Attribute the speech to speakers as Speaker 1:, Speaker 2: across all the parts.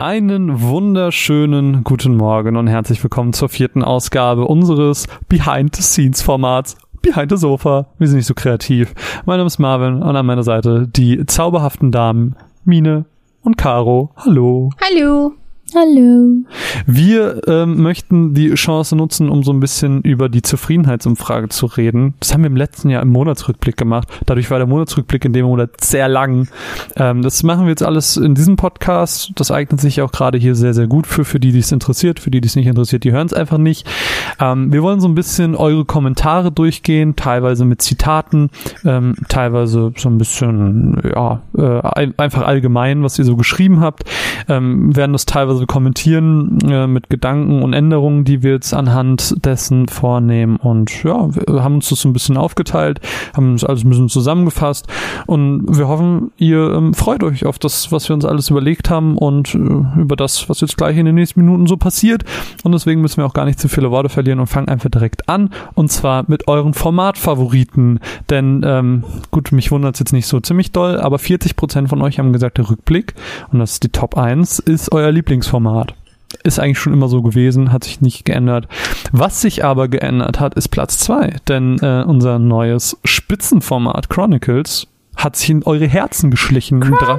Speaker 1: Einen wunderschönen guten Morgen und herzlich willkommen zur vierten Ausgabe unseres Behind the Scenes Formats Behind the Sofa. Wir sind nicht so kreativ. Mein Name ist Marvin und an meiner Seite die zauberhaften Damen Mine und Caro. Hallo.
Speaker 2: Hallo.
Speaker 3: Hallo.
Speaker 1: Wir ähm, möchten die Chance nutzen, um so ein bisschen über die Zufriedenheitsumfrage zu reden. Das haben wir im letzten Jahr im Monatsrückblick gemacht. Dadurch war der Monatsrückblick in dem Monat sehr lang. Ähm, das machen wir jetzt alles in diesem Podcast. Das eignet sich auch gerade hier sehr, sehr gut für, für die, die es interessiert. Für die, die es nicht interessiert, die hören es einfach nicht. Ähm, wir wollen so ein bisschen eure Kommentare durchgehen, teilweise mit Zitaten, ähm, teilweise so ein bisschen, ja, äh, einfach allgemein, was ihr so geschrieben habt. Ähm, werden das teilweise also kommentieren äh, mit Gedanken und Änderungen, die wir jetzt anhand dessen vornehmen. Und ja, wir haben uns das so ein bisschen aufgeteilt, haben uns alles ein bisschen zusammengefasst und wir hoffen, ihr ähm, freut euch auf das, was wir uns alles überlegt haben und äh, über das, was jetzt gleich in den nächsten Minuten so passiert. Und deswegen müssen wir auch gar nicht zu viele Worte verlieren und fangen einfach direkt an. Und zwar mit euren Formatfavoriten. Denn ähm, gut, mich wundert es jetzt nicht so ziemlich doll, aber 40% von euch haben gesagt, der Rückblick, und das ist die Top 1, ist euer Lieblings Format. Ist eigentlich schon immer so gewesen, hat sich nicht geändert. Was sich aber geändert hat, ist Platz 2. Denn äh, unser neues Spitzenformat Chronicles hat sich in eure Herzen geschlichen.
Speaker 3: Chronicles!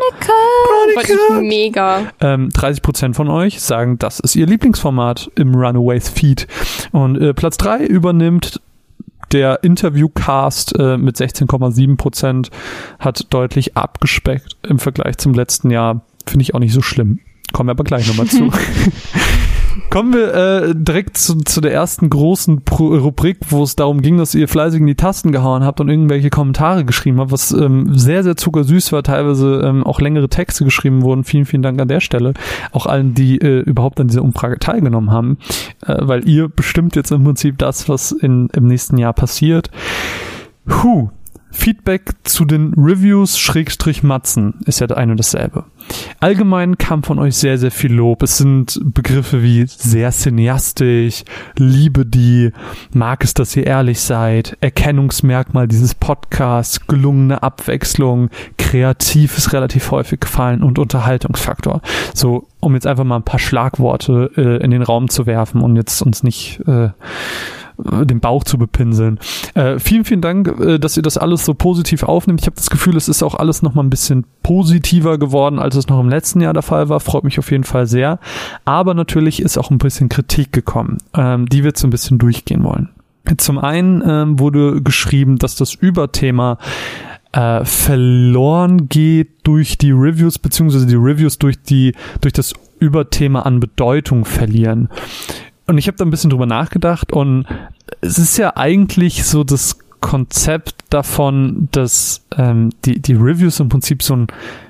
Speaker 2: Chronicles. Mega.
Speaker 1: Ähm, 30% von euch sagen, das ist ihr Lieblingsformat im Runaways Feed. Und äh, Platz 3 übernimmt der Interviewcast äh, mit 16,7% hat deutlich abgespeckt im Vergleich zum letzten Jahr. Finde ich auch nicht so schlimm. Kommen wir aber gleich nochmal zu. Kommen wir äh, direkt zu, zu der ersten großen Pro Rubrik, wo es darum ging, dass ihr fleißig in die Tasten gehauen habt und irgendwelche Kommentare geschrieben habt, was ähm, sehr, sehr zuckersüß war, teilweise ähm, auch längere Texte geschrieben wurden. Vielen, vielen Dank an der Stelle. Auch allen, die äh, überhaupt an dieser Umfrage teilgenommen haben, äh, weil ihr bestimmt jetzt im Prinzip das, was in, im nächsten Jahr passiert. Huh, Feedback zu den Reviews Schrägstrich Matzen ist ja ein und dasselbe. Allgemein kam von euch sehr, sehr viel Lob. Es sind Begriffe wie sehr cineastisch, liebe die, mag es, dass ihr ehrlich seid, Erkennungsmerkmal dieses Podcasts, gelungene Abwechslung, kreativ ist relativ häufig gefallen und Unterhaltungsfaktor. So, um jetzt einfach mal ein paar Schlagworte äh, in den Raum zu werfen und jetzt uns nicht äh, den Bauch zu bepinseln. Äh, vielen, vielen Dank, äh, dass ihr das alles so positiv aufnimmt. Ich habe das Gefühl, es ist auch alles noch mal ein bisschen positiver geworden, als es noch im letzten Jahr der Fall war. Freut mich auf jeden Fall sehr. Aber natürlich ist auch ein bisschen Kritik gekommen, ähm, die wir jetzt so ein bisschen durchgehen wollen. Zum einen ähm, wurde geschrieben, dass das Überthema äh, verloren geht durch die Reviews, beziehungsweise die Reviews durch die, durch das Überthema an Bedeutung verlieren. Und ich habe da ein bisschen drüber nachgedacht und es ist ja eigentlich so das Konzept davon, dass ähm, die, die Reviews im Prinzip so ein,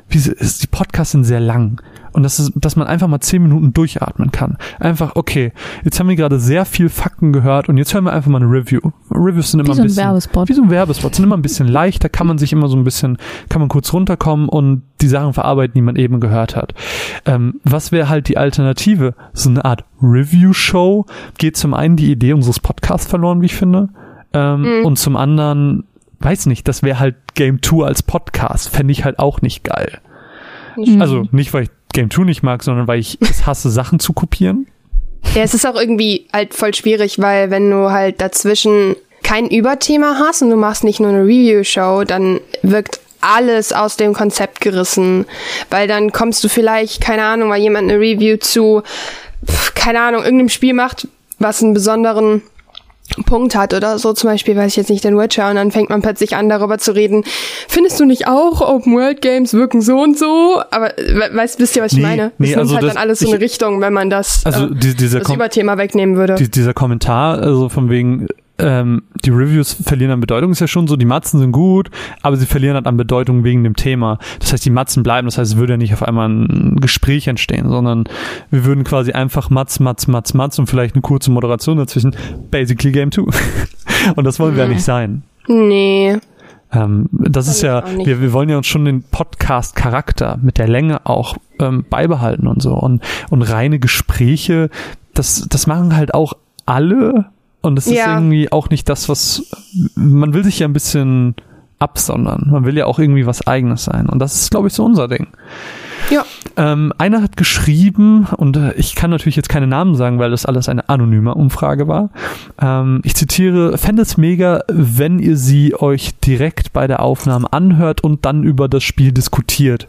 Speaker 1: wie ist, die Podcasts sind sehr lang. Und das ist, dass man einfach mal zehn Minuten durchatmen kann. Einfach, okay, jetzt haben wir gerade sehr viel Fakten gehört und jetzt hören wir einfach mal eine Review. Reviews sind immer
Speaker 3: Wie so
Speaker 1: ein
Speaker 3: ein
Speaker 1: bisschen.
Speaker 3: Werbespot.
Speaker 1: Wie so ein Werbespot. Sind immer ein bisschen leichter, kann man sich immer so ein bisschen, kann man kurz runterkommen und die Sachen verarbeiten, die man eben gehört hat. Ähm, was wäre halt die Alternative? So eine Art Review-Show. Geht zum einen die Idee unseres Podcasts verloren, wie ich finde. Ähm,
Speaker 2: Mhm.
Speaker 1: Und zum anderen, weiß nicht, das wäre halt Game 2 als Podcast. Fände ich halt auch nicht geil.
Speaker 3: Mhm.
Speaker 1: Also nicht, weil ich Game 2 nicht mag, sondern weil ich es hasse, Sachen zu kopieren.
Speaker 2: Ja, es ist auch irgendwie halt voll schwierig, weil wenn du halt dazwischen kein Überthema hast und du machst nicht nur eine Review-Show, dann wirkt alles aus dem Konzept gerissen. Weil dann kommst du vielleicht, keine Ahnung, weil jemand eine Review zu, keine Ahnung, irgendeinem Spiel macht, was einen besonderen Punkt hat oder so zum Beispiel, weiß ich jetzt nicht, den Witcher und dann fängt man plötzlich an darüber zu reden. Findest du nicht auch, Open World Games wirken so und so? Aber we weißt, wisst ihr, was ich
Speaker 1: Nee,
Speaker 2: meine?
Speaker 1: nee,
Speaker 2: das nimmt
Speaker 1: also
Speaker 2: halt
Speaker 1: das-
Speaker 2: dann alles so eine Richtung, wenn man das,
Speaker 1: Also
Speaker 2: äh,
Speaker 1: die, dieser,
Speaker 2: das
Speaker 1: Kom
Speaker 2: Überthema wegnehmen würde.
Speaker 1: die, dieser Kommentar, also von wegen, ähm, die Reviews verlieren an Bedeutung, ist ja schon so, die Matzen sind gut, aber sie verlieren halt an Bedeutung wegen dem Thema. Das heißt, die Matzen bleiben, das heißt, es würde ja nicht auf einmal ein Gespräch entstehen, sondern wir würden quasi einfach Matz, Matz, Matz, Matz und vielleicht eine kurze Moderation dazwischen, basically Game 2. und das wollen wir ja
Speaker 2: Mhm.
Speaker 1: nicht sein.
Speaker 2: nee.
Speaker 1: Ähm, das ist
Speaker 2: ich
Speaker 1: ja, wir, wir wollen ja uns schon den Podcast-Charakter mit der Länge auch ähm, beibehalten und so. Und, und reine Gespräche, das, das machen halt auch alle. Und das ist
Speaker 2: Ja.
Speaker 1: irgendwie auch nicht das, was man will sich ja ein bisschen absondern. Man will ja auch irgendwie was eigenes sein. Und das ist, glaube ich, so unser Ding.
Speaker 2: Ja.
Speaker 1: Ähm, einer hat geschrieben, und äh, ich kann natürlich jetzt keine Namen sagen, weil das alles eine anonyme Umfrage war. Ähm, ich zitiere, fände es mega, wenn ihr sie euch direkt bei der Aufnahme anhört und dann über das Spiel diskutiert.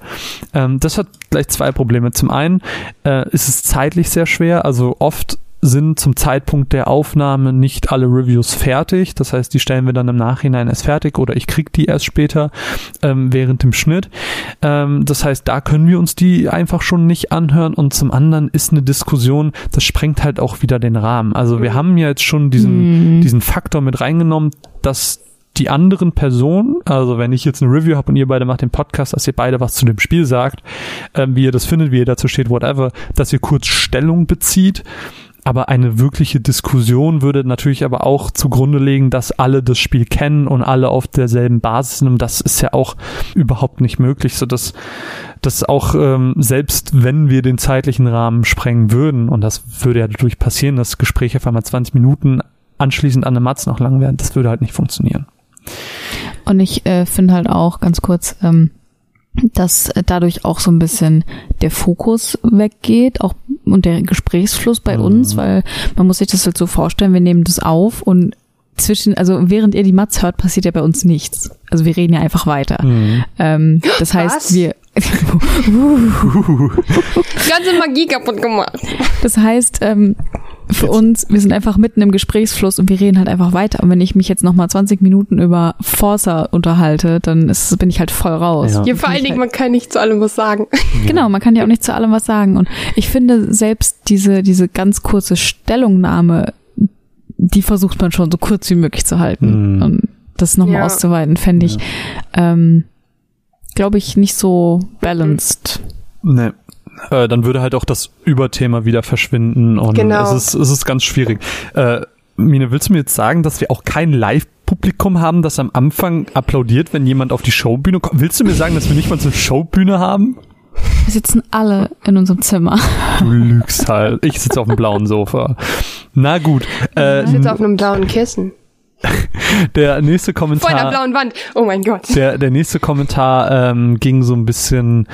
Speaker 1: Ähm, das hat gleich zwei Probleme. Zum einen äh, ist es zeitlich sehr schwer, also oft sind zum Zeitpunkt der Aufnahme nicht alle Reviews fertig. Das heißt, die stellen wir dann im Nachhinein erst fertig oder ich krieg die erst später ähm, während dem Schnitt. Ähm, das heißt, da können wir uns die einfach schon nicht anhören. Und zum anderen ist eine Diskussion, das sprengt halt auch wieder den Rahmen. Also wir haben ja jetzt schon diesen,
Speaker 3: Mhm.
Speaker 1: diesen Faktor mit reingenommen, dass die anderen Personen, also wenn ich jetzt eine Review habe und ihr beide macht den Podcast, dass ihr beide was zu dem Spiel sagt, ähm, wie ihr das findet, wie ihr dazu steht, whatever, dass ihr kurz Stellung bezieht. Aber eine wirkliche Diskussion würde natürlich aber auch zugrunde legen, dass alle das Spiel kennen und alle auf derselben Basis sind. Und das ist ja auch überhaupt nicht möglich, so dass dass auch ähm, selbst wenn wir den zeitlichen Rahmen sprengen würden, und das würde ja dadurch passieren, dass Gespräche auf einmal 20 Minuten anschließend an der Matz noch lang werden, das würde halt nicht funktionieren.
Speaker 3: Und ich äh, finde halt auch ganz kurz, ähm, dass dadurch auch so ein bisschen der Fokus weggeht, auch und der Gesprächsfluss bei
Speaker 1: Mhm.
Speaker 3: uns, weil man muss sich das halt so vorstellen, wir nehmen das auf und zwischen, also während ihr die Matz hört, passiert ja bei uns nichts. Also wir reden ja einfach weiter.
Speaker 1: Mhm.
Speaker 3: Ähm, das heißt,
Speaker 2: Was?
Speaker 3: wir
Speaker 2: Die ganze Magie kaputt gemacht.
Speaker 3: Das heißt, ähm, für uns, wir sind einfach mitten im Gesprächsfluss und wir reden halt einfach weiter. Und wenn ich mich jetzt nochmal 20 Minuten über Forza unterhalte, dann ist, bin ich halt voll raus.
Speaker 1: Ja.
Speaker 2: Ja, vor allen Dingen, man kann nicht zu allem was sagen.
Speaker 3: Genau, man kann ja auch nicht zu allem was sagen. Und ich finde selbst diese, diese ganz kurze Stellungnahme, die versucht man schon so kurz wie möglich zu halten.
Speaker 1: Mhm.
Speaker 3: Und das nochmal
Speaker 2: Ja.
Speaker 3: auszuweiten, fände ich, ähm, glaube ich, nicht so balanced.
Speaker 1: Nee. Äh, dann würde halt auch das Überthema wieder verschwinden und
Speaker 2: Genau.
Speaker 1: es, ist, es ist ganz schwierig. Äh, Mine, willst du mir jetzt sagen, dass wir auch kein Live-Publikum haben, das am Anfang applaudiert, wenn jemand auf die Showbühne kommt? Willst du mir sagen, dass wir nicht mal so eine Showbühne haben?
Speaker 3: Wir sitzen alle in unserem Zimmer.
Speaker 1: Du lügst halt. Ich sitze auf dem blauen Sofa. Na gut. Äh,
Speaker 2: Ich sitze auf einem blauen Kissen.
Speaker 1: der nächste
Speaker 2: Vor einer
Speaker 1: Kommentar.
Speaker 2: blauen Wand. Oh mein Gott.
Speaker 1: Der, der nächste Kommentar ähm, ging so ein bisschen,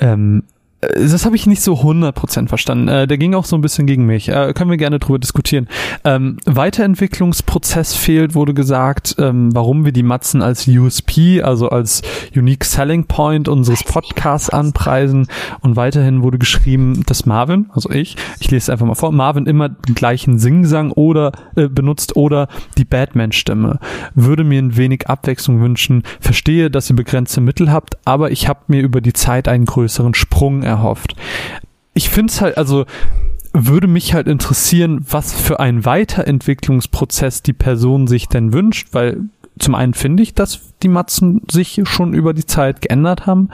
Speaker 1: ähm, äh, das habe ich nicht so 100% verstanden. Äh, der ging auch so ein bisschen gegen mich. Äh, können wir gerne drüber diskutieren. Ähm, Weiterentwicklungsprozess fehlt, wurde gesagt, ähm, warum wir die Matzen als USP, also als Unique Selling Point unseres Podcasts anpreisen. Und weiterhin wurde geschrieben, dass Marvin, also ich, ich lese es einfach mal vor, Marvin immer den gleichen Singsang oder äh, benutzt oder die Batman-Stimme. Würde mir ein wenig Abwechslung wünschen. Verstehe, dass ihr begrenzte Mittel habt, aber ich habe mir über die Zeit einen größeren Sprung erhofft. Ich finde es halt, also würde mich halt interessieren, was für einen Weiterentwicklungsprozess die Person sich denn wünscht, weil zum einen finde ich, dass die Matzen sich schon über die Zeit geändert haben.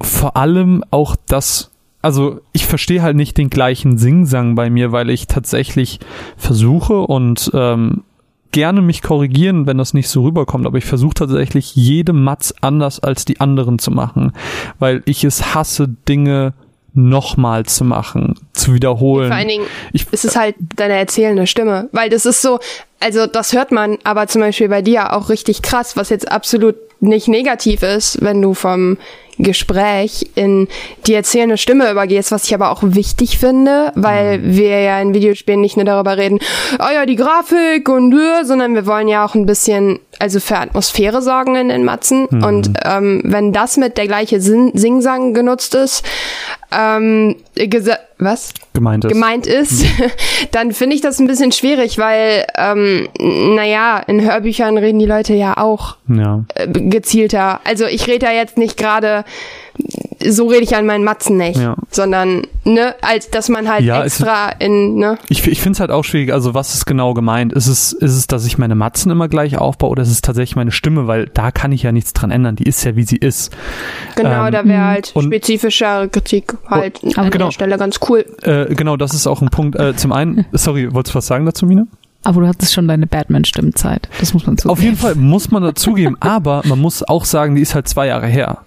Speaker 1: Vor allem auch das, also ich verstehe halt nicht den gleichen Singsang bei mir, weil ich tatsächlich versuche und ähm, gerne mich korrigieren, wenn das nicht so rüberkommt, aber ich versuche tatsächlich jede Matz anders als die anderen zu machen, weil ich es hasse, Dinge nochmal zu machen, zu wiederholen.
Speaker 2: Vor allen Dingen
Speaker 1: Ich,
Speaker 2: ist es halt deine erzählende Stimme. Weil das ist so, also das hört man, aber zum Beispiel bei dir auch richtig krass, was jetzt absolut nicht negativ ist, wenn du vom Gespräch in die erzählende Stimme übergehst, was ich aber auch wichtig finde, weil
Speaker 1: Mhm.
Speaker 2: wir ja in Videospielen nicht nur darüber reden, oh ja, die Grafik und äh, sondern wir wollen ja auch ein bisschen, also für Atmosphäre sorgen in den Matzen.
Speaker 1: Mhm.
Speaker 2: Und ähm, wenn das mit der gleiche Sing Singsang genutzt ist, ähm, was?
Speaker 1: gemeint ist.
Speaker 2: gemeint ist, dann finde ich das ein bisschen schwierig, weil, ähm, naja, in Hörbüchern reden die Leute ja auch
Speaker 1: Ja.
Speaker 2: äh, gezielter. Also ich rede da jetzt nicht gerade, so rede ich an meinen Matzen nicht,
Speaker 1: Ja.
Speaker 2: sondern, ne, als dass man halt
Speaker 1: Ja, es-
Speaker 2: extra in, ne,
Speaker 1: Ich, ich finde es halt auch schwierig, also was ist genau gemeint? Ist es, ist es, dass ich meine Matzen immer gleich aufbaue oder ist es tatsächlich meine Stimme? Weil da kann ich ja nichts dran ändern. Die ist ja, wie sie ist.
Speaker 2: genau,
Speaker 1: Ähm,
Speaker 2: da wäre halt
Speaker 1: und-
Speaker 2: spezifischere Kritik halt
Speaker 3: aber
Speaker 2: an
Speaker 1: genau.
Speaker 2: der Stelle ganz cool.
Speaker 1: Äh, genau, das ist auch ein Punkt. Äh, zum einen, sorry, wolltest du was sagen dazu, Mine?
Speaker 3: Aber du hattest schon deine Batman-Stimmzeit. Das muss man zugeben.
Speaker 1: Auf jeden Fall muss man dazugeben, aber man muss auch sagen, die ist halt zwei Jahre her.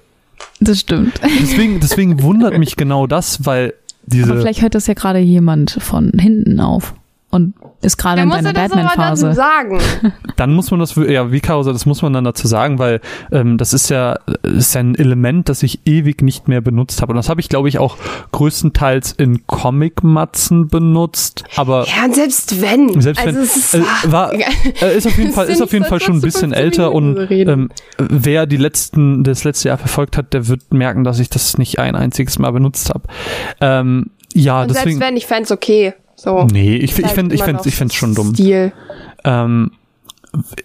Speaker 3: Das stimmt.
Speaker 1: Deswegen, deswegen wundert mich genau das, weil diese.
Speaker 3: Aber vielleicht hört das ja gerade jemand von hinten auf. Und ist gerade in seiner Batman-Phase.
Speaker 2: sagen.
Speaker 1: Dann muss man das, ja, wie Kausa, das muss man dann dazu sagen, weil ähm, das ist ja, ist ja ein Element, das ich ewig nicht mehr benutzt habe. Und das habe ich, glaube ich, auch größtenteils in Comic-Matzen benutzt. Aber
Speaker 2: ja, und selbst wenn.
Speaker 1: Selbst
Speaker 2: also
Speaker 1: wenn,
Speaker 2: es ist,
Speaker 1: äh, war, äh, ist auf jeden Fall, ist auf jeden Fall schon ein bisschen
Speaker 2: 15
Speaker 1: älter und ähm, wer die letzten, das letzte Jahr verfolgt hat, der wird merken, dass ich das nicht ein einziges Mal benutzt habe. Ähm, ja,
Speaker 2: und
Speaker 1: deswegen.
Speaker 2: selbst wenn, ich fänd's okay. So.
Speaker 1: Nee, ich, ich
Speaker 2: Halt
Speaker 1: fände ich
Speaker 2: noch
Speaker 1: ich fänd's schon dumm.
Speaker 2: Stil.
Speaker 1: Ähm,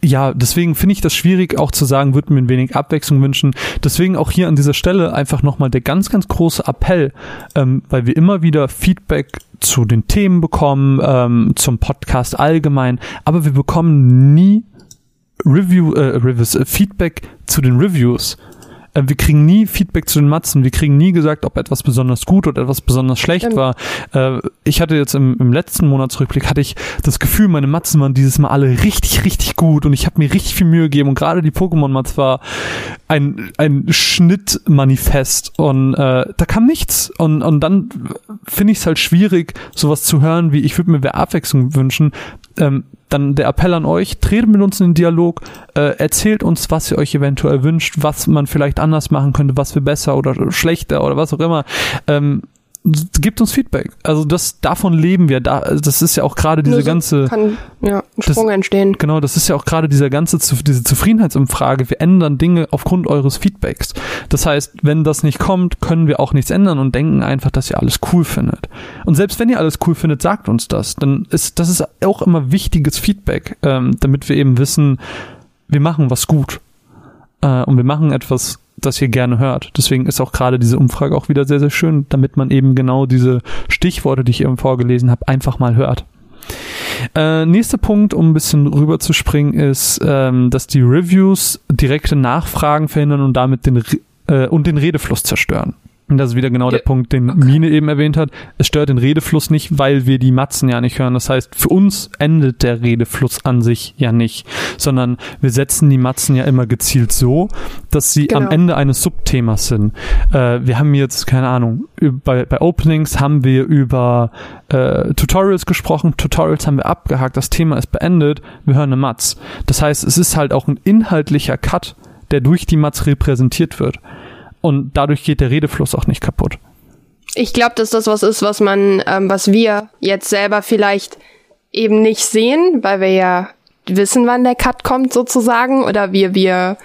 Speaker 1: ja, deswegen finde ich das schwierig auch zu sagen, würde mir ein wenig Abwechslung wünschen. Deswegen auch hier an dieser Stelle einfach nochmal der ganz, ganz große Appell, ähm, weil wir immer wieder Feedback zu den Themen bekommen, ähm, zum Podcast allgemein, aber wir bekommen nie Review, äh, Reviews, äh, Feedback zu den Reviews. Äh, wir kriegen nie Feedback zu den Matzen. Wir kriegen nie gesagt, ob etwas besonders gut oder etwas besonders schlecht
Speaker 2: Stimmt.
Speaker 1: war. Äh, ich hatte jetzt im, im letzten Monatsrückblick hatte ich das Gefühl, meine Matzen waren dieses Mal alle richtig, richtig gut und ich habe mir richtig viel Mühe gegeben und gerade die Pokémon-Matz war ein, ein Schnittmanifest und äh, da kam nichts und, und dann finde ich es halt schwierig, sowas zu hören, wie ich würde mir mehr Abwechslung wünschen. Ähm, dann der Appell an euch, tretet mit uns in den Dialog, äh, erzählt uns, was ihr euch eventuell wünscht, was man vielleicht anders machen könnte, was wir besser oder schlechter oder was auch immer. Ähm, gibt uns Feedback. Also das davon leben wir. Da, das ist ja auch gerade diese
Speaker 2: so
Speaker 1: ganze
Speaker 2: Kann ja, ein
Speaker 1: Das-
Speaker 2: Sprung entstehen.
Speaker 1: Genau, das ist ja auch gerade dieser ganze, diese Zufriedenheitsumfrage. Wir ändern Dinge aufgrund eures Feedbacks. Das heißt, wenn das nicht kommt, können wir auch nichts ändern und denken einfach, dass ihr alles cool findet. Und selbst wenn ihr alles cool findet, sagt uns das. Dann ist, das ist auch immer wichtiges Feedback, ähm, damit wir eben wissen, wir machen was gut. Äh, und wir machen etwas, das ihr gerne hört. Deswegen ist auch gerade diese Umfrage auch wieder sehr, sehr schön, damit man eben genau diese Stichworte, die ich eben vorgelesen habe, einfach mal hört. Äh, nächster Punkt, um ein bisschen rüber zu springen, ist, ähm, dass die Reviews direkte Nachfragen verhindern und damit den Re äh, und den Redefluss zerstören. Und das ist wieder genau
Speaker 2: Ja,
Speaker 1: der Punkt, den Mine eben erwähnt hat. Es stört den Redefluss nicht, weil wir die Matzen ja nicht hören. Das heißt, für uns endet der Redefluss an sich ja nicht, sondern wir setzen die Matzen ja immer gezielt so, dass sie am
Speaker 2: Genau.
Speaker 1: Ende eines Subthemas sind. Äh, wir haben jetzt, keine Ahnung, bei, bei Openings haben wir über äh, Tutorials gesprochen, Tutorials haben wir abgehakt, das Thema ist beendet, wir hören eine Matz. Das heißt, es ist halt auch ein inhaltlicher Cut, der durch die Matz repräsentiert wird. Und dadurch geht der Redefluss auch nicht kaputt.
Speaker 2: Ich glaube, dass das was ist, was man, ähm, was wir jetzt selber vielleicht eben nicht sehen, weil wir ja wissen, wann der Cut kommt sozusagen, oder wir wir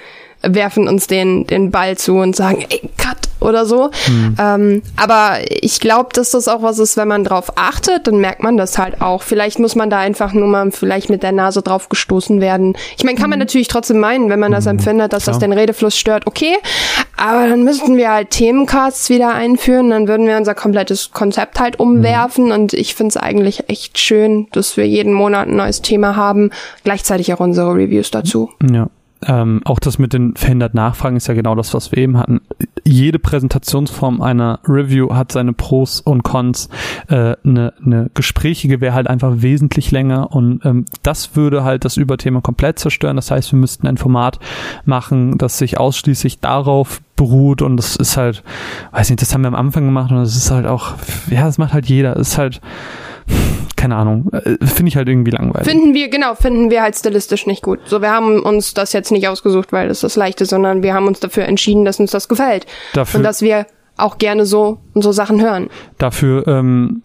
Speaker 2: werfen uns den den Ball zu und sagen, ey, Cut oder so. Ähm, aber ich glaube, dass das auch was ist, wenn man drauf achtet, dann merkt man das halt auch. Vielleicht muss man da einfach nur mal vielleicht mit der Nase drauf gestoßen werden. Ich meine, kann man natürlich trotzdem meinen, wenn man das empfindet, dass das
Speaker 1: klar.
Speaker 2: den Redefluss stört, okay. Aber dann müssten wir halt Themencasts wieder einführen, dann würden wir unser komplettes Konzept halt umwerfen und ich finde es eigentlich echt schön, dass wir jeden Monat ein neues Thema haben, gleichzeitig auch unsere Reviews dazu.
Speaker 1: Ja. Ähm, auch das mit den verhinderten Nachfragen ist ja genau das, was wir eben hatten. Jede Präsentationsform einer Review hat seine Pros und Cons. Äh, Eine ne gesprächige wäre halt einfach wesentlich länger und ähm, das würde halt das Überthema komplett zerstören. Das heißt, wir müssten ein Format machen, das sich ausschließlich darauf beruht und das ist halt, weiß nicht, das haben wir am Anfang gemacht und das ist halt auch, ja, das macht halt jeder. Das ist halt, keine Ahnung, äh, finde ich halt irgendwie langweilig.
Speaker 2: Finden wir, genau, finden wir halt stilistisch nicht gut. So, wir haben uns das jetzt nicht ausgesucht, weil das das Leichte, sondern wir haben uns dafür entschieden, dass uns das gefällt.
Speaker 1: Dafür-
Speaker 2: Und dass wir auch gerne so und so Sachen hören.
Speaker 1: Dafür ähm,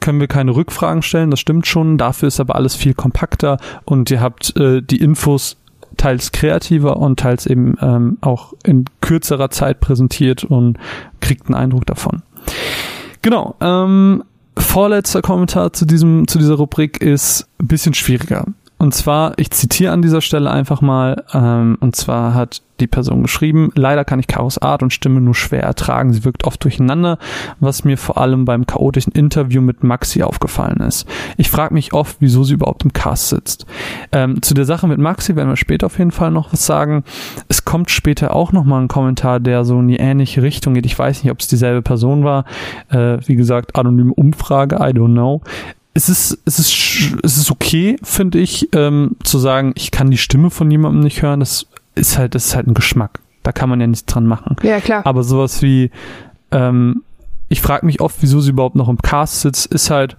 Speaker 1: können wir keine Rückfragen stellen, das stimmt schon. Dafür ist aber alles viel kompakter und ihr habt äh, die Infos teils kreativer und teils eben ähm, auch in kürzerer Zeit präsentiert und kriegt einen Eindruck davon. Genau. Ähm, vorletzter Kommentar zu diesem zu dieser Rubrik ist ein bisschen schwieriger. Und zwar, ich zitiere an dieser Stelle einfach mal, ähm, und zwar hat die Person geschrieben, leider kann ich Karos Art und Stimme nur schwer ertragen. Sie wirkt oft durcheinander, was mir vor allem beim chaotischen Interview mit Maxi aufgefallen ist. Ich frage mich oft, wieso sie überhaupt im Cast sitzt. Ähm, zu der Sache mit Maxi werden wir später auf jeden Fall noch was sagen. Es kommt später auch noch mal ein Kommentar, der so in die ähnliche Richtung geht. Ich weiß nicht, ob es dieselbe Person war. Äh, wie gesagt, anonyme Umfrage, I don't know es ist, es ist, es ist okay, finde ich, ähm, zu sagen, ich kann die Stimme von jemandem nicht hören. Das ist halt, das ist halt ein Geschmack. Da kann man ja nichts dran machen.
Speaker 2: Ja, klar.
Speaker 1: Aber sowas wie, ähm, ich frage mich oft, wieso sie überhaupt noch im Cast sitzt, ist halt,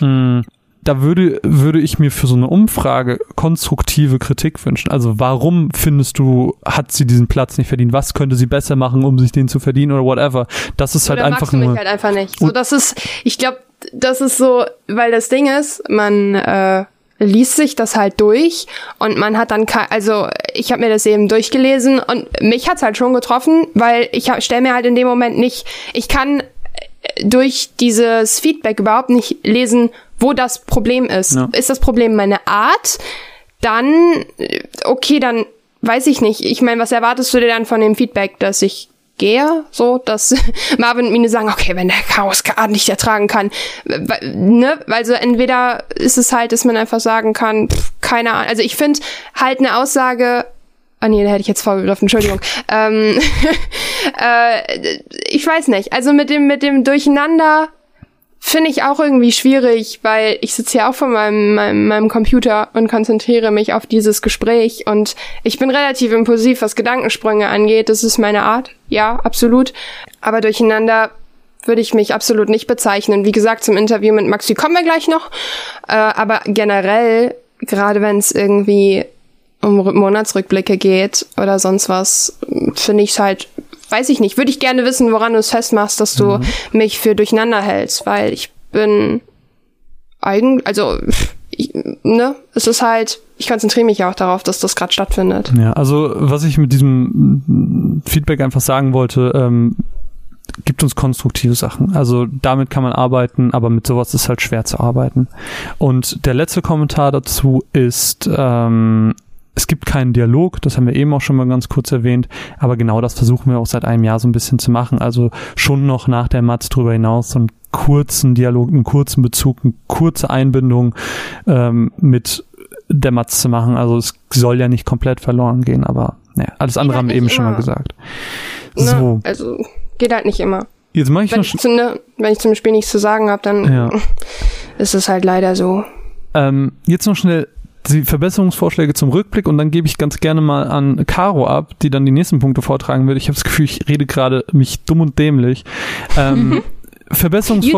Speaker 1: mh, da würde, würde ich mir für so eine Umfrage konstruktive Kritik wünschen. Also warum findest du, hat sie diesen Platz nicht verdient? Was könnte sie besser machen, um sich den zu verdienen oder whatever? Das ist halt
Speaker 2: Oder
Speaker 1: einfach
Speaker 2: magst du
Speaker 1: nur.
Speaker 2: mich halt einfach nicht. So, das ist, ich glaube, das ist so, weil das Ding ist, man äh, liest sich das halt durch und man hat dann, also ich habe mir das eben durchgelesen und mich hat's halt schon getroffen, weil ich stelle mir halt in dem Moment nicht, ich kann äh, durch dieses Feedback überhaupt nicht lesen, wo das Problem ist.
Speaker 1: Ja.
Speaker 2: Ist das Problem meine Art? Dann, äh, okay, dann weiß ich nicht. Ich meine, was erwartest du dir dann von dem Feedback, dass ich gehe? So, dass Marvin und Mine sagen, okay, wenn der Chaos Art nicht ertragen kann, ne? Also entweder ist es halt, dass man einfach sagen kann, pff, keine Ahnung. Also ich finde halt eine Aussage, Ah nee, da hätte ich jetzt vorgegriffen, Entschuldigung. ähm, äh, ich weiß nicht. Also mit dem, mit dem Durcheinander finde ich auch irgendwie schwierig, weil ich sitze hier auch vor meinem, meinem, meinem Computer und konzentriere mich auf dieses Gespräch und ich bin relativ impulsiv, was Gedankensprünge angeht. Das ist meine Art. Ja, absolut. Aber durcheinander würde ich mich absolut nicht bezeichnen. Wie gesagt, zum Interview mit Maxi kommen wir gleich noch. Äh, aber generell, gerade wenn es irgendwie um Rü- Monatsrückblicke geht oder sonst was, finde ich es halt, weiß ich nicht, würde ich gerne wissen, woran du es festmachst, dass du mich für durcheinander hältst, weil ich bin eigen, also ich, ne, es ist halt, ich konzentriere mich ja auch darauf, dass das gerade stattfindet.
Speaker 1: Ja, also was ich mit diesem Feedback einfach sagen wollte, ähm, gibt uns konstruktive Sachen. Also damit kann man arbeiten, aber mit sowas ist halt schwer zu arbeiten. Und der letzte Kommentar dazu ist, ähm, es gibt keinen Dialog, das haben wir eben auch schon mal ganz kurz erwähnt, aber genau das versuchen wir auch seit einem Jahr so ein bisschen zu machen. Also schon noch nach der Matz drüber hinaus so einen kurzen Dialog, einen kurzen Bezug, eine kurze Einbindung ähm, mit der Matz zu machen. Also es soll ja nicht komplett verloren gehen, aber naja, alles andere
Speaker 2: halt
Speaker 1: haben wir eben schon mal
Speaker 2: immer.
Speaker 1: gesagt.
Speaker 2: Ne?
Speaker 1: So,
Speaker 2: Also geht halt nicht immer.
Speaker 1: jetzt mache ich
Speaker 2: Wenn
Speaker 1: noch
Speaker 2: ich, zu, ne, wenn ich zum Spiel nichts zu sagen habe, dann
Speaker 1: Ja.
Speaker 2: ist es halt leider so.
Speaker 1: Ähm, jetzt noch schnell die Verbesserungsvorschläge zum Rückblick und dann gebe ich ganz gerne mal an Caro ab, die dann die nächsten Punkte vortragen wird. Ich habe das Gefühl, ich rede gerade mich dumm und dämlich. Ähm,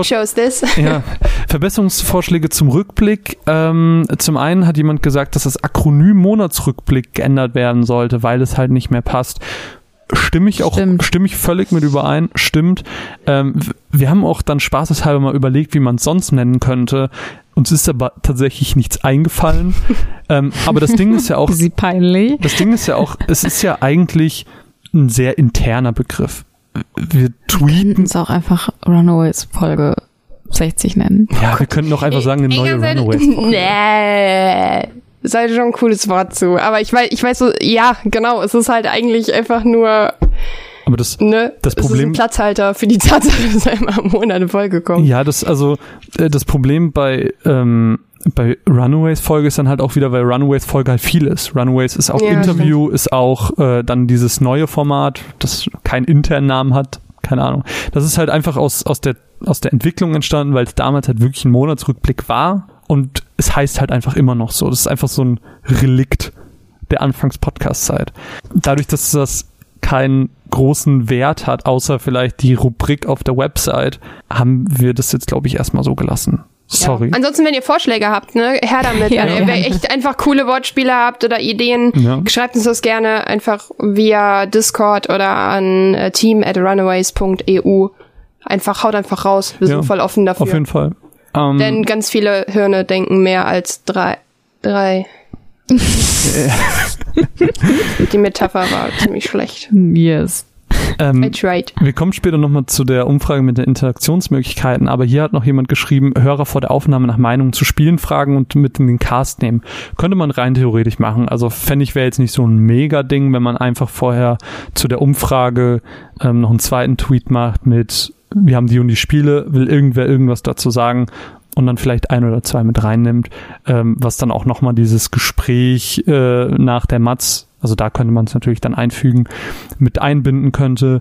Speaker 2: chose this.
Speaker 1: Ja, Verbesserungsvorschläge zum Rückblick. Ähm, zum einen hat jemand gesagt, dass das Akronym Monatsrückblick geändert werden sollte, weil es halt nicht mehr passt. Stimme ich auch,
Speaker 3: Stimmt.
Speaker 1: stimme ich völlig mit überein, stimmt. Ähm, wir haben auch dann spaßeshalber mal überlegt, wie man es sonst nennen könnte. Uns ist aber tatsächlich nichts eingefallen. ähm, aber das Ding ist ja auch,
Speaker 3: Sie peinlich.
Speaker 1: das Ding ist ja auch, es ist ja eigentlich ein sehr interner Begriff. Wir tweeten
Speaker 3: Könnten es auch einfach Runaways Folge 60 nennen.
Speaker 1: Ja, wir könnten doch einfach sagen, eine neue Runaways.
Speaker 2: Nee. Ist halt schon ein cooles Wort zu. Aber ich weiß, ich weiß so, ja, genau, es ist halt eigentlich einfach nur,
Speaker 1: Aber das,
Speaker 2: ne,
Speaker 1: Das
Speaker 2: es ist
Speaker 1: Problem-
Speaker 2: ein Platzhalter für die Tatsache, dass einmal im Monat eine Folge kommt.
Speaker 1: ja, das, also, äh, das Problem bei, ähm, bei Runaways Folge ist dann halt auch wieder, weil Runaways Folge halt viel ist. Runaways ist auch
Speaker 2: Ja,
Speaker 1: Interview, ist auch äh, dann dieses neue Format, das keinen internen Namen hat, keine Ahnung. Das ist halt einfach aus, aus, der, aus der Entwicklung entstanden, weil es damals halt wirklich ein Monatsrückblick war und es heißt halt einfach immer noch so. Das ist einfach so ein Relikt der Anfangs-Podcast-Zeit. Dadurch, dass das keinen großen Wert hat, außer vielleicht die Rubrik auf der Website, haben wir das jetzt, glaube ich, erstmal so gelassen. Sorry.
Speaker 2: Ja. Ansonsten, wenn ihr Vorschläge habt, ne, her damit.
Speaker 3: Ja,
Speaker 2: wenn ihr echt einfach coole Wortspiele habt oder Ideen,
Speaker 1: Ja.
Speaker 2: schreibt uns das gerne einfach via Discord oder an äh, team at runaways.eu. Einfach, haut einfach raus. Wir
Speaker 1: Ja,
Speaker 2: sind voll offen dafür.
Speaker 1: Auf jeden Fall. Ähm,
Speaker 2: Denn ganz viele Hirne denken mehr als drei. Drei. Die Metapher war ziemlich schlecht.
Speaker 3: Yes.
Speaker 1: ähm,
Speaker 2: I tried.
Speaker 1: Wir kommen später nochmal zu der Umfrage mit den Interaktionsmöglichkeiten, aber hier hat noch jemand geschrieben, Hörer vor der Aufnahme nach Meinung zu Spielen fragen und mit in den Cast nehmen. Könnte man rein theoretisch machen. Also fände ich wäre jetzt nicht so ein Mega-Ding, wenn man einfach vorher zu der Umfrage ähm, noch einen zweiten Tweet macht mit, wir haben die und die Spiele, will irgendwer irgendwas dazu sagen und dann vielleicht ein oder zwei mit reinnimmt, ähm, was dann auch nochmal dieses Gespräch äh, nach der Matz, also da könnte man es natürlich dann einfügen, mit einbinden könnte,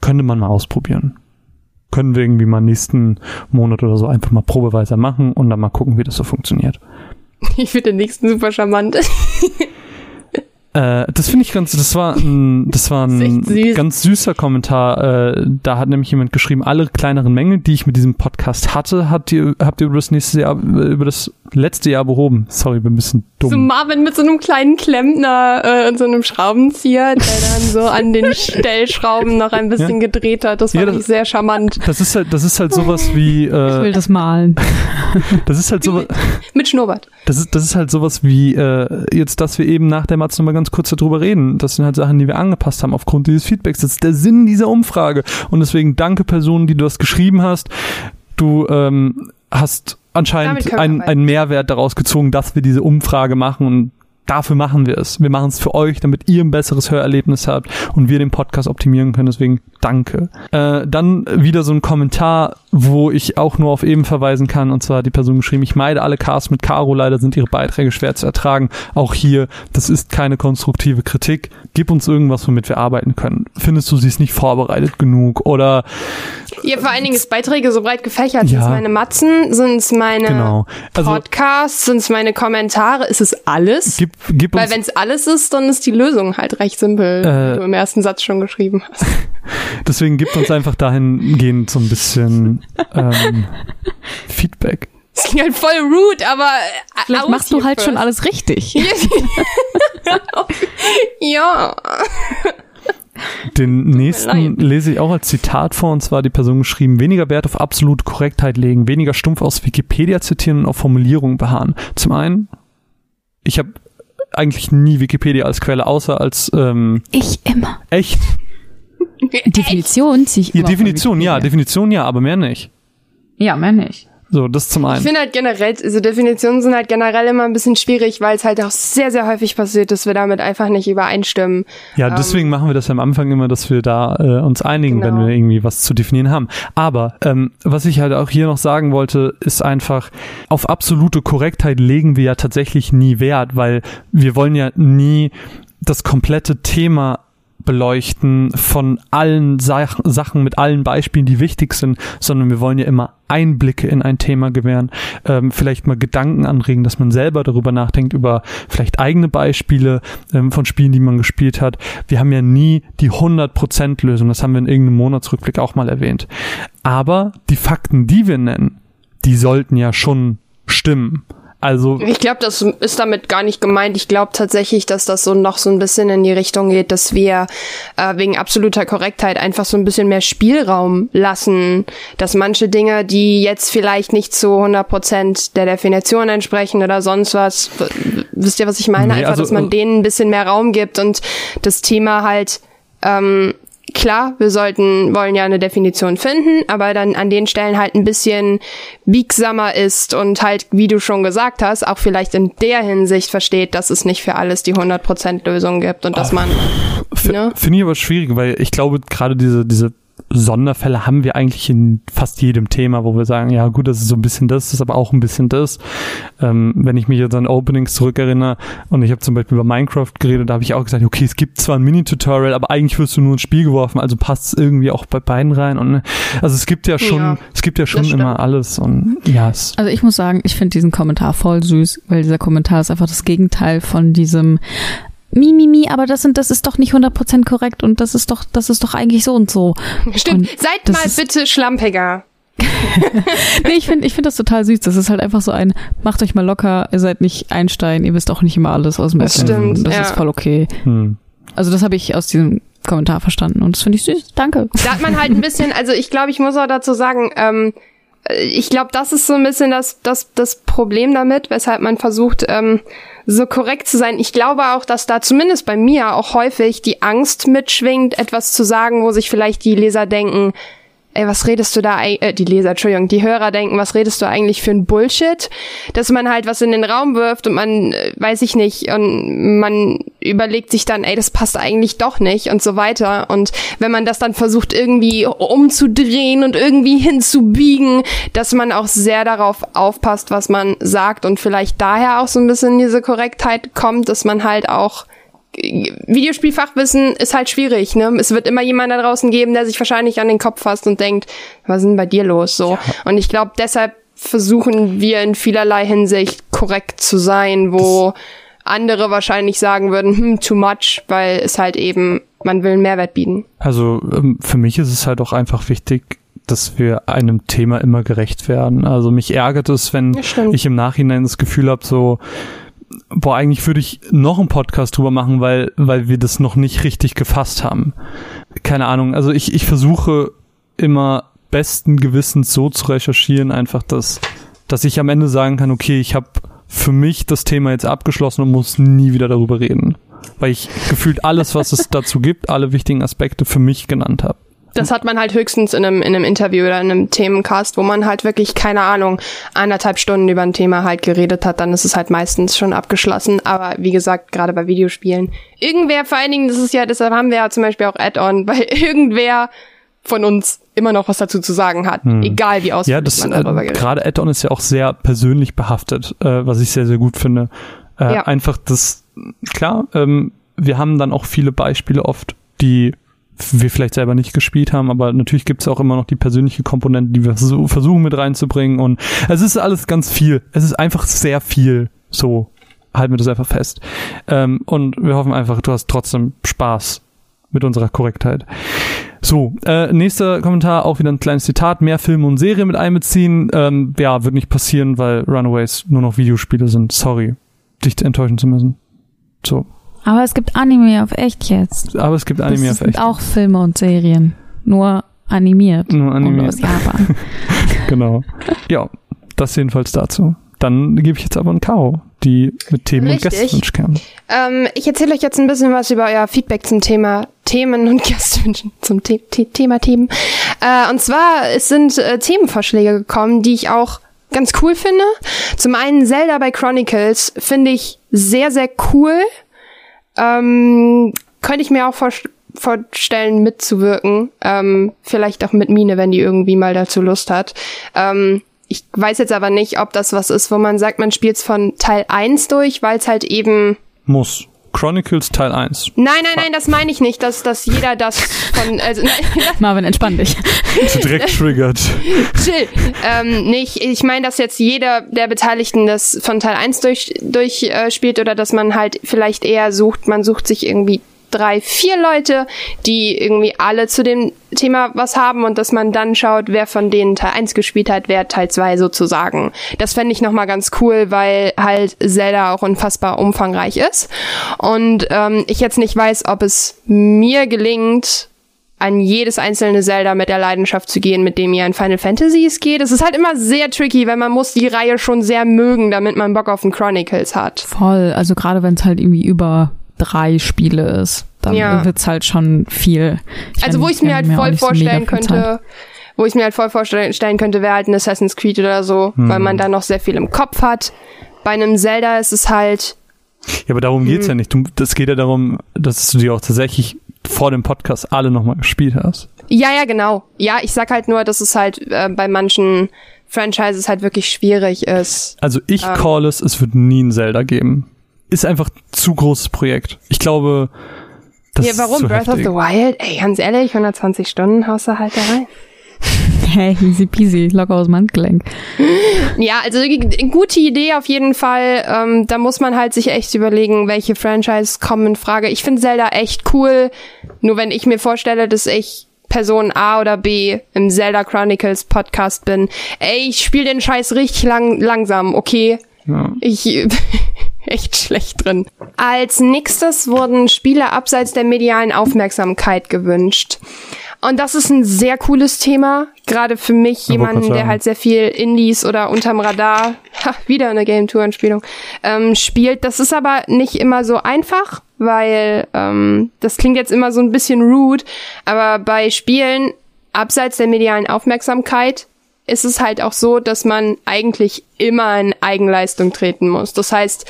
Speaker 1: könnte man mal ausprobieren. Können wir irgendwie mal nächsten Monat oder so einfach mal probeweise machen und dann mal gucken, wie das so funktioniert.
Speaker 2: Ich finde den nächsten super charmant.
Speaker 1: Ja,
Speaker 2: Äh. Äh,
Speaker 1: Äh, das finde ich ganz, das war ein, das war ein
Speaker 2: süß.
Speaker 1: ganz süßer Kommentar. Äh, da hat nämlich jemand geschrieben, alle kleineren Mängel, die ich mit diesem Podcast hatte, habt ihr, habt ihr über das nächste Jahr, über das letzte Jahr behoben. Sorry, bin ein bisschen dumm.
Speaker 2: So Marvin mit so einem kleinen Klempner äh, und so einem Schraubenzieher, der dann so an den Stellschrauben noch ein bisschen
Speaker 1: Ja.
Speaker 2: gedreht hat. Das
Speaker 1: Ja,
Speaker 2: fand
Speaker 1: das-
Speaker 2: ich sehr charmant.
Speaker 1: Das ist halt, das ist halt sowas wie,
Speaker 3: Ich will
Speaker 1: äh,
Speaker 3: das malen.
Speaker 1: das ist halt sowas,
Speaker 2: Mit Schnurrbart.
Speaker 1: das ist, das ist halt sowas wie, äh, jetzt, dass wir eben nach der Matz nochmal ganz kurz darüber reden. Das sind halt Sachen, die wir angepasst haben aufgrund dieses Feedbacks. Das ist der Sinn dieser Umfrage. Und deswegen danke Personen, die du das geschrieben hast. Du, ähm, hast anscheinend einen, einen Mehrwert daraus gezogen, dass wir diese Umfrage machen und dafür machen wir es. Wir machen es für euch, damit ihr ein besseres Hörerlebnis habt und wir den Podcast optimieren können. Deswegen danke. Äh, dann wieder so ein Kommentar, wo ich auch nur auf eben verweisen kann. Und zwar hat die Person geschrieben, ich meide alle Casts mit Caro, leider sind ihre Beiträge schwer zu ertragen. Auch hier, das ist keine konstruktive Kritik. Gib uns irgendwas, womit wir arbeiten können. Findest du, sie ist nicht vorbereitet genug? Oder
Speaker 2: Ja, vor allen Dingen ist Beiträge so breit gefächert.
Speaker 1: Ja.
Speaker 2: Sind es meine Matzen? Sind es meine
Speaker 1: genau. Also
Speaker 2: Podcasts? Sind es meine Kommentare? Ist es alles?
Speaker 1: gib, gib
Speaker 2: Weil wenn es alles ist, dann ist die Lösung halt recht simpel,
Speaker 1: Äh,
Speaker 2: wie du im ersten Satz schon geschrieben hast.
Speaker 1: Deswegen gibt uns einfach dahingehend so ein bisschen ähm, Feedback.
Speaker 2: Das klingt halt voll rude, aber äh,
Speaker 3: Vielleicht machst du halt schon
Speaker 2: first.
Speaker 3: alles richtig.
Speaker 2: ja.
Speaker 1: Den nächsten lese ich auch als Zitat vor, und zwar die Person geschrieben, weniger Wert auf absolute Korrektheit legen, weniger stumpf aus Wikipedia zitieren und auf Formulierungen beharren. Zum einen, ich habe eigentlich nie Wikipedia als Quelle, außer als ähm,
Speaker 3: Ich immer.
Speaker 1: echt.
Speaker 3: Definition ziehe ich
Speaker 1: Ja,
Speaker 3: immer
Speaker 1: Definition, ja. Definition ja, aber mehr nicht.
Speaker 3: Ja, mehr nicht.
Speaker 1: So, das zum
Speaker 2: Ich
Speaker 1: einen.
Speaker 2: finde halt generell, also Definitionen sind halt generell immer ein bisschen schwierig, weil es halt auch sehr, sehr häufig passiert, dass wir damit einfach nicht übereinstimmen.
Speaker 1: Ja, deswegen machen wir das am Anfang immer, dass wir da äh, uns einigen, wenn
Speaker 2: Genau.
Speaker 1: wir irgendwie was zu definieren haben. Aber ähm, was ich halt auch hier noch sagen wollte, ist einfach, auf absolute Korrektheit legen wir ja tatsächlich nie Wert, weil wir wollen ja nie das komplette Thema beleuchten von allen Sach Sachen mit allen Beispielen, die wichtig sind, sondern wir wollen ja immer Einblicke in ein Thema gewähren, ähm, vielleicht mal Gedanken anregen, dass man selber darüber nachdenkt, über vielleicht eigene Beispiele ähm, von Spielen, die man gespielt hat. Wir haben ja nie die 100% Lösung, das haben wir in irgendeinem Monatsrückblick auch mal erwähnt. Aber die Fakten, die wir nennen, die sollten ja schon stimmen. Also
Speaker 2: Ich glaube, das ist damit gar nicht gemeint. Ich glaube tatsächlich, dass das so noch so ein bisschen in die Richtung geht, dass wir äh, wegen absoluter Korrektheit einfach so ein bisschen mehr Spielraum lassen, dass manche Dinge, die jetzt vielleicht nicht zu 100 Prozent der Definition entsprechen oder sonst was, wisst ihr, was ich meine?
Speaker 1: Nee,
Speaker 2: einfach,
Speaker 1: also,
Speaker 2: dass man
Speaker 1: äh,
Speaker 2: denen ein bisschen mehr Raum gibt und das Thema halt ähm, klar, wir sollten, wollen ja eine Definition finden, aber dann an den Stellen halt ein bisschen biegsamer ist und halt, wie du schon gesagt hast, auch vielleicht in der Hinsicht versteht, dass es nicht für alles die 100% Lösung gibt und dass man,
Speaker 1: F-
Speaker 2: Ne?
Speaker 1: Finde ich aber schwierig, weil ich glaube, gerade diese, diese Sonderfälle haben wir eigentlich in fast jedem Thema, wo wir sagen, ja gut, das ist so ein bisschen das, das ist aber auch ein bisschen das. Ähm, wenn ich mich jetzt an Openings zurückerinnere und ich habe zum Beispiel über Minecraft geredet, da habe ich auch gesagt, okay, es gibt zwar ein Mini-Tutorial, aber eigentlich wirst du nur ins Spiel geworfen, also passt es irgendwie auch bei beiden rein. Und ne, also es gibt ja schon,
Speaker 2: Ja,
Speaker 1: es gibt ja schon immer alles und ja, es
Speaker 3: Also ich muss sagen, ich finde diesen Kommentar voll süß, weil dieser Kommentar ist einfach das Gegenteil von diesem Mi, mi, mi, aber das sind, das ist doch nicht 100% korrekt und das ist doch, das ist doch eigentlich so und so.
Speaker 2: stimmt,
Speaker 3: Und
Speaker 2: seid mal bitte schlampiger.
Speaker 3: Nee, ich finde, ich finde das total süß. Das ist halt einfach so ein, macht euch mal locker, ihr seid nicht Einstein, ihr wisst auch nicht immer alles aus dem
Speaker 2: Das
Speaker 3: Internet.
Speaker 2: stimmt,
Speaker 3: Das
Speaker 2: ja.
Speaker 3: ist voll okay.
Speaker 1: hm.
Speaker 3: Also das habe ich aus diesem Kommentar verstanden und das finde ich süß. Danke.
Speaker 2: Da hat man halt ein bisschen, also ich glaube, ich muss auch dazu sagen, ähm, äh, ich glaube, das ist so ein bisschen das, das, das Problem damit, weshalb man versucht, ähm, so korrekt zu sein. Ich glaube auch, dass da zumindest bei mir auch häufig die Angst mitschwingt, etwas zu sagen, wo sich vielleicht die Leser denken, ey, was redest du da, äh, die Leser, Entschuldigung, die Hörer denken, was redest du eigentlich für ein Bullshit? Dass man halt was in den Raum wirft und man, äh, weiß ich nicht, und man überlegt sich dann, ey, das passt eigentlich doch nicht und so weiter. Und wenn man das dann versucht irgendwie umzudrehen und irgendwie hinzubiegen, dass man auch sehr darauf aufpasst, was man sagt und vielleicht daher auch so ein bisschen diese Korrektheit kommt, dass man halt auch Videospielfachwissen ist halt schwierig, ne? Es wird immer jemand da draußen geben, der sich wahrscheinlich an den Kopf fasst und denkt, was ist denn bei dir los? So. Und ich glaube, deshalb versuchen wir in vielerlei Hinsicht korrekt zu sein, wo andere wahrscheinlich sagen würden, hm, too much, weil es halt eben, man will einen Mehrwert bieten.
Speaker 1: Also ähm, für mich ist es halt auch einfach wichtig, dass wir einem Thema immer gerecht werden. Also mich ärgert es, wenn
Speaker 2: Ja,
Speaker 1: ich im Nachhinein das Gefühl habe, so, boah, eigentlich würde ich noch einen Podcast drüber machen, weil, weil wir das noch nicht richtig gefasst haben. Keine Ahnung. Also ich, ich versuche immer besten Gewissens so zu recherchieren, einfach, dass, dass ich am Ende sagen kann, okay, ich habe für mich das Thema jetzt abgeschlossen und muss nie wieder darüber reden. Weil ich gefühlt alles, was es dazu gibt, alle wichtigen Aspekte für mich genannt habe.
Speaker 2: Das hat man halt höchstens in einem, in einem Interview oder in einem Themencast, wo man halt wirklich, keine Ahnung, anderthalb Stunden über ein Thema halt geredet hat, dann ist es halt meistens schon abgeschlossen. Aber wie gesagt, gerade bei Videospielen, irgendwer, vor allen Dingen, das ist ja, deshalb haben wir ja zum Beispiel auch Add-on, weil irgendwer von uns immer noch was dazu zu sagen hat, egal wie ausführlich
Speaker 1: Ja, das
Speaker 2: man
Speaker 1: äh,
Speaker 2: darüber geredet
Speaker 1: gerade Add-on ist ja auch sehr persönlich behaftet, äh, was ich sehr, sehr gut finde. Äh,
Speaker 2: Ja.
Speaker 1: Einfach das, klar, ähm, wir haben dann auch viele Beispiele oft, die wir vielleicht selber nicht gespielt haben, aber natürlich gibt es auch immer noch die persönliche Komponente, die wir so versuchen mit reinzubringen und es ist alles ganz viel. Es ist einfach sehr viel. So, halten wir das einfach fest. Ähm, und wir hoffen einfach, du hast trotzdem Spaß mit unserer Korrektheit. So, äh, nächster Kommentar, auch wieder ein kleines Zitat, mehr Filme und Serien mit einbeziehen. Ähm, ja, wird nicht passieren, weil Runaways nur noch Videospiele sind. Sorry, dich enttäuschen zu müssen. So,
Speaker 3: Aber es gibt Anime auf echt jetzt.
Speaker 1: aber es gibt Anime
Speaker 3: das
Speaker 1: auf echt.
Speaker 3: auch Filme und Serien. Nur animiert.
Speaker 1: Nur
Speaker 3: Und
Speaker 1: animiert.
Speaker 3: aus Japan.
Speaker 1: Genau. Ja, das jedenfalls dazu. Dann gebe ich jetzt aber an Caro, die mit Themen und
Speaker 2: Richtig.
Speaker 1: Gästewunsch kam.
Speaker 2: Ähm, ich erzähle euch jetzt ein bisschen was über euer Feedback zum Thema Themen und Gästewünschen zum The The Thema Themen. Äh, und zwar es sind äh, Themenvorschläge gekommen, die ich auch ganz cool finde. Zum einen Zelda bei Chronicles finde ich sehr, sehr cool. Ähm, könnte ich mir auch vor vorstellen, mitzuwirken. Ähm, vielleicht auch mit Mine, wenn die irgendwie mal dazu Lust hat. Ähm, ich weiß jetzt aber nicht, ob das was ist, wo man sagt, man spielt's von Teil 1 durch, weil es halt eben
Speaker 1: Muss. Chronicles Teil 1.
Speaker 2: Nein, nein, nein, das meine ich nicht, dass, dass jeder das von, also,
Speaker 3: Marvin, entspann dich.
Speaker 1: Direkt triggert.
Speaker 2: chill. Ähm, nicht, ich meine, dass jetzt jeder der Beteiligten das von Teil 1 durch, durch äh, spielt oder dass man halt vielleicht eher sucht, man sucht sich irgendwie drei, vier Leute, die irgendwie alle zu dem Thema was haben und dass man dann schaut, wer von denen Teil 1 gespielt hat, wer Teil 2 sozusagen. Das fände ich nochmal ganz cool, weil halt Zelda auch unfassbar umfangreich ist. Und ähm, ich jetzt nicht weiß, ob es mir gelingt, an jedes einzelne Zelda mit der Leidenschaft zu gehen, mit dem ihr in Final Fantasies geht. Es ist halt immer sehr tricky, weil man muss die Reihe schon sehr mögen, damit man Bock auf ein Chronicles hat.
Speaker 3: Voll. Also gerade wenn es halt irgendwie über drei Spiele ist, dann
Speaker 2: Ja.
Speaker 3: wird's halt schon viel. Ich
Speaker 2: Also wo ich es mir halt
Speaker 3: auch
Speaker 2: voll
Speaker 3: so
Speaker 2: vorstellen könnte, wo ich mir halt voll vorstellen stellen könnte, wäre halt ein Assassin's Creed oder so, weil man da noch sehr viel im Kopf hat. Bei einem Zelda ist es halt,
Speaker 1: Ja, aber darum geht's ja nicht. Du, das geht ja darum, dass du die auch tatsächlich vor dem Podcast alle nochmal gespielt hast.
Speaker 2: ja, ja, genau. Ja, ich sag halt nur, dass es halt äh, bei manchen Franchises halt wirklich schwierig ist.
Speaker 1: Also ich
Speaker 2: Ähm.
Speaker 1: call es, es wird nie ein Zelda geben. Ist einfach zu großes Projekt. Ich glaube, das
Speaker 2: ja, warum?
Speaker 1: ist
Speaker 2: Breath
Speaker 1: heftig.
Speaker 2: of the Wild? Ey, ganz ehrlich, 120 Stunden haust du halt da rein.
Speaker 3: Hey, easy peasy, locker aus dem Handgelenk.
Speaker 2: Ja, also gute Idee auf jeden Fall. Ähm, da muss man halt sich echt überlegen, welche Franchise kommen in Frage. Ich finde Zelda echt cool. Nur wenn ich mir vorstelle, dass ich Person A oder B im Zelda Chronicles Podcast bin, ey, ich spiele den Scheiß richtig lang langsam, okay?
Speaker 1: Ja.
Speaker 2: Ich echt schlecht drin. Als nächstes wurden Spiele abseits der medialen Aufmerksamkeit gewünscht. Und das ist ein sehr cooles Thema, gerade für mich,
Speaker 1: Ja,
Speaker 2: jemanden, der halt sehr viel Indies oder unterm Radar, ha, wieder eine Game Tour Anspielung, ähm, spielt. Das ist aber nicht immer so einfach, weil ähm, das klingt jetzt immer so ein bisschen rude, aber bei Spielen abseits der medialen Aufmerksamkeit ist es halt auch so, dass man eigentlich immer in Eigenleistung treten muss. Das heißt,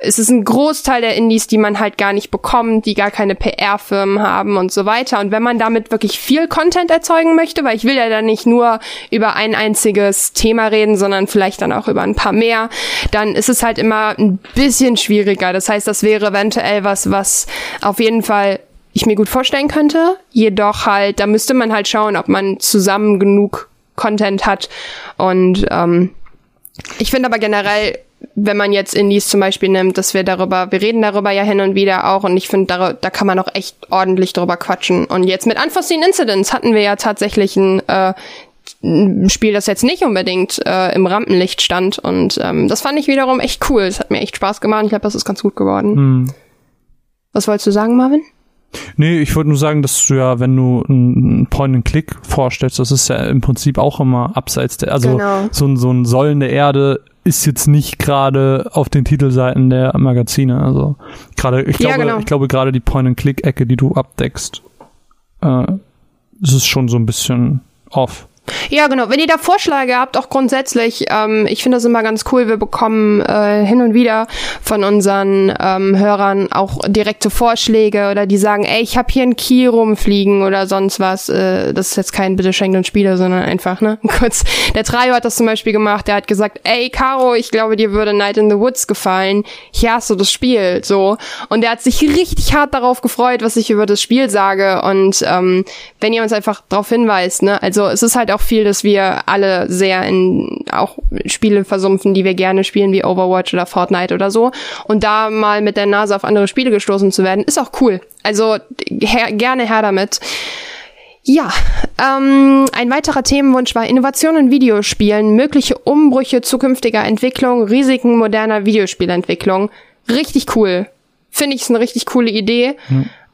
Speaker 2: es ist ein Großteil der Indies, die man halt gar nicht bekommt, die gar keine PR-Firmen haben und so weiter. Und wenn man damit wirklich viel Content erzeugen möchte, weil ich will ja dann nicht nur über ein einziges Thema reden, sondern vielleicht dann auch über ein paar mehr, dann ist es halt immer ein bisschen schwieriger. Das heißt, das wäre eventuell was, was auf jeden Fall ich mir gut vorstellen könnte. Jedoch halt, da müsste man halt schauen, ob man zusammen genug Content hat. Und ähm, ich finde aber generell wenn man jetzt Indies zum Beispiel nimmt, dass wir darüber, wir reden darüber ja hin und wieder auch und ich finde, da, da kann man auch echt ordentlich drüber quatschen. Und jetzt mit Unforeseen Incidents hatten wir ja tatsächlich ein, äh, ein Spiel, das jetzt nicht unbedingt äh, im Rampenlicht stand und ähm, das fand ich wiederum echt cool. Es hat mir echt Spaß gemacht. Ich glaube, das ist ganz gut geworden.
Speaker 1: Hm.
Speaker 2: Was wolltest du sagen, Marvin?
Speaker 1: Nee, ich wollte nur sagen, dass du ja, wenn du einen Point-and-Click vorstellst, das ist ja im Prinzip auch immer abseits der, also
Speaker 2: Genau.
Speaker 1: so ein, so ein Säulen der Erde ist jetzt nicht gerade auf den Titelseiten der Magazine. Also gerade, ich
Speaker 2: Ja,
Speaker 1: glaube,
Speaker 2: genau.
Speaker 1: ich glaube gerade die Point-and-Click-Ecke, die du abdeckst, äh, ist schon so ein bisschen off.
Speaker 2: Ja, genau. Wenn ihr da Vorschläge habt, auch grundsätzlich, ähm, ich finde das immer ganz cool. Wir bekommen äh, hin und wieder von unseren ähm, Hörern auch direkte Vorschläge oder die sagen, ey, ich habe hier einen Key rumfliegen oder sonst was. Äh, das ist jetzt kein Bitte schenkt uns Spiele, sondern einfach, ne? Kurz. Der Trajo hat das zum Beispiel gemacht. Der hat gesagt, ey, Caro, ich glaube, dir würde Night in the Woods gefallen. Hier hast du das Spiel, so. Und der hat sich richtig hart darauf gefreut, was ich über das Spiel sage. Und ähm, wenn ihr uns einfach darauf hinweist, ne, also es ist halt auch viel, dass wir alle sehr in auch Spiele versumpfen, die wir gerne spielen, wie Overwatch oder Fortnite oder so. Und da mal mit der Nase auf andere Spiele gestoßen zu werden, ist auch cool. Also her, gerne her damit. Ja, ähm, ein weiterer Themenwunsch war Innovation in Videospielen, mögliche Umbrüche zukünftiger Entwicklung, Risiken moderner Videospielentwicklung. Richtig cool. Finde ich ist eine richtig coole Idee.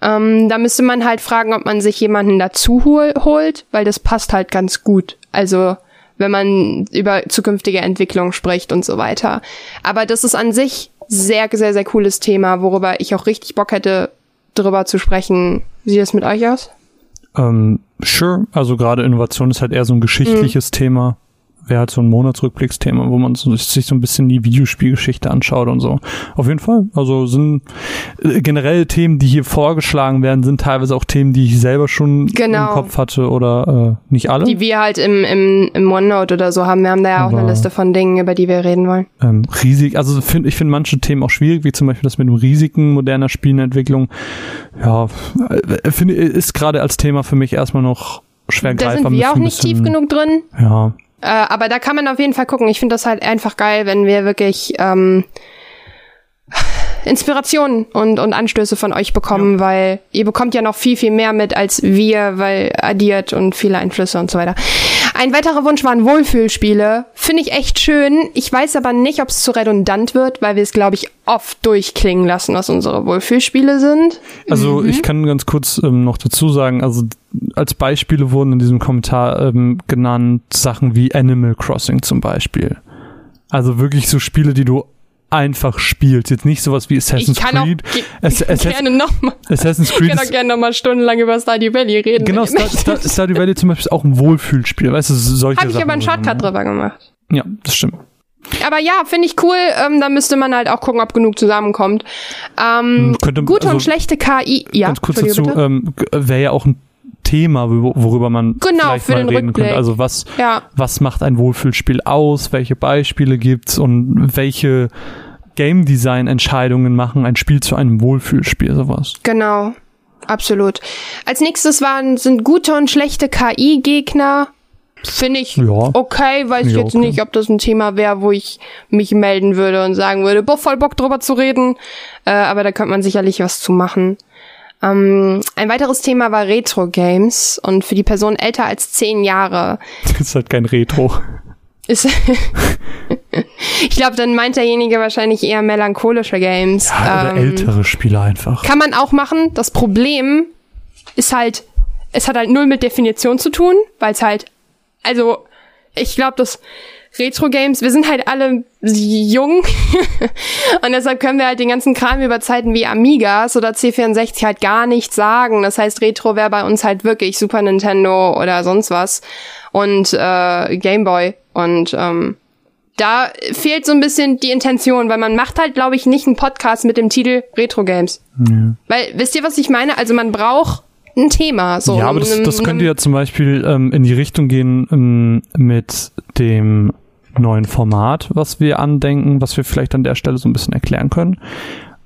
Speaker 2: Ähm, da müsste man halt fragen, ob man sich jemanden dazu hol holt, weil das passt halt ganz gut. Also wenn man über zukünftige Entwicklung spricht und so weiter. Aber das ist an sich sehr, sehr, sehr cooles Thema, worüber ich auch richtig Bock hätte, drüber zu sprechen. Wie sieht das mit euch aus?
Speaker 1: Ähm, sure, also gerade Innovation ist halt eher so ein geschichtliches Thema. Wäre halt so ein Monatsrückblicksthema, wo man so, sich so ein bisschen die Videospielgeschichte anschaut und so. Auf jeden Fall. Also sind äh, generell Themen, die hier vorgeschlagen werden, sind teilweise auch Themen, die ich selber schon
Speaker 2: Genau.
Speaker 1: im Kopf hatte oder äh, nicht alle.
Speaker 2: Die wir halt im, im, im OneNote oder so haben. Wir haben da ja auch
Speaker 1: Aber-
Speaker 2: eine Liste von Dingen, über die wir reden wollen.
Speaker 1: ähm, riesig, also find, ich finde manche Themen auch schwierig, wie zum Beispiel das mit dem Risiken moderner Spielentwicklung. Ja, äh, finde ist gerade als Thema für mich erstmal noch schwer
Speaker 2: Da
Speaker 1: greifbar.
Speaker 2: sind wir auch nicht tief genug drin.
Speaker 1: Ja,
Speaker 2: Äh, aber da kann man auf jeden Fall gucken. Ich finde das halt einfach geil, wenn wir wirklich ähm, Inspirationen und, und Anstöße von euch bekommen, weil ihr bekommt ja noch viel, viel mehr mit als wir, weil addiert und viele Einflüsse und so weiter. Ein weiterer Wunsch waren Wohlfühlspiele. Finde ich echt schön. Ich weiß aber nicht, ob es zu redundant wird, weil wir es, glaube ich, oft durchklingen lassen, was unsere Wohlfühlspiele sind.
Speaker 1: Also ich kann ganz kurz ähm, noch dazu sagen, also als Beispiele wurden in diesem Kommentar ähm, genannt Sachen wie Animal Crossing zum Beispiel. Also wirklich so Spiele, die du einfach spielst. Jetzt nicht sowas wie Assassin's
Speaker 2: Ich kann auch
Speaker 1: Creed.
Speaker 2: ge
Speaker 1: Ass- Ass-
Speaker 2: gerne nochmal.
Speaker 1: Assassin's
Speaker 2: Ich
Speaker 1: Creed
Speaker 2: kann auch gerne nochmal stundenlang über Stardew Valley reden.
Speaker 1: genau, Star. Star, Stardew Valley zum Beispiel ist auch ein Wohlfühlspiel. Weißt du, solche
Speaker 2: Habe ich
Speaker 1: Sachen
Speaker 2: aber einen
Speaker 1: so,
Speaker 2: Shortcut
Speaker 1: ne?
Speaker 2: drüber gemacht.
Speaker 1: Ja, das stimmt.
Speaker 2: Aber ja, finde ich cool. Ähm, da müsste man halt auch gucken, ob genug zusammenkommt. Ähm,
Speaker 1: Könnte-
Speaker 2: gute
Speaker 1: also
Speaker 2: und schlechte KI. Ja,
Speaker 1: Ganz kurz dazu, ähm, wäre ja auch ein Thema, wor- worüber man
Speaker 2: Genau,
Speaker 1: vielleicht mal
Speaker 2: den
Speaker 1: reden
Speaker 2: Rückblick.
Speaker 1: könnte. Also was,
Speaker 2: Ja,
Speaker 1: was macht ein Wohlfühlspiel aus, welche Beispiele gibt's und welche Game Design Entscheidungen machen ein Spiel zu einem Wohlfühlspiel, sowas.
Speaker 2: genau. Absolut. Als nächstes waren, sind gute und schlechte KI-Gegner. Finde ich
Speaker 1: Ja.
Speaker 2: okay, weiß
Speaker 1: Ja,
Speaker 2: jetzt
Speaker 1: okay.
Speaker 2: nicht, ob das ein Thema wäre, wo ich mich melden würde und sagen würde, boah, voll Bock drüber zu reden. Äh, aber da könnte man sicherlich was zu machen. Ähm, ein weiteres Thema war Retro-Games und für die Person älter als zehn Jahre
Speaker 1: Das ist halt kein Retro.
Speaker 2: ist. ich glaube, dann meint derjenige wahrscheinlich eher melancholische Games.
Speaker 1: Ja, oder
Speaker 2: Ähm,
Speaker 1: ältere Spiele einfach.
Speaker 2: Kann man auch machen. Das Problem ist halt, es hat halt null mit Definition zu tun, weil es halt, also, ich glaube, dass Retro-Games, wir sind halt alle jung und deshalb können wir halt den ganzen Kram über Zeiten wie Amigas oder C64 halt gar nicht sagen. Das heißt, Retro wäre bei uns halt wirklich Super Nintendo oder sonst was und äh, Game Boy und ähm, da fehlt so ein bisschen die Intention, weil man macht halt, glaube ich, nicht einen Podcast mit dem Titel Retro Games. Weil, wisst ihr, was ich meine? Also man braucht ein Thema. So
Speaker 1: ja, aber das, das könnte ja zum Beispiel ähm, in die Richtung gehen ähm, mit dem neuen Format, was wir andenken, was wir vielleicht an der Stelle so ein bisschen erklären können.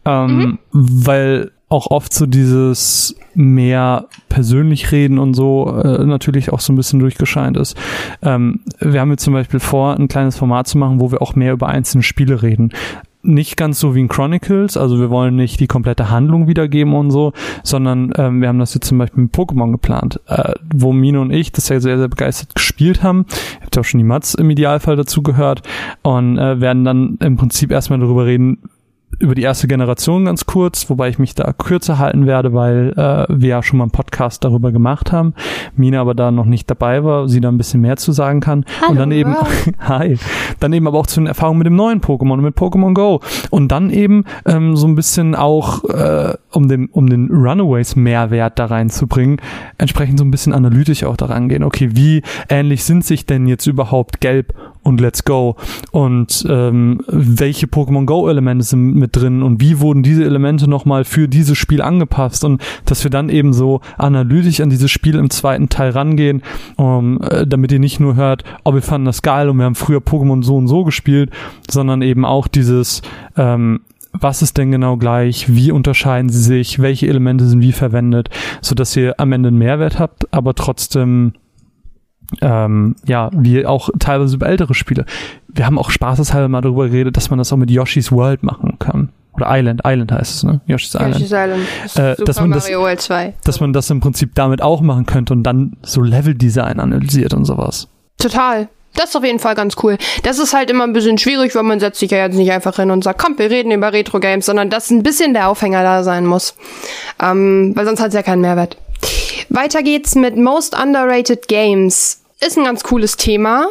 Speaker 1: Ähm,
Speaker 2: Mhm.
Speaker 1: Weil auch oft so dieses mehr persönlich reden und so äh, natürlich auch so ein bisschen durchgescheint ist. Ähm, wir haben jetzt zum Beispiel vor, ein kleines Format zu machen, wo wir auch mehr über einzelne Spiele reden nicht ganz so wie in Chronicles, also wir wollen nicht die komplette Handlung wiedergeben und so, sondern ähm, wir haben das jetzt zum Beispiel mit Pokémon geplant, äh, wo Mino und ich das ja sehr, sehr begeistert gespielt haben. Ihr habt auch schon die Mats im Idealfall dazu gehört und äh, werden dann im Prinzip erstmal darüber reden, über die erste Generation ganz kurz, wobei ich mich da kürzer halten werde, weil äh, wir ja schon mal einen Podcast darüber gemacht haben. Mina aber da noch nicht dabei war, sie da ein bisschen mehr zu sagen kann.
Speaker 2: Hallo,
Speaker 1: und dann eben, hi, dann eben aber auch zu den Erfahrungen mit dem neuen Pokémon, mit Pokémon Go. Und dann eben ähm, so ein bisschen auch, äh, um, den, um den Runaways Mehrwert da reinzubringen, entsprechend so ein bisschen analytisch auch daran gehen. Okay, wie ähnlich sind sich denn jetzt überhaupt Gelb und Let's Go? Und ähm, welche Pokémon Go Elemente sind mit drin und wie wurden diese Elemente nochmal für dieses Spiel angepasst und dass wir dann eben so analytisch an dieses Spiel im zweiten Teil rangehen, um, äh, damit ihr nicht nur hört, oh, wir fanden das geil und wir haben früher Pokémon so und so gespielt, sondern eben auch dieses, ähm, was ist denn genau gleich, wie unterscheiden sie sich, welche Elemente sind wie verwendet, so dass ihr am Ende einen Mehrwert habt, aber trotzdem ähm, ja, wie auch teilweise über ältere Spiele. Wir haben auch spaßeshalber mal darüber geredet, dass man das auch mit Yoshi's World machen kann. Oder Island, Island heißt es, ne? Yoshi's Island.
Speaker 2: Yoshi's Island.
Speaker 1: Äh,
Speaker 2: Super
Speaker 1: dass man das-
Speaker 2: Mario World 2.
Speaker 1: Dass man das im Prinzip damit auch machen könnte und dann so Leveldesign analysiert und sowas.
Speaker 2: Total. Das ist auf jeden Fall ganz cool. Das ist halt immer ein bisschen schwierig, weil man setzt sich ja jetzt nicht einfach hin und sagt, komm, wir reden über Retro-Games, sondern dass ein bisschen der Aufhänger da sein muss. Ähm, weil sonst hat es ja keinen Mehrwert. Weiter geht's mit Most Underrated Games. Ist ein ganz cooles Thema.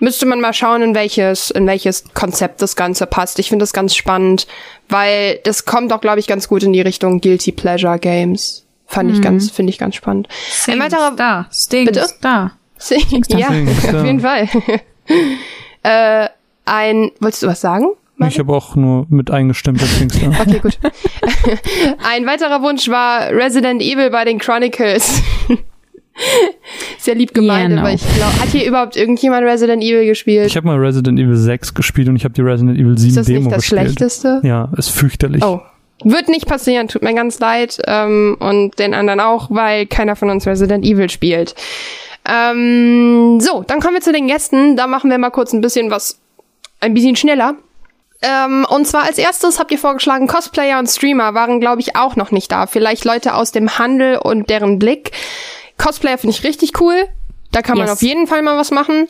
Speaker 2: Müsste man mal schauen, in welches, in welches Konzept das Ganze passt. Ich finde das ganz spannend, weil das kommt auch, glaube ich, ganz gut in die Richtung Guilty Pleasure Games. Fand ich ganz, finde ich ganz spannend. Ein weiterer,
Speaker 3: da, Stings,
Speaker 2: Bitte?
Speaker 3: da.
Speaker 2: ja,
Speaker 1: Sings, ja.
Speaker 2: auf jeden Fall. äh, ein, wolltest du was sagen?
Speaker 1: Ich habe auch nur mit eingestimmt, deswegen. Ja.
Speaker 2: Okay, gut. ein weiterer Wunsch war Resident Evil bei den Chronicles. Sehr lieb gemeint,
Speaker 3: Ja,
Speaker 2: aber ich glaube, hat hier überhaupt irgendjemand Resident Evil gespielt?
Speaker 1: Ich habe mal Resident Evil 6 gespielt und ich habe die Resident Evil 7
Speaker 2: ist das
Speaker 1: Demo
Speaker 2: nicht das
Speaker 1: gespielt.
Speaker 2: Schlechteste?
Speaker 1: Ja, ist fürchterlich.
Speaker 2: Oh. Wird nicht passieren, tut mir ganz leid. Ähm, und den anderen auch, weil keiner von uns Resident Evil spielt. Ähm, so, dann kommen wir zu den Gästen. Da machen wir mal kurz ein bisschen was, ein bisschen schneller. Ähm, und zwar als erstes habt ihr vorgeschlagen, Cosplayer und Streamer waren, glaube ich, auch noch nicht da. Vielleicht Leute aus dem Handel und deren Blick. Cosplayer finde ich richtig cool. Da kann man
Speaker 3: Yes.
Speaker 2: auf jeden Fall mal was machen.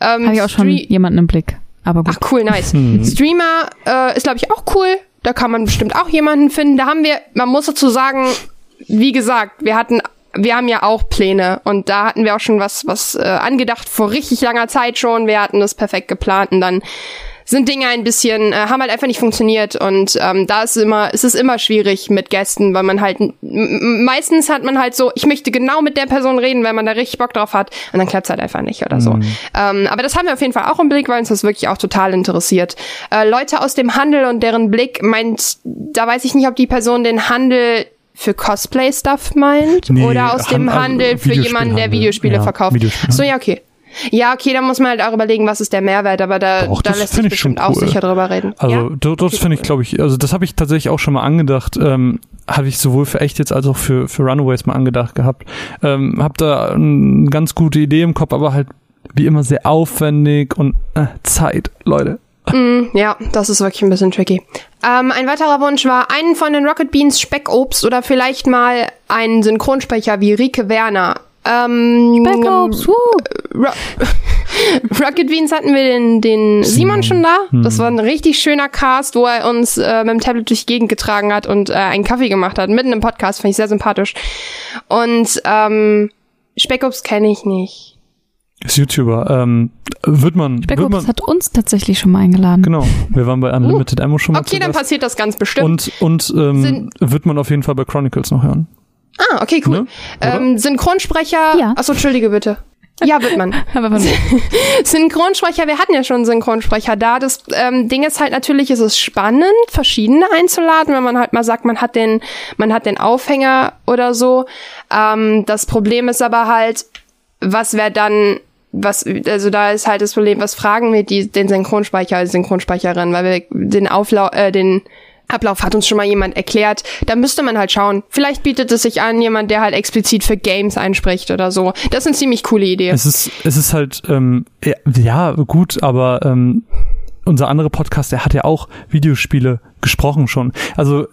Speaker 2: Ähm,
Speaker 3: Habe ich auch schon
Speaker 2: Stre-
Speaker 3: jemanden im Blick. Aber gut.
Speaker 2: Ach cool, nice. Streamer äh, ist, glaube ich, auch cool. Da kann man bestimmt auch jemanden finden. Da haben wir, man muss dazu sagen, wie gesagt, wir hatten, wir haben ja auch Pläne und da hatten wir auch schon was, was äh, angedacht vor richtig langer Zeit schon. Wir hatten das perfekt geplant und dann sind Dinge ein bisschen, äh, haben halt einfach nicht funktioniert und ähm, da ist immer, es ist immer schwierig mit Gästen, weil man halt, meistens hat man halt so, ich möchte genau mit der Person reden, wenn man da richtig Bock drauf hat und dann klappt's halt einfach nicht oder so. Ähm, aber das haben wir auf jeden Fall auch im Blick, weil uns das wirklich auch total interessiert. Äh, Leute aus dem Handel und deren Blick meint, da weiß ich nicht, ob die Person den Handel für Cosplay-Stuff meint
Speaker 1: Nee,
Speaker 2: oder aus dem
Speaker 1: Han- also
Speaker 2: Handel für jemanden, der. Videospiele
Speaker 1: Ja,
Speaker 2: verkauft.
Speaker 1: Videospielhandel.
Speaker 2: So, ja, okay. Ja, okay, da muss man halt auch überlegen, was ist der Mehrwert, aber da,
Speaker 1: Doch,
Speaker 2: da lässt sich bestimmt auch
Speaker 1: cool.
Speaker 2: sicher drüber reden.
Speaker 1: Also
Speaker 2: ja?
Speaker 1: das, das finde ich, glaube ich, also das habe ich tatsächlich auch schon mal angedacht. Ähm, habe ich sowohl für echt jetzt als auch für, für Runaways mal angedacht gehabt. Ähm, hab da eine ganz gute Idee im Kopf, aber halt wie immer sehr aufwendig und äh, Zeit, Leute.
Speaker 2: Mm, ja, das ist wirklich ein bisschen tricky. Ähm, ein weiterer Wunsch war, einen von den Rocket Beans Speckobst oder vielleicht mal einen Synchronsprecher wie Rike Werner. Ähm,
Speaker 3: Backups, woo.
Speaker 2: Ro Rocket Beans hatten wir den, den Simon schon da. Das war ein richtig schöner Cast, wo er uns äh, mit dem Tablet durch die Gegend getragen hat und äh, einen Kaffee gemacht hat. Mitten im Podcast, fand ich sehr sympathisch. Und ähm, Speckobst kenne ich nicht.
Speaker 1: Ist YouTuber. Ähm, wird man, wird
Speaker 3: Speckops
Speaker 1: man
Speaker 3: hat uns tatsächlich schon mal eingeladen.
Speaker 1: genau. Wir waren bei Unlimited Ammo schon mal
Speaker 2: Okay, dann passiert das ganz bestimmt.
Speaker 1: Und, und ähm,
Speaker 2: Sind-
Speaker 1: wird man auf jeden Fall bei Chronicles noch hören.
Speaker 2: Ah, okay, cool.
Speaker 1: Ne?
Speaker 2: Ähm, Synchronsprecher.
Speaker 3: Ja.
Speaker 2: Achso, entschuldige bitte. Ja, wird man. Synchronsprecher, wir hatten ja schon einen Synchronsprecher da. Das ähm, Ding ist halt natürlich, ist es spannend, verschiedene einzuladen, wenn man halt mal sagt, man hat den, man hat den Aufhänger oder so. Ähm, das Problem ist aber halt, was wäre dann, was, also da ist halt das Problem, was fragen wir die, den Synchronsprecher, die Synchronsprecherin, weil wir den Auflau, äh, den Ablauf hat uns schon mal jemand erklärt. Da müsste man halt schauen. Vielleicht bietet es sich an, jemand, der halt explizit für Games einspricht oder so. Das ist eine ziemlich coole Idee.
Speaker 1: Es ist, es ist halt, ähm, ja, ja, gut, aber ähm, unser anderer Podcast, der hat ja auch Videospiele gesprochen schon. Also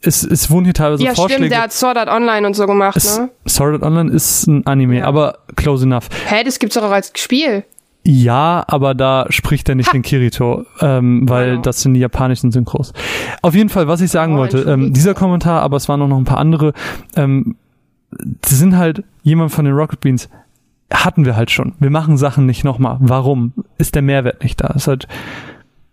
Speaker 1: es, es wurden hier teilweise
Speaker 2: ja,
Speaker 1: Vorschläge.
Speaker 2: stimmt, der hat Sword Art Online und so gemacht,
Speaker 1: es,
Speaker 2: ne?
Speaker 1: Sword Art Online ist ein Anime,
Speaker 2: Ja.
Speaker 1: aber close enough.
Speaker 2: Hä, das gibt's doch auch als Spiel.
Speaker 1: Ja, aber da spricht er nicht den Kirito, ähm, weil
Speaker 2: Genau.
Speaker 1: das sind die japanischen Synchros. Auf jeden Fall, was ich sagen
Speaker 2: Oh,
Speaker 1: wollte, ähm, dieser Kommentar, aber es waren auch noch ein paar andere, ähm, sie sind halt jemand von den Rocket Beans, hatten wir halt schon. Wir machen Sachen nicht nochmal. Warum? Ist der Mehrwert nicht da? Ist halt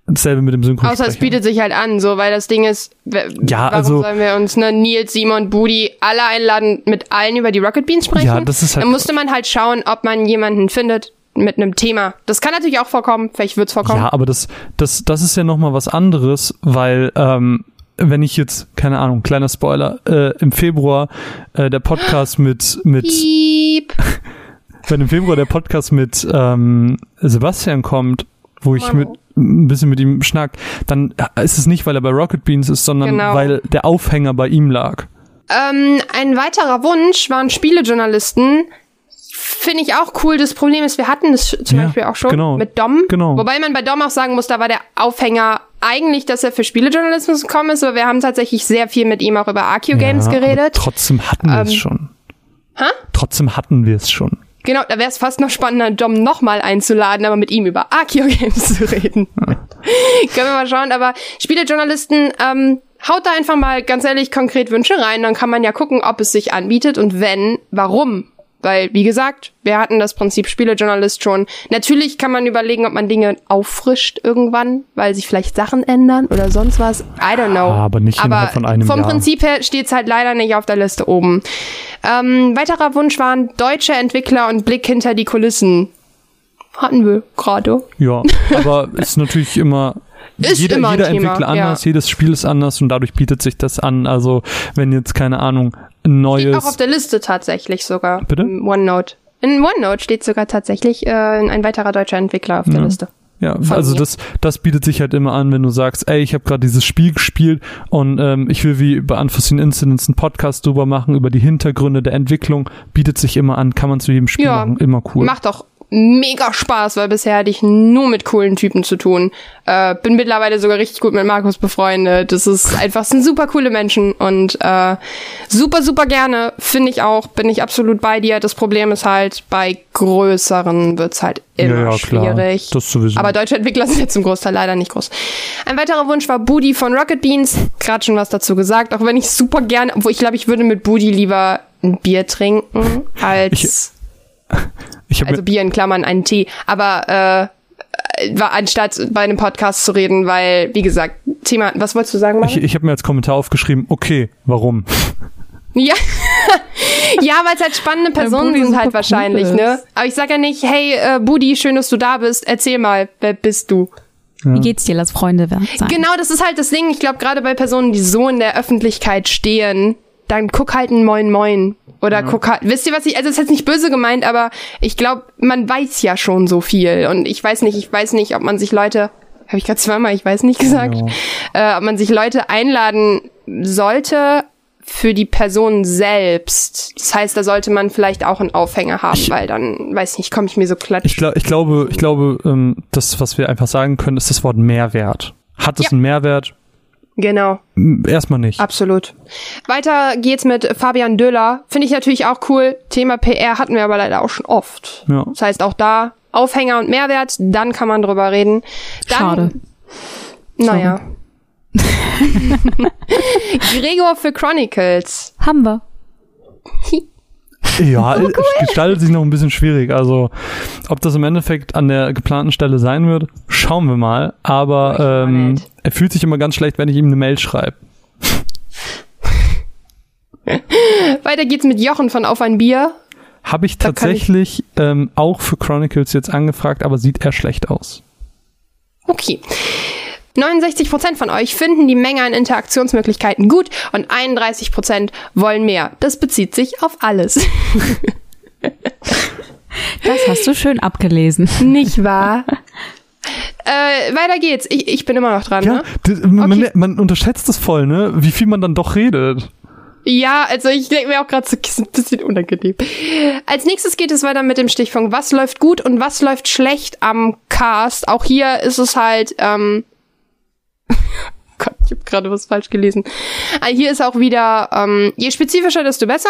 Speaker 1: dasselbe mit dem Synchronsprecher.
Speaker 2: Außer es bietet sich halt an, so, weil das Ding ist,
Speaker 1: Ja,
Speaker 2: warum
Speaker 1: also-
Speaker 2: sollen wir uns, ne, Nils, Simon, Budi, alle einladen, mit allen über die Rocket Beans sprechen?
Speaker 1: Ja, das ist halt
Speaker 2: Dann musste man halt schauen, ob man jemanden findet mit einem Thema. Das kann natürlich auch vorkommen, vielleicht wird's vorkommen.
Speaker 1: Ja, aber das, das, das ist ja nochmal was anderes, weil ähm, wenn ich jetzt, keine Ahnung, kleiner Spoiler, äh, im Februar äh, der Podcast mit, mit
Speaker 2: Piep.
Speaker 1: wenn im Februar der Podcast mit ähm, Sebastian kommt, wo ich mit ein bisschen mit ihm schnack, dann ist es nicht, weil er bei Rocket Beans ist, sondern
Speaker 2: Genau.
Speaker 1: weil der Aufhänger bei ihm lag.
Speaker 2: Ähm, ein weiterer Wunsch waren Spielejournalisten. Finde ich auch cool. Das Problem ist, wir hatten das zum
Speaker 1: Ja,
Speaker 2: Beispiel auch schon
Speaker 1: genau,
Speaker 2: mit Dom.
Speaker 1: genau.
Speaker 2: Wobei man bei Dom auch sagen muss, da war der Aufhänger eigentlich, dass er für Spielejournalismus gekommen ist, aber wir haben tatsächlich sehr viel mit ihm auch über AQ Games
Speaker 1: Ja,
Speaker 2: geredet.
Speaker 1: Trotzdem hatten wir es
Speaker 2: Ähm,
Speaker 1: schon.
Speaker 2: Hä?
Speaker 1: Trotzdem hatten wir es schon.
Speaker 2: Genau, da wäre es fast noch spannender, Dom nochmal einzuladen, aber mit ihm über Akio Games zu reden. Können wir mal schauen, aber Spielejournalisten, ähm, haut da einfach mal ganz ehrlich konkret Wünsche rein, dann kann man ja gucken, ob es sich anbietet und wenn, warum. Weil, wie gesagt, wir hatten das Prinzip Spielejournalist schon. Natürlich kann man überlegen, ob man Dinge auffrischt irgendwann, weil sich vielleicht Sachen ändern oder sonst was. I don't know.
Speaker 1: aber nicht
Speaker 2: Aber
Speaker 1: von einem
Speaker 2: vom
Speaker 1: Jahr.
Speaker 2: Prinzip her steht's halt leider nicht auf der Liste oben. Ähm, weiterer Wunsch waren deutsche Entwickler und Blick hinter die Kulissen. Hatten wir gerade.
Speaker 1: Ja, aber es ist natürlich immer
Speaker 2: Ist
Speaker 1: jeder,
Speaker 2: immer
Speaker 1: jeder
Speaker 2: Thema,
Speaker 1: Entwickler
Speaker 2: ja.
Speaker 1: anders, jedes Spiel ist anders und dadurch bietet sich das an. Also wenn jetzt keine Ahnung ein
Speaker 2: Steht auch auf
Speaker 1: neues
Speaker 2: der Liste tatsächlich sogar.
Speaker 1: Bitte?
Speaker 2: OneNote. In OneNote steht sogar tatsächlich äh, ein weiterer deutscher Entwickler auf der
Speaker 1: Ja.
Speaker 2: Liste.
Speaker 1: Ja,
Speaker 2: Von
Speaker 1: also
Speaker 2: mir.
Speaker 1: das, das bietet sich halt immer an, wenn du sagst, ey, ich habe gerade dieses Spiel gespielt und ähm, ich will wie bei Unforeseen Incidents einen Podcast drüber machen, über die Hintergründe der Entwicklung, bietet sich immer an, kann man zu jedem Spiel
Speaker 2: Ja,
Speaker 1: machen, immer cool.
Speaker 2: Macht auch mega Spaß, weil bisher hatte ich nur mit coolen Typen zu tun. Äh, bin mittlerweile sogar richtig gut mit Markus befreundet. Das ist einfach, sind super coole Menschen und äh, super, super gerne, finde ich auch, bin ich absolut bei dir. Das Problem ist halt, bei größeren wird's halt immer
Speaker 1: ja, ja, klar.
Speaker 2: schwierig.
Speaker 1: Das sowieso.
Speaker 2: Aber deutsche Entwickler sind jetzt zum Großteil leider nicht groß. Ein weiterer Wunsch war Budi von Rocket Beans. Gerade schon was dazu gesagt, auch wenn ich super gerne, obwohl ich glaube, ich würde mit Budi lieber ein Bier trinken als
Speaker 1: ich
Speaker 2: also Bier in Klammern einen Tee, aber äh, war anstatt bei einem Podcast zu reden, weil wie gesagt Thema. Was wolltest du sagen?
Speaker 1: ich,
Speaker 2: Marvin?
Speaker 1: ich hab mir als Kommentar aufgeschrieben, okay, warum?
Speaker 2: Ja, ja, weil es halt spannende Personen sind halt
Speaker 3: cool
Speaker 2: wahrscheinlich,
Speaker 3: ist.
Speaker 2: ne? Aber ich sag ja nicht, hey äh, Budi, schön, dass du da bist. Erzähl mal, wer bist du?
Speaker 3: Wie geht's dir? Lass Freunde werden.
Speaker 2: Genau, das ist halt das Ding. Ich glaube, gerade bei Personen, die so in der Öffentlichkeit stehen, dann guck halt ein Moin Moin. Oder guck halt, wisst ihr was ich, also ist jetzt nicht böse gemeint, aber ich glaube, man weiß ja schon so viel. Und ich weiß nicht, ich weiß nicht, ob man sich Leute, habe ich gerade zweimal, ich weiß nicht gesagt, äh, ob man sich Leute einladen sollte für die Person selbst. Das heißt, da sollte man vielleicht auch einen Aufhänger haben, weil dann, weiß nicht, komme ich mir so klatsch.
Speaker 1: Ich, glaub, ich glaube, ich glaube, ähm, das, was wir einfach sagen können, ist das Wort Mehrwert. Hat es
Speaker 2: Ja.
Speaker 1: einen Mehrwert?
Speaker 2: Genau.
Speaker 1: M, Erstmal nicht.
Speaker 2: Absolut. Weiter geht's mit Fabian Döller. Finde ich natürlich auch cool. Thema PR hatten wir aber leider auch schon oft.
Speaker 1: Ja.
Speaker 2: Das heißt auch da Aufhänger und Mehrwert, dann kann man drüber reden. Dann,
Speaker 3: Schade.
Speaker 2: Naja. Gregor für Chronicles.
Speaker 3: Haben wir.
Speaker 1: Ja, es gestaltet sich noch ein bisschen schwierig. Also, ob das im Endeffekt an der geplanten Stelle sein wird, schauen wir mal. Aber ähm. Er fühlt sich immer ganz schlecht, wenn ich ihm eine Mail schreibe.
Speaker 2: Weiter geht's mit Jochen von Auf ein Bier.
Speaker 1: Habe ich
Speaker 2: Da kann ich-
Speaker 1: tatsächlich ähm, auch für Chronicles jetzt angefragt, aber sieht eher schlecht aus.
Speaker 2: Okay. 69% von euch finden die Menge an Interaktionsmöglichkeiten gut und 31% wollen mehr. Das bezieht sich auf alles.
Speaker 3: Das hast du schön abgelesen.
Speaker 2: Nicht wahr? Äh, weiter geht's. Ich, ich bin immer noch dran,
Speaker 1: Ja,
Speaker 2: ne?
Speaker 1: das, man,
Speaker 2: Okay.
Speaker 1: man unterschätzt es voll, ne? Wie viel man dann doch redet.
Speaker 2: Ja, also ich denke mir auch gerade so ist ein bisschen unangenehm. Als nächstes geht es weiter mit dem Stichpunkt, was läuft gut und was läuft schlecht am Cast. Auch hier ist es halt, ähm, Gott, ich habe gerade was falsch gelesen. Ah, Hier ist auch wieder, ähm, je spezifischer, desto besser.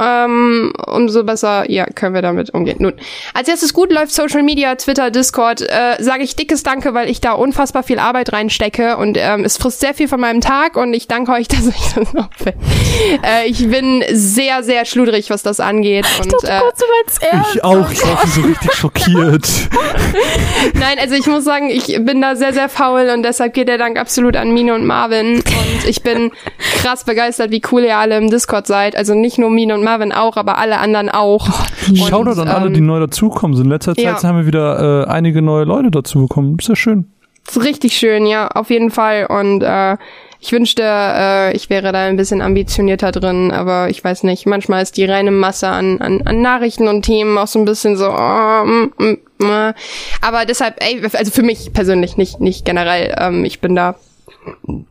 Speaker 2: Ähm, umso besser, ja, können wir damit umgehen. Nun, als erstes gut läuft Social Media, Twitter, Discord. Äh, Sage ich dickes Danke, weil ich da unfassbar viel Arbeit reinstecke und ähm, es frisst sehr viel von meinem Tag und ich danke euch, dass euch das noch fällt. Äh, ich bin sehr, sehr schludrig, was das angeht. Und, äh,
Speaker 3: Kurz, du ernst?
Speaker 1: Ich auch, ich war so richtig schockiert.
Speaker 2: Nein, also ich muss sagen, ich bin da sehr, sehr faul und deshalb geht der Dank absolut an Mine und Marvin. Und ich bin krass begeistert, wie cool ihr alle im Discord seid. Also nicht nur Mine und Marvin auch, aber alle anderen auch. Und,
Speaker 1: Shoutout an alle,
Speaker 2: ähm,
Speaker 1: die neu dazukommen sind. In letzter Zeit
Speaker 2: ja.
Speaker 1: haben wir wieder äh, einige neue Leute dazu bekommen. Ist ja schön.
Speaker 2: Ist richtig schön, ja, auf jeden Fall. Und äh, ich wünschte, äh, ich wäre da ein bisschen ambitionierter drin, aber ich weiß nicht. Manchmal ist die reine Masse an, an, an Nachrichten und Themen auch so ein bisschen so. Oh, mm, mm, mm. Aber deshalb, ey, also für mich persönlich nicht, nicht generell. Ähm, ich bin da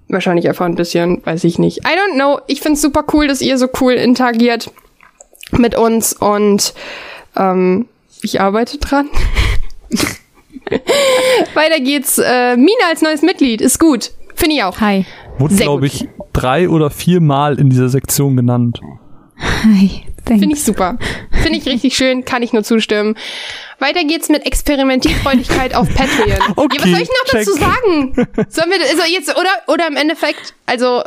Speaker 2: wahrscheinlich einfach ein bisschen, weiß ich nicht. I don't know. Ich find's super cool, dass ihr so cool interagiert mit uns und ähm, ich arbeite dran. Weiter geht's. Äh, Mina als neues Mitglied ist gut. Finde ich auch.
Speaker 3: Hi.
Speaker 1: Wurde, glaube ich, drei oder vier Mal in dieser Sektion genannt.
Speaker 3: Hi.
Speaker 2: Finde ich super. Finde ich richtig schön, kann ich nur zustimmen. Weiter geht's mit Experimentierfreudigkeit auf Patreon.
Speaker 1: Okay,
Speaker 2: ja, was soll ich noch
Speaker 1: check.
Speaker 2: dazu sagen? Sollen wir, also jetzt, oder, oder im Endeffekt, also,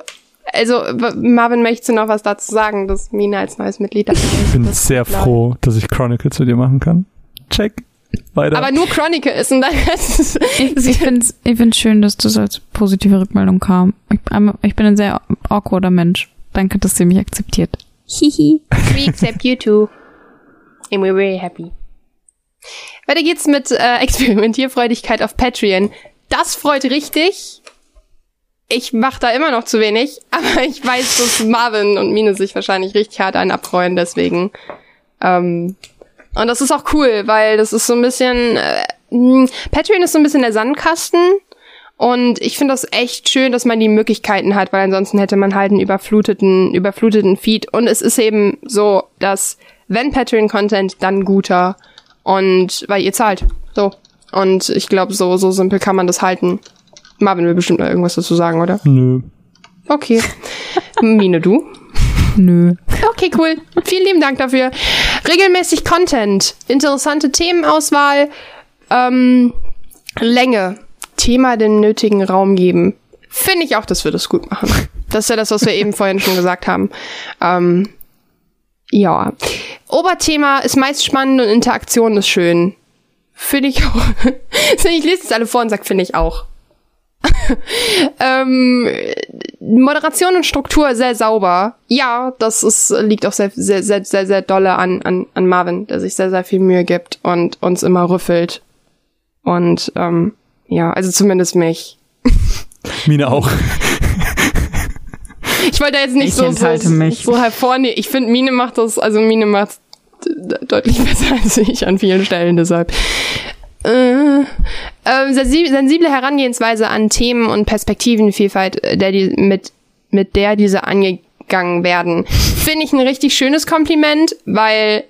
Speaker 2: also, Marvin, möchtest du noch was dazu sagen, dass Mina als neues Mitglied dabei ist?
Speaker 1: Ich bin
Speaker 2: Das-
Speaker 1: sehr froh, dass ich Chronicles mit dir machen kann. Check. Weiter.
Speaker 2: Aber nur Chronicle ist und dann ist
Speaker 3: Ich, ich finde es ich find's schön, dass das als positive Rückmeldung kam. Ich, ich bin ein sehr awkwarder Mensch. Danke, dass ihr mich akzeptiert. Hihi.
Speaker 2: We accept you too. And we're very happy. Weiter geht's mit äh, Experimentierfreudigkeit auf Patreon. Das freut richtig. Ich mach da immer noch zu wenig, aber ich weiß, dass Marvin und Mine sich wahrscheinlich richtig hart einen abfreuen, deswegen. Ähm, und das ist auch cool, weil das ist so ein bisschen. Äh, mh, Patreon ist so ein bisschen der Sandkasten. Und ich finde das echt schön, dass man die Möglichkeiten hat, weil ansonsten hätte man halt einen überfluteten, überfluteten Feed. Und es ist eben so, dass wenn Patreon-Content, dann guter. Und weil ihr zahlt. So. Und ich glaube, so, so simpel kann man das halten. Marvin will bestimmt noch irgendwas dazu sagen, oder?
Speaker 1: Nö.
Speaker 2: Okay. Mine, du?
Speaker 3: Nö.
Speaker 2: Okay, cool. Vielen lieben Dank dafür. Regelmäßig Content, interessante Themenauswahl, ähm, Länge, Thema den nötigen Raum geben. Finde ich auch, dass wir das gut machen. Das ist ja das, was wir eben vorhin schon gesagt haben. Ähm, ja. Oberthema ist meist spannend und Interaktion ist schön. Finde ich auch. ich lese es alle vor und sage, finde ich auch. ähm, Moderation und Struktur sehr sauber. Ja, das ist, liegt auch sehr, sehr, sehr, sehr, sehr dolle an, an, an Marvin, der sich sehr, sehr viel Mühe gibt und uns immer rüffelt. Und ähm, ja, also zumindest mich.
Speaker 1: Mine auch.
Speaker 2: Ich wollte da jetzt nicht
Speaker 3: Ich
Speaker 2: so, so,
Speaker 3: mich.
Speaker 2: so hervornehmen. Ich finde, Mine macht das, also Mine macht deutlich besser als ich an vielen Stellen, deshalb. Äh, ähm, sensi- sensible Herangehensweise an Themen und Perspektivenvielfalt, äh, der die, mit, mit der diese angegangen werden. Finde ich ein richtig schönes Kompliment, weil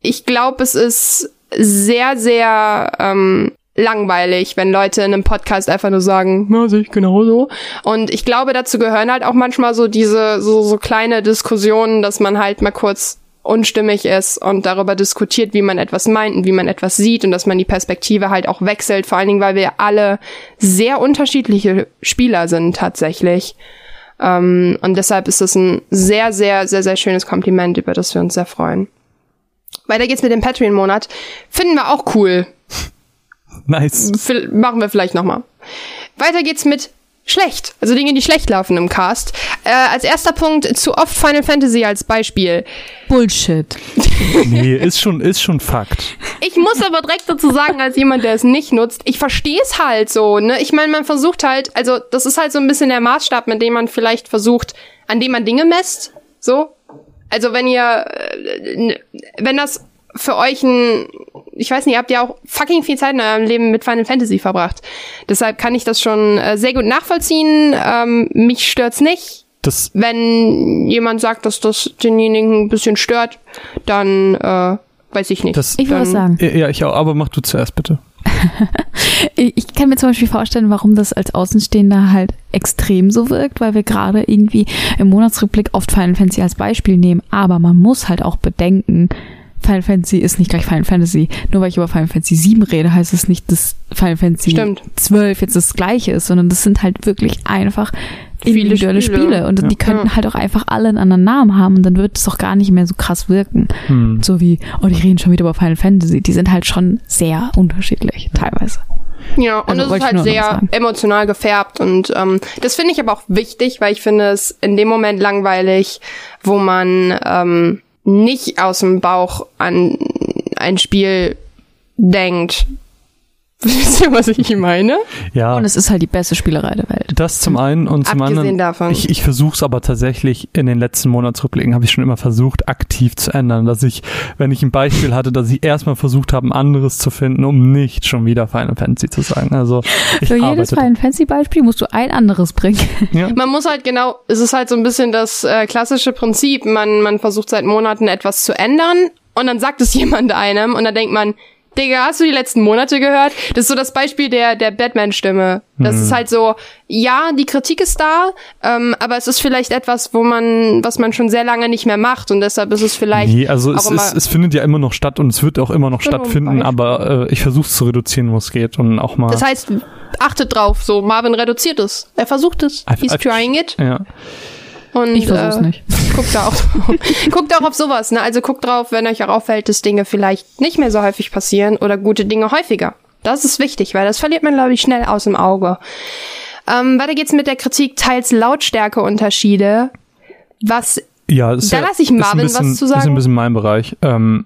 Speaker 2: ich glaube, es ist sehr, sehr ähm, langweilig, wenn Leute in einem Podcast einfach nur sagen, ja, sehe ich genauso. Und ich glaube, dazu gehören halt auch manchmal so diese, so, so kleine Diskussionen, dass man halt mal kurz unstimmig ist und darüber diskutiert, wie man etwas meint und wie man etwas sieht und dass man die Perspektive halt auch wechselt, vor allen Dingen, weil wir alle sehr unterschiedliche Spieler sind tatsächlich. Ähm, und deshalb ist es ein sehr, sehr, sehr, sehr schönes Kompliment, über das wir uns sehr freuen. Weiter geht's mit dem Patreon-Monat. Finden wir auch cool.
Speaker 1: Nice.
Speaker 2: Vil- machen wir vielleicht nochmal. Weiter geht's mit schlecht. Also Dinge, die schlecht laufen im Cast. Äh, als erster Punkt zu oft Final Fantasy als Beispiel.
Speaker 3: Bullshit.
Speaker 1: Nee, ist schon, ist schon Fakt.
Speaker 2: Ich muss aber direkt dazu sagen, als jemand, der es nicht nutzt, ich verstehe es halt so, ne? Ich meine, man versucht halt, also das ist halt so ein bisschen der Maßstab, mit dem man vielleicht versucht, an dem man Dinge messt, so. Also wenn ihr, äh, wenn das für euch ein, ich weiß nicht, habt ihr auch fucking viel Zeit in eurem Leben mit Final Fantasy verbracht. Deshalb kann ich das schon äh, sehr gut nachvollziehen. Ähm, mich stört's nicht.
Speaker 1: Das,
Speaker 2: Wenn jemand sagt, dass das denjenigen ein bisschen stört, dann äh, weiß ich nicht.
Speaker 1: das,
Speaker 3: Ich will was
Speaker 2: Dann-
Speaker 3: sagen.
Speaker 1: ja, ich auch, aber mach du zuerst bitte.
Speaker 3: Ich ich kann mir zum Beispiel vorstellen, warum das als Außenstehender halt extrem so wirkt, weil wir gerade irgendwie im Monatsrückblick oft Final Fantasy als Beispiel nehmen. Aber man muss halt auch bedenken, Final Fantasy ist nicht gleich Final Fantasy. Nur weil ich über Final Fantasy 7 rede, heißt es nicht, dass Final Fantasy
Speaker 2: Stimmt.
Speaker 3: 12 jetzt das gleiche ist, sondern das sind halt wirklich einfach
Speaker 2: Viele
Speaker 3: individuelle
Speaker 2: Spiele.
Speaker 3: Spiele. Und
Speaker 1: Ja.
Speaker 3: die könnten
Speaker 2: Ja.
Speaker 3: halt auch einfach alle einen anderen Namen haben und dann wird es auch gar nicht mehr so krass wirken.
Speaker 1: Hm.
Speaker 3: So wie, oh, die reden schon wieder über Final Fantasy. Die sind halt schon sehr unterschiedlich, teilweise.
Speaker 2: Ja, und
Speaker 3: Also
Speaker 2: es ist halt sehr emotional gefärbt und ähm, das finde ich aber auch wichtig, weil ich finde es in dem Moment langweilig, wo man ähm, nicht aus dem Bauch an ein Spiel denkt. Wisst ihr, was ich meine?
Speaker 1: Ja.
Speaker 3: Und es ist halt die beste Spielerei der Welt.
Speaker 1: Das zum einen und zum
Speaker 2: Abgesehen
Speaker 1: anderen.
Speaker 2: davon.
Speaker 1: Ich, ich versuche es aber tatsächlich in den letzten Monatsrückblicken, habe ich schon immer versucht, aktiv zu ändern. Dass ich, wenn ich ein Beispiel hatte, dass ich erstmal versucht habe, ein anderes zu finden, um nicht schon wieder Final Fantasy zu sagen. Also ich
Speaker 3: Für jedes. Final Fantasy Beispiel musst du ein anderes bringen.
Speaker 1: Ja.
Speaker 2: Man muss halt genau, es ist halt so ein bisschen das äh, klassische Prinzip. Man, man versucht seit Monaten etwas zu ändern und dann sagt es jemand einem und dann denkt man, Digga, hast du die letzten Monate gehört? Das ist so das Beispiel der, der Batman-Stimme. Das ist halt so, ja, die Kritik ist da, ähm, aber es ist vielleicht etwas, wo man, was man schon sehr lange nicht mehr macht und deshalb ist es vielleicht
Speaker 1: Nee, also es, ist, es findet ja immer noch statt und es wird auch immer noch
Speaker 2: Genau,
Speaker 1: stattfinden, aber äh, ich versuche es zu reduzieren, wo es geht und auch mal.
Speaker 2: das heißt, achtet drauf, so, Marvin reduziert es. Er versucht es.
Speaker 1: I've-
Speaker 2: He's
Speaker 1: I've-
Speaker 2: trying it.
Speaker 1: ja.
Speaker 2: Und,
Speaker 3: Ich versuch's
Speaker 2: äh,
Speaker 3: nicht.
Speaker 2: Guckt da auch drauf. guckt auch auf sowas, ne? Also guckt drauf, wenn euch auch auffällt, dass Dinge vielleicht nicht mehr so häufig passieren oder gute Dinge häufiger. Das ist wichtig, weil das verliert man, glaube ich, schnell aus dem Auge. Ähm, weiter geht's mit der Kritik, teils Lautstärkeunterschiede. Was
Speaker 1: Ja, ist
Speaker 2: Da
Speaker 1: ja,
Speaker 2: lass ich
Speaker 1: ist ein
Speaker 2: Marvin
Speaker 1: bisschen,
Speaker 2: was zu
Speaker 1: Ist ein
Speaker 2: sagen.
Speaker 1: bisschen mein Bereich. Ähm,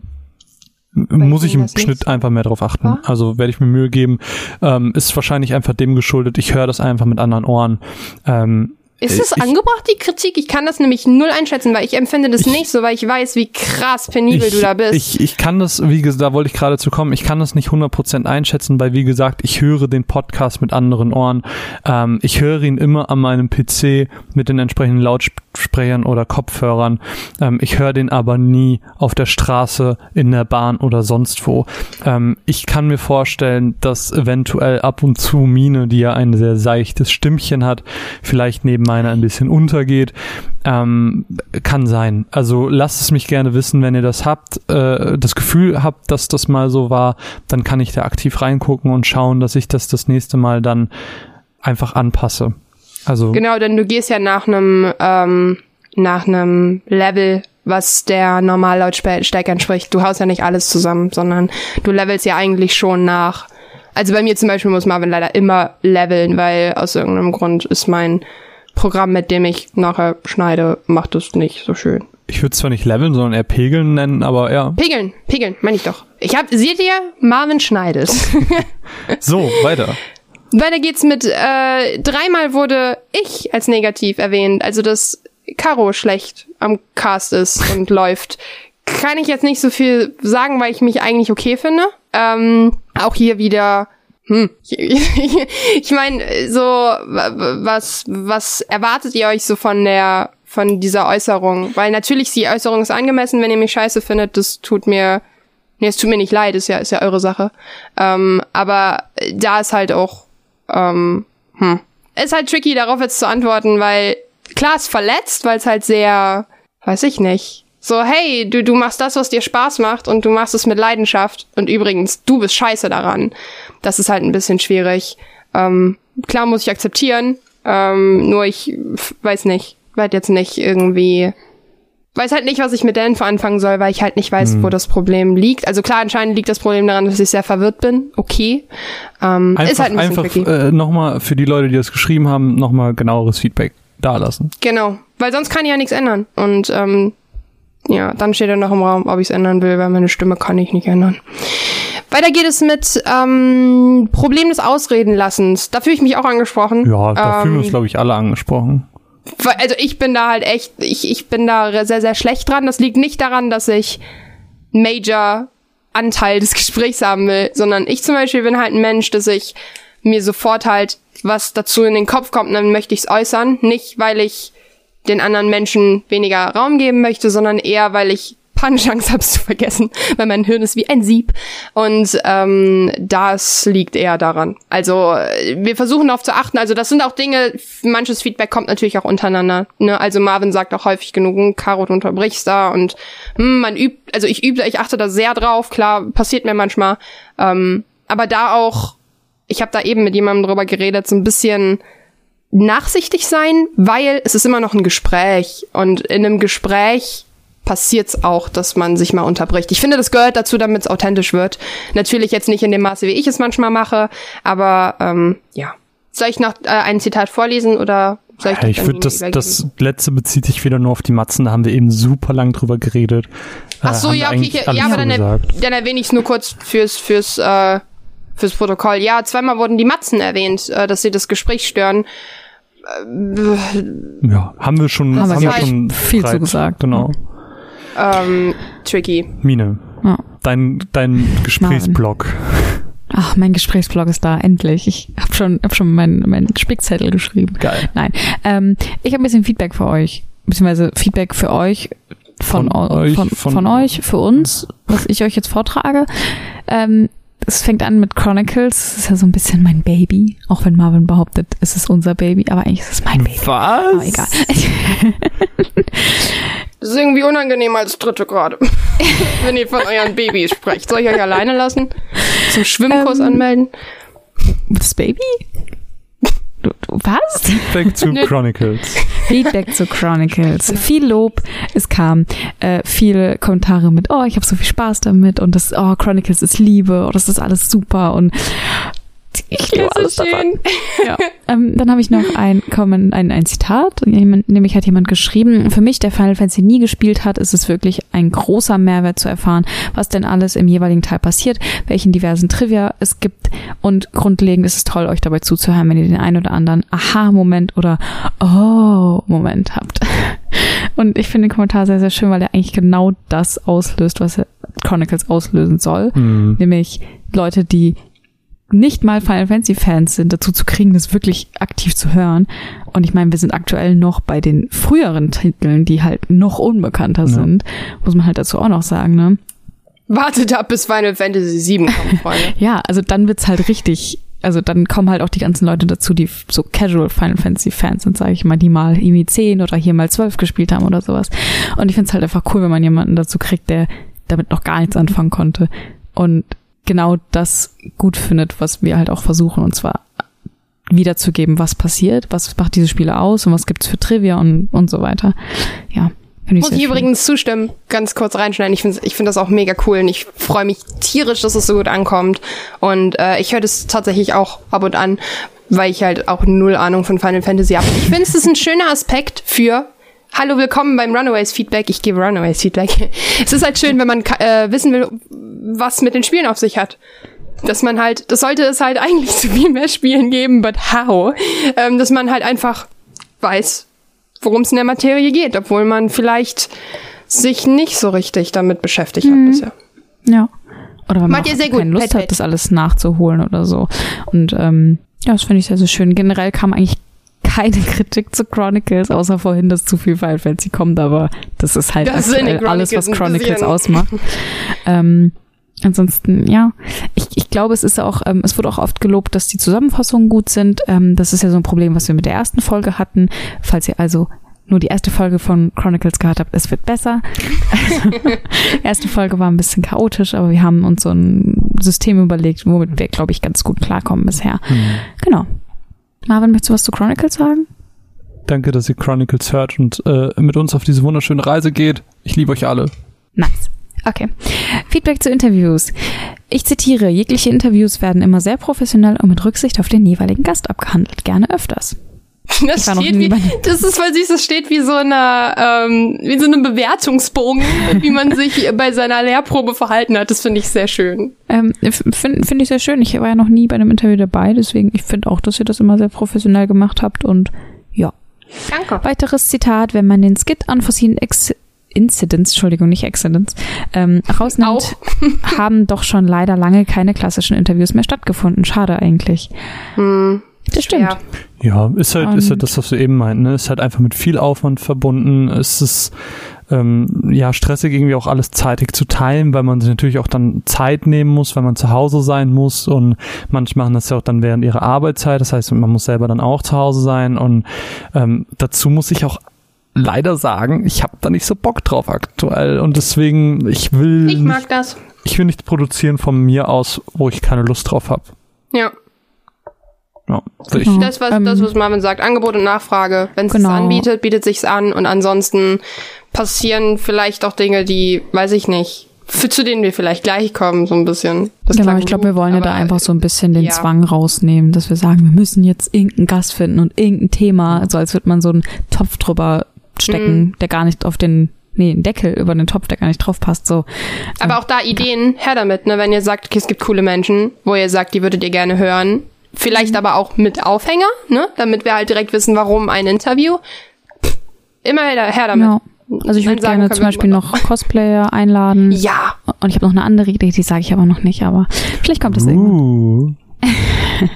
Speaker 1: muss ich im
Speaker 2: das nicht
Speaker 1: Schnitt einfach mehr drauf achten.
Speaker 2: war?
Speaker 1: Also werde ich mir Mühe geben. Ähm, ist wahrscheinlich einfach dem geschuldet. Ich höre das einfach mit anderen Ohren. Ähm,
Speaker 2: ist es
Speaker 1: ich-
Speaker 2: angebracht, die Kritik? Ich kann das nämlich null einschätzen, weil ich empfinde das nicht so, weil ich weiß, wie krass penibel du da bist.
Speaker 1: Ich, ich kann das, wie gesagt, da wollte ich gerade zu kommen, ich kann das nicht 100% einschätzen, weil wie gesagt, ich höre den Podcast mit anderen Ohren. Ähm, ich höre ihn immer an meinem PC mit den entsprechenden Lautsprechern oder Kopfhörern. Ähm, ich höre den aber nie auf der Straße, in der Bahn oder sonst wo. Ähm, ich kann mir vorstellen, dass eventuell ab und zu Mine, die ja ein sehr seichtes Stimmchen hat, vielleicht neben meiner ein bisschen untergeht. Ähm, kann sein. Also lasst es mich gerne wissen, wenn ihr das habt, äh, das Gefühl habt, dass das mal so war, dann kann ich da aktiv reingucken und schauen, dass ich das das nächste Mal dann einfach anpasse. Also
Speaker 2: Genau, denn du gehst ja nach einem ähm, nach einem Level, was der Normallautstärke entspricht. Du haust ja nicht alles zusammen, sondern du levelst ja eigentlich schon nach. Also bei mir zum Beispiel muss Marvin leider immer leveln, weil aus irgendeinem Grund ist mein Programm, mit dem ich nachher schneide, macht es nicht so schön.
Speaker 1: ich würde es zwar nicht leveln, sondern eher pegeln nennen, aber ja.
Speaker 2: Pegeln, pegeln, meine ich doch. Ich hab, seht ihr, Marvin schneidet.
Speaker 1: So, weiter.
Speaker 2: Weiter geht's mit, äh, dreimal wurde ich als negativ erwähnt, also dass Caro schlecht am Cast ist und läuft. Kann ich jetzt nicht so viel sagen, weil ich mich eigentlich okay finde. Ähm, auch hier wieder, hm, ich, ich meine, so, wa- wa- was, was erwartet ihr euch so von der, von dieser Äußerung? Weil natürlich, die Äußerung ist angemessen, wenn ihr mich scheiße findet, das tut mir, nee, es tut mir nicht leid, ist ja, ist ja eure Sache. Ähm, aber da ist halt auch, ähm, hm. Ist halt tricky, darauf jetzt zu antworten, weil klar ist verletzt, weil es halt sehr, weiß ich nicht. So, hey, du, du machst das, was dir Spaß macht und du machst es mit Leidenschaft und übrigens, du bist scheiße daran. Das ist halt ein bisschen schwierig. Ähm, klar muss ich akzeptieren, ähm, nur ich weiß nicht, werd jetzt nicht irgendwie, weiß halt nicht, was ich mit der Info anfangen soll, weil ich halt nicht weiß, wo das Problem liegt. Also klar, anscheinend liegt das Problem daran, dass ich sehr verwirrt bin. Okay. Ähm,
Speaker 1: Einfach,
Speaker 2: ist halt ein bisschen
Speaker 1: einfach
Speaker 2: tricky.
Speaker 1: äh, nochmal für die Leute, die das geschrieben haben, nochmal genaueres Feedback dalassen.
Speaker 2: Genau, weil sonst kann ich ja nichts ändern. Und ähm, ja, dann steht ja noch im Raum, ob ich es ändern will, weil meine Stimme kann ich nicht ändern. Weiter geht es mit ähm, Problem des Ausredenlassens. Da fühle ich mich auch angesprochen.
Speaker 1: Ja, da fühlen wir uns,
Speaker 2: Ähm,
Speaker 1: glaube ich, alle angesprochen.
Speaker 2: Also ich bin da halt echt, ich, ich bin da sehr, sehr schlecht dran. Das liegt nicht daran, dass ich Major Anteil des Gesprächs haben will, sondern ich zum Beispiel bin halt ein Mensch, dass ich mir sofort halt was dazu in den Kopf kommt, dann möchte ich es äußern. Nicht, weil ich den anderen Menschen weniger Raum geben möchte, sondern eher, weil ich Panchangst habe es zu vergessen, weil mein Hirn ist wie ein Sieb. Und ähm, das liegt eher daran. Also wir versuchen darauf zu achten. Also das sind auch Dinge, manches Feedback kommt natürlich auch untereinander. Ne? Also Marvin sagt auch häufig genug, hm, Caro, du unterbrichst da und hm, man übt, also ich übe, ich achte da sehr drauf, klar, passiert mir manchmal. Ähm, aber da auch, ich habe da eben mit jemandem drüber geredet, so ein bisschen nachsichtig sein, weil es ist immer noch ein Gespräch. Und in einem Gespräch passiert es auch, dass man sich mal unterbricht. Ich finde, das gehört dazu, damit es authentisch wird. Natürlich jetzt nicht in dem Maße, wie ich es manchmal mache, aber ähm, ja. Soll ich noch äh, ein Zitat vorlesen oder soll ich
Speaker 1: ja, Ich würde, das, das letzte bezieht sich wieder nur auf die Matzen, da haben wir eben super lang drüber geredet.
Speaker 2: Ach so, äh, ja, okay, ich, ja, aber dann, dann erwähne ich es nur kurz fürs, fürs, äh, fürs Protokoll. Ja, zweimal wurden die Matzen erwähnt, äh, dass sie das Gespräch stören.
Speaker 1: Ja, haben wir schon,
Speaker 3: haben,
Speaker 1: haben
Speaker 3: wir schon viel zu gesagt.
Speaker 1: Genau
Speaker 2: ähm, tricky.
Speaker 1: Mine, ja. dein, dein Gesprächsblog.
Speaker 3: Ach, mein Gesprächsblog ist da, endlich. Ich habe schon, hab schon meinen mein Spickzettel geschrieben.
Speaker 1: Geil.
Speaker 3: Nein. Ähm, ich habe ein bisschen Feedback für euch, beziehungsweise Feedback für euch von, von, euch, von, von, von, euch, für uns, was ich euch jetzt vortrage. Ähm, es fängt an mit Chronicles. Das ist ja so ein bisschen mein Baby. Auch wenn Marvin behauptet, es ist unser Baby, aber eigentlich ist es mein Baby.
Speaker 1: Was?
Speaker 3: Aber egal.
Speaker 2: Das ist irgendwie unangenehm als Dritte gerade. Wenn ihr von euren Babys sprecht. Soll ich euch alleine lassen? Zum Schwimmkurs ähm, anmelden?
Speaker 3: Das Baby? Was?
Speaker 1: Feedback zu Chronicles.
Speaker 3: Feedback zu Chronicles. Viel Lob. Es kam äh, viele Kommentare mit, oh, ich habe so viel Spaß damit und das, oh, Chronicles ist Liebe, oh, das ist alles super und ich liebe alles so davon. Ja. Ähm, dann habe ich noch ein, ein, ein Zitat, nämlich hat jemand geschrieben, für mich, der Final Fantasy nie gespielt hat, ist es wirklich ein großer Mehrwert zu erfahren, was denn alles im jeweiligen Teil passiert, welchen diversen Trivia es gibt und grundlegend ist es toll, euch dabei zuzuhören, wenn ihr den einen oder anderen Aha-Moment oder Oh-Moment habt. Und ich finde den Kommentar sehr, sehr schön, weil er eigentlich genau das auslöst, was Chronicles auslösen soll. Mhm. Nämlich Leute, die nicht mal Final Fantasy Fans sind, dazu zu kriegen, das wirklich aktiv zu hören. Und ich meine, wir sind aktuell noch bei den früheren Titeln, die halt noch unbekannter ja. sind, muss man halt dazu auch noch sagen, ne?
Speaker 2: Wartet ab, bis Final Fantasy 7 kommt, Freunde.
Speaker 3: ja, also dann wird's halt richtig, also dann kommen halt auch die ganzen Leute dazu, die so casual Final Fantasy Fans sind, sage ich mal, die mal irgendwie 10 oder hier mal 12 gespielt haben oder sowas. Und ich find's halt einfach cool, wenn man jemanden dazu kriegt, der damit noch gar nichts anfangen konnte. Und genau das gut findet, was wir halt auch versuchen, und zwar wiederzugeben, was passiert, was macht diese Spiele aus und was gibt's für Trivia und, und so weiter. Ja.
Speaker 2: Ich Muss ich übrigens zustimmen, ganz kurz reinschneiden. Ich finde ich finde das auch mega cool und ich freue mich tierisch, dass es so gut ankommt. Und äh, ich höre das tatsächlich auch ab und an, weil ich halt auch null Ahnung von Final Fantasy habe. Ich finde, es ist ein schöner Aspekt für Hallo, willkommen beim Runaways Feedback. Ich gebe Runaways Feedback. es ist halt schön, wenn man äh, wissen will, was mit den Spielen auf sich hat. Dass man halt, das sollte es halt eigentlich zu viel mehr Spielen geben, but how? Ähm, dass man halt einfach weiß, worum es in der Materie geht, obwohl man vielleicht sich nicht so richtig damit beschäftigt mhm. hat bisher.
Speaker 3: Ja. Oder wenn man keine gut. Lust Pet, hat, das alles nachzuholen oder so. Und ähm, ja, das finde ich sehr, sehr schön. Generell kam eigentlich keine Kritik zu Chronicles, außer vorhin, dass zu viel Final Fantasy kommt, aber das ist halt das alles, was Chronicles ausmacht. ähm, ansonsten, ja, ich, ich glaube, es ist auch, ähm, es wurde auch oft gelobt, dass die Zusammenfassungen gut sind. Ähm, das ist ja so ein Problem, was wir mit der ersten Folge hatten. Falls ihr also nur die erste Folge von Chronicles gehört habt, es wird besser. Also, erste Folge war ein bisschen chaotisch, aber wir haben uns so ein System überlegt, womit wir, glaube ich, ganz gut klarkommen bisher. Mhm. Genau. Marvin, möchtest du was zu Chronicles sagen?
Speaker 1: Danke, dass ihr Chronicles hört und äh, mit uns auf diese wunderschöne Reise geht. Ich liebe euch alle.
Speaker 3: Nice. Okay. Feedback zu Interviews. Ich zitiere, jegliche Interviews werden immer sehr professionell und mit Rücksicht auf den jeweiligen Gast abgehandelt. Gerne öfters.
Speaker 2: Das, steht wie, das ist voll süß, das steht wie so eine, ähm, wie so eine Bewertungsbogen, wie man sich bei seiner Lehrprobe verhalten hat. Das finde ich sehr schön.
Speaker 3: Ähm, finde find ich sehr schön. Ich war ja noch nie bei einem Interview dabei, deswegen ich finde auch, dass ihr das immer sehr professionell gemacht habt und ja.
Speaker 2: Danke.
Speaker 3: Weiteres Zitat, wenn man den Skit Unforeseen Ex Incidents, Entschuldigung, nicht Accidents, ähm, rausnimmt, haben doch schon leider lange keine klassischen Interviews mehr stattgefunden. Schade eigentlich.
Speaker 2: Hm.
Speaker 3: Das stimmt.
Speaker 2: Ja.
Speaker 1: Ja, ist halt, ist halt das, was du eben meinten, ne? Ist halt einfach mit viel Aufwand verbunden. Es ist ähm, ja stressig, irgendwie auch alles zeitig zu teilen, weil man sich natürlich auch dann Zeit nehmen muss, weil man zu Hause sein muss und manche machen das ja auch dann während ihrer Arbeitszeit. Das heißt, man muss selber dann auch zu Hause sein und ähm, dazu muss ich auch leider sagen, ich habe da nicht so Bock drauf aktuell und deswegen ich will
Speaker 2: Ich
Speaker 1: nicht,
Speaker 2: mag das.
Speaker 1: ich will nichts produzieren von mir aus, wo ich keine Lust drauf habe.
Speaker 2: Ja.
Speaker 1: Ja, ich,
Speaker 3: Genau.
Speaker 2: Das, was,
Speaker 3: Ähm,
Speaker 2: das, was Marvin sagt, Angebot und Nachfrage. Wenn es
Speaker 3: Genau.
Speaker 2: anbietet, bietet sich's an und ansonsten passieren vielleicht auch Dinge, die, weiß ich nicht, für, zu denen wir vielleicht gleich kommen, so ein bisschen. Das
Speaker 3: genau, ich glaube, wir wollen ja da einfach so ein bisschen den
Speaker 2: ja.
Speaker 3: Zwang rausnehmen, dass wir sagen, wir müssen jetzt irgendeinen Gast finden und irgendein Thema, so als würde man so einen Topf drüber stecken,
Speaker 2: Mhm.
Speaker 3: der gar nicht auf den, nee, einen Deckel über den Topf, der gar nicht drauf passt, so.
Speaker 2: Aber auch da Ideen, her damit, ne? Wenn ihr sagt, okay, es gibt coole Menschen, wo ihr sagt, die würdet ihr gerne hören. Vielleicht
Speaker 3: Mhm.
Speaker 2: aber auch mit Aufhänger, ne? Damit wir halt direkt wissen, warum ein Interview. Pff, Immer her, her damit.
Speaker 3: Ja. Also ich würde
Speaker 2: sagen
Speaker 3: gerne zum Beispiel noch Cosplayer einladen.
Speaker 2: Ja.
Speaker 3: Und ich habe noch eine andere Idee, die sage ich aber noch nicht, aber vielleicht kommt das irgendwann.
Speaker 1: uh,
Speaker 2: Bam,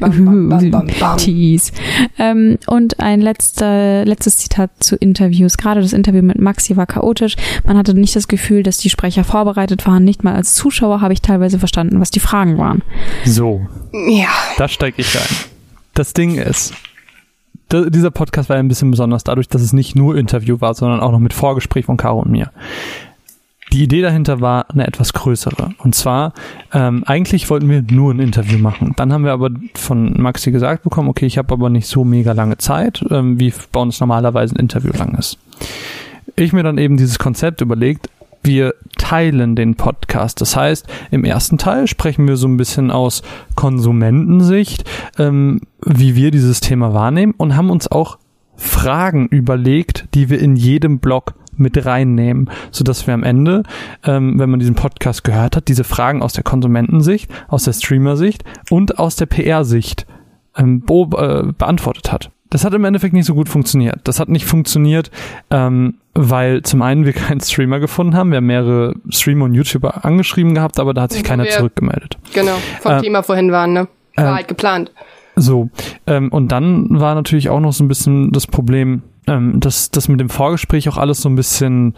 Speaker 2: bam, bam, bam, bam.
Speaker 3: Tease. Ähm, und ein letzter, letztes Zitat zu Interviews. Gerade das Interview mit Maxi war chaotisch. Man hatte nicht das Gefühl, dass die Sprecher vorbereitet waren. Nicht mal als Zuschauer habe ich teilweise verstanden, was die Fragen waren.
Speaker 1: so.
Speaker 2: Ja.
Speaker 1: Da steige ich ein. Das Ding ist, dieser Podcast war ja ein bisschen besonders dadurch, dass es nicht nur Interview war, sondern auch noch mit Vorgespräch von Caro und mir. Die Idee dahinter war eine etwas größere. Und zwar, ähm, eigentlich wollten wir nur ein Interview machen. Dann haben wir aber von Maxi gesagt bekommen, okay, ich habe aber nicht so mega lange Zeit, ähm, wie bei uns normalerweise ein Interview lang ist. Ich mir dann eben dieses Konzept überlegt, wir teilen den Podcast. Das heißt, im ersten Teil sprechen wir so ein bisschen aus Konsumentensicht, ähm, wie wir dieses Thema wahrnehmen und haben uns auch Fragen überlegt, die wir in jedem Blog mit reinnehmen, so dass wir am Ende, ähm, wenn man diesen Podcast gehört hat, diese Fragen aus der Konsumentensicht, aus der Streamer-Sicht und aus der PR-Sicht ähm, be äh, beantwortet hat. Das hat im Endeffekt nicht so gut funktioniert. Das hat nicht funktioniert, ähm, weil zum einen wir keinen Streamer gefunden haben. Wir haben mehrere Streamer und YouTuber angeschrieben gehabt, aber da hat sich keiner
Speaker 2: wir-
Speaker 1: zurückgemeldet.
Speaker 2: Genau. Vom
Speaker 1: Ähm,
Speaker 2: Thema vorhin waren, ne? War
Speaker 1: ähm,
Speaker 2: halt geplant.
Speaker 1: So, ähm, und dann war natürlich auch noch so ein bisschen das Problem, ähm, dass das mit dem Vorgespräch auch alles so ein bisschen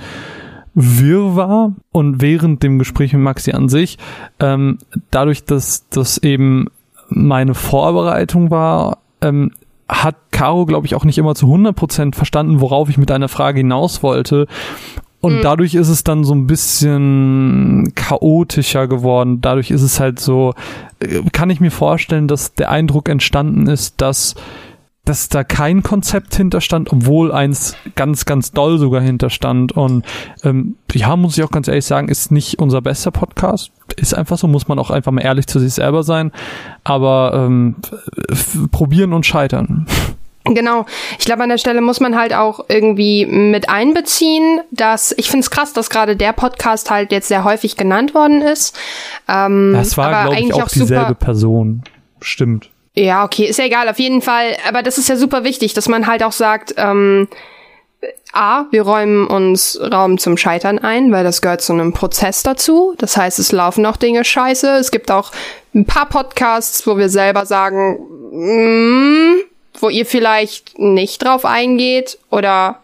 Speaker 1: wirr war und während dem Gespräch mit Maxi an sich, ähm, dadurch, dass das eben meine Vorbereitung war, ähm, hat Caro, glaube ich, auch nicht immer zu 100% verstanden, worauf ich mit einer Frage hinaus wollte. Und
Speaker 2: Mhm.
Speaker 1: dadurch ist es dann so ein bisschen chaotischer geworden. Dadurch ist es halt so, äh, kann ich mir vorstellen, dass der Eindruck entstanden ist, dass, dass da kein Konzept hinterstand, obwohl eins ganz, ganz doll sogar hinterstand. Und ähm, ja, muss ich auch ganz ehrlich sagen, ist nicht unser bester Podcast. Ist einfach so, muss man auch einfach mal ehrlich zu sich selber sein. Aber ähm, probieren und scheitern.
Speaker 2: Genau. Ich glaube, an der Stelle muss man halt auch irgendwie mit einbeziehen, dass ich finde es krass, dass gerade der Podcast halt jetzt sehr häufig genannt worden ist. Ähm,
Speaker 1: Das war, glaube ich,
Speaker 2: eigentlich
Speaker 1: auch dieselbe Person. Stimmt.
Speaker 2: Ja, okay, ist ja egal, auf jeden Fall. Aber das ist ja super wichtig, dass man halt auch sagt, ähm, A, wir räumen uns Raum zum Scheitern ein, weil das gehört zu einem Prozess dazu. Das heißt, es laufen auch Dinge scheiße. Es gibt auch ein paar Podcasts, wo wir selber sagen, mm, wo ihr vielleicht nicht drauf eingeht oder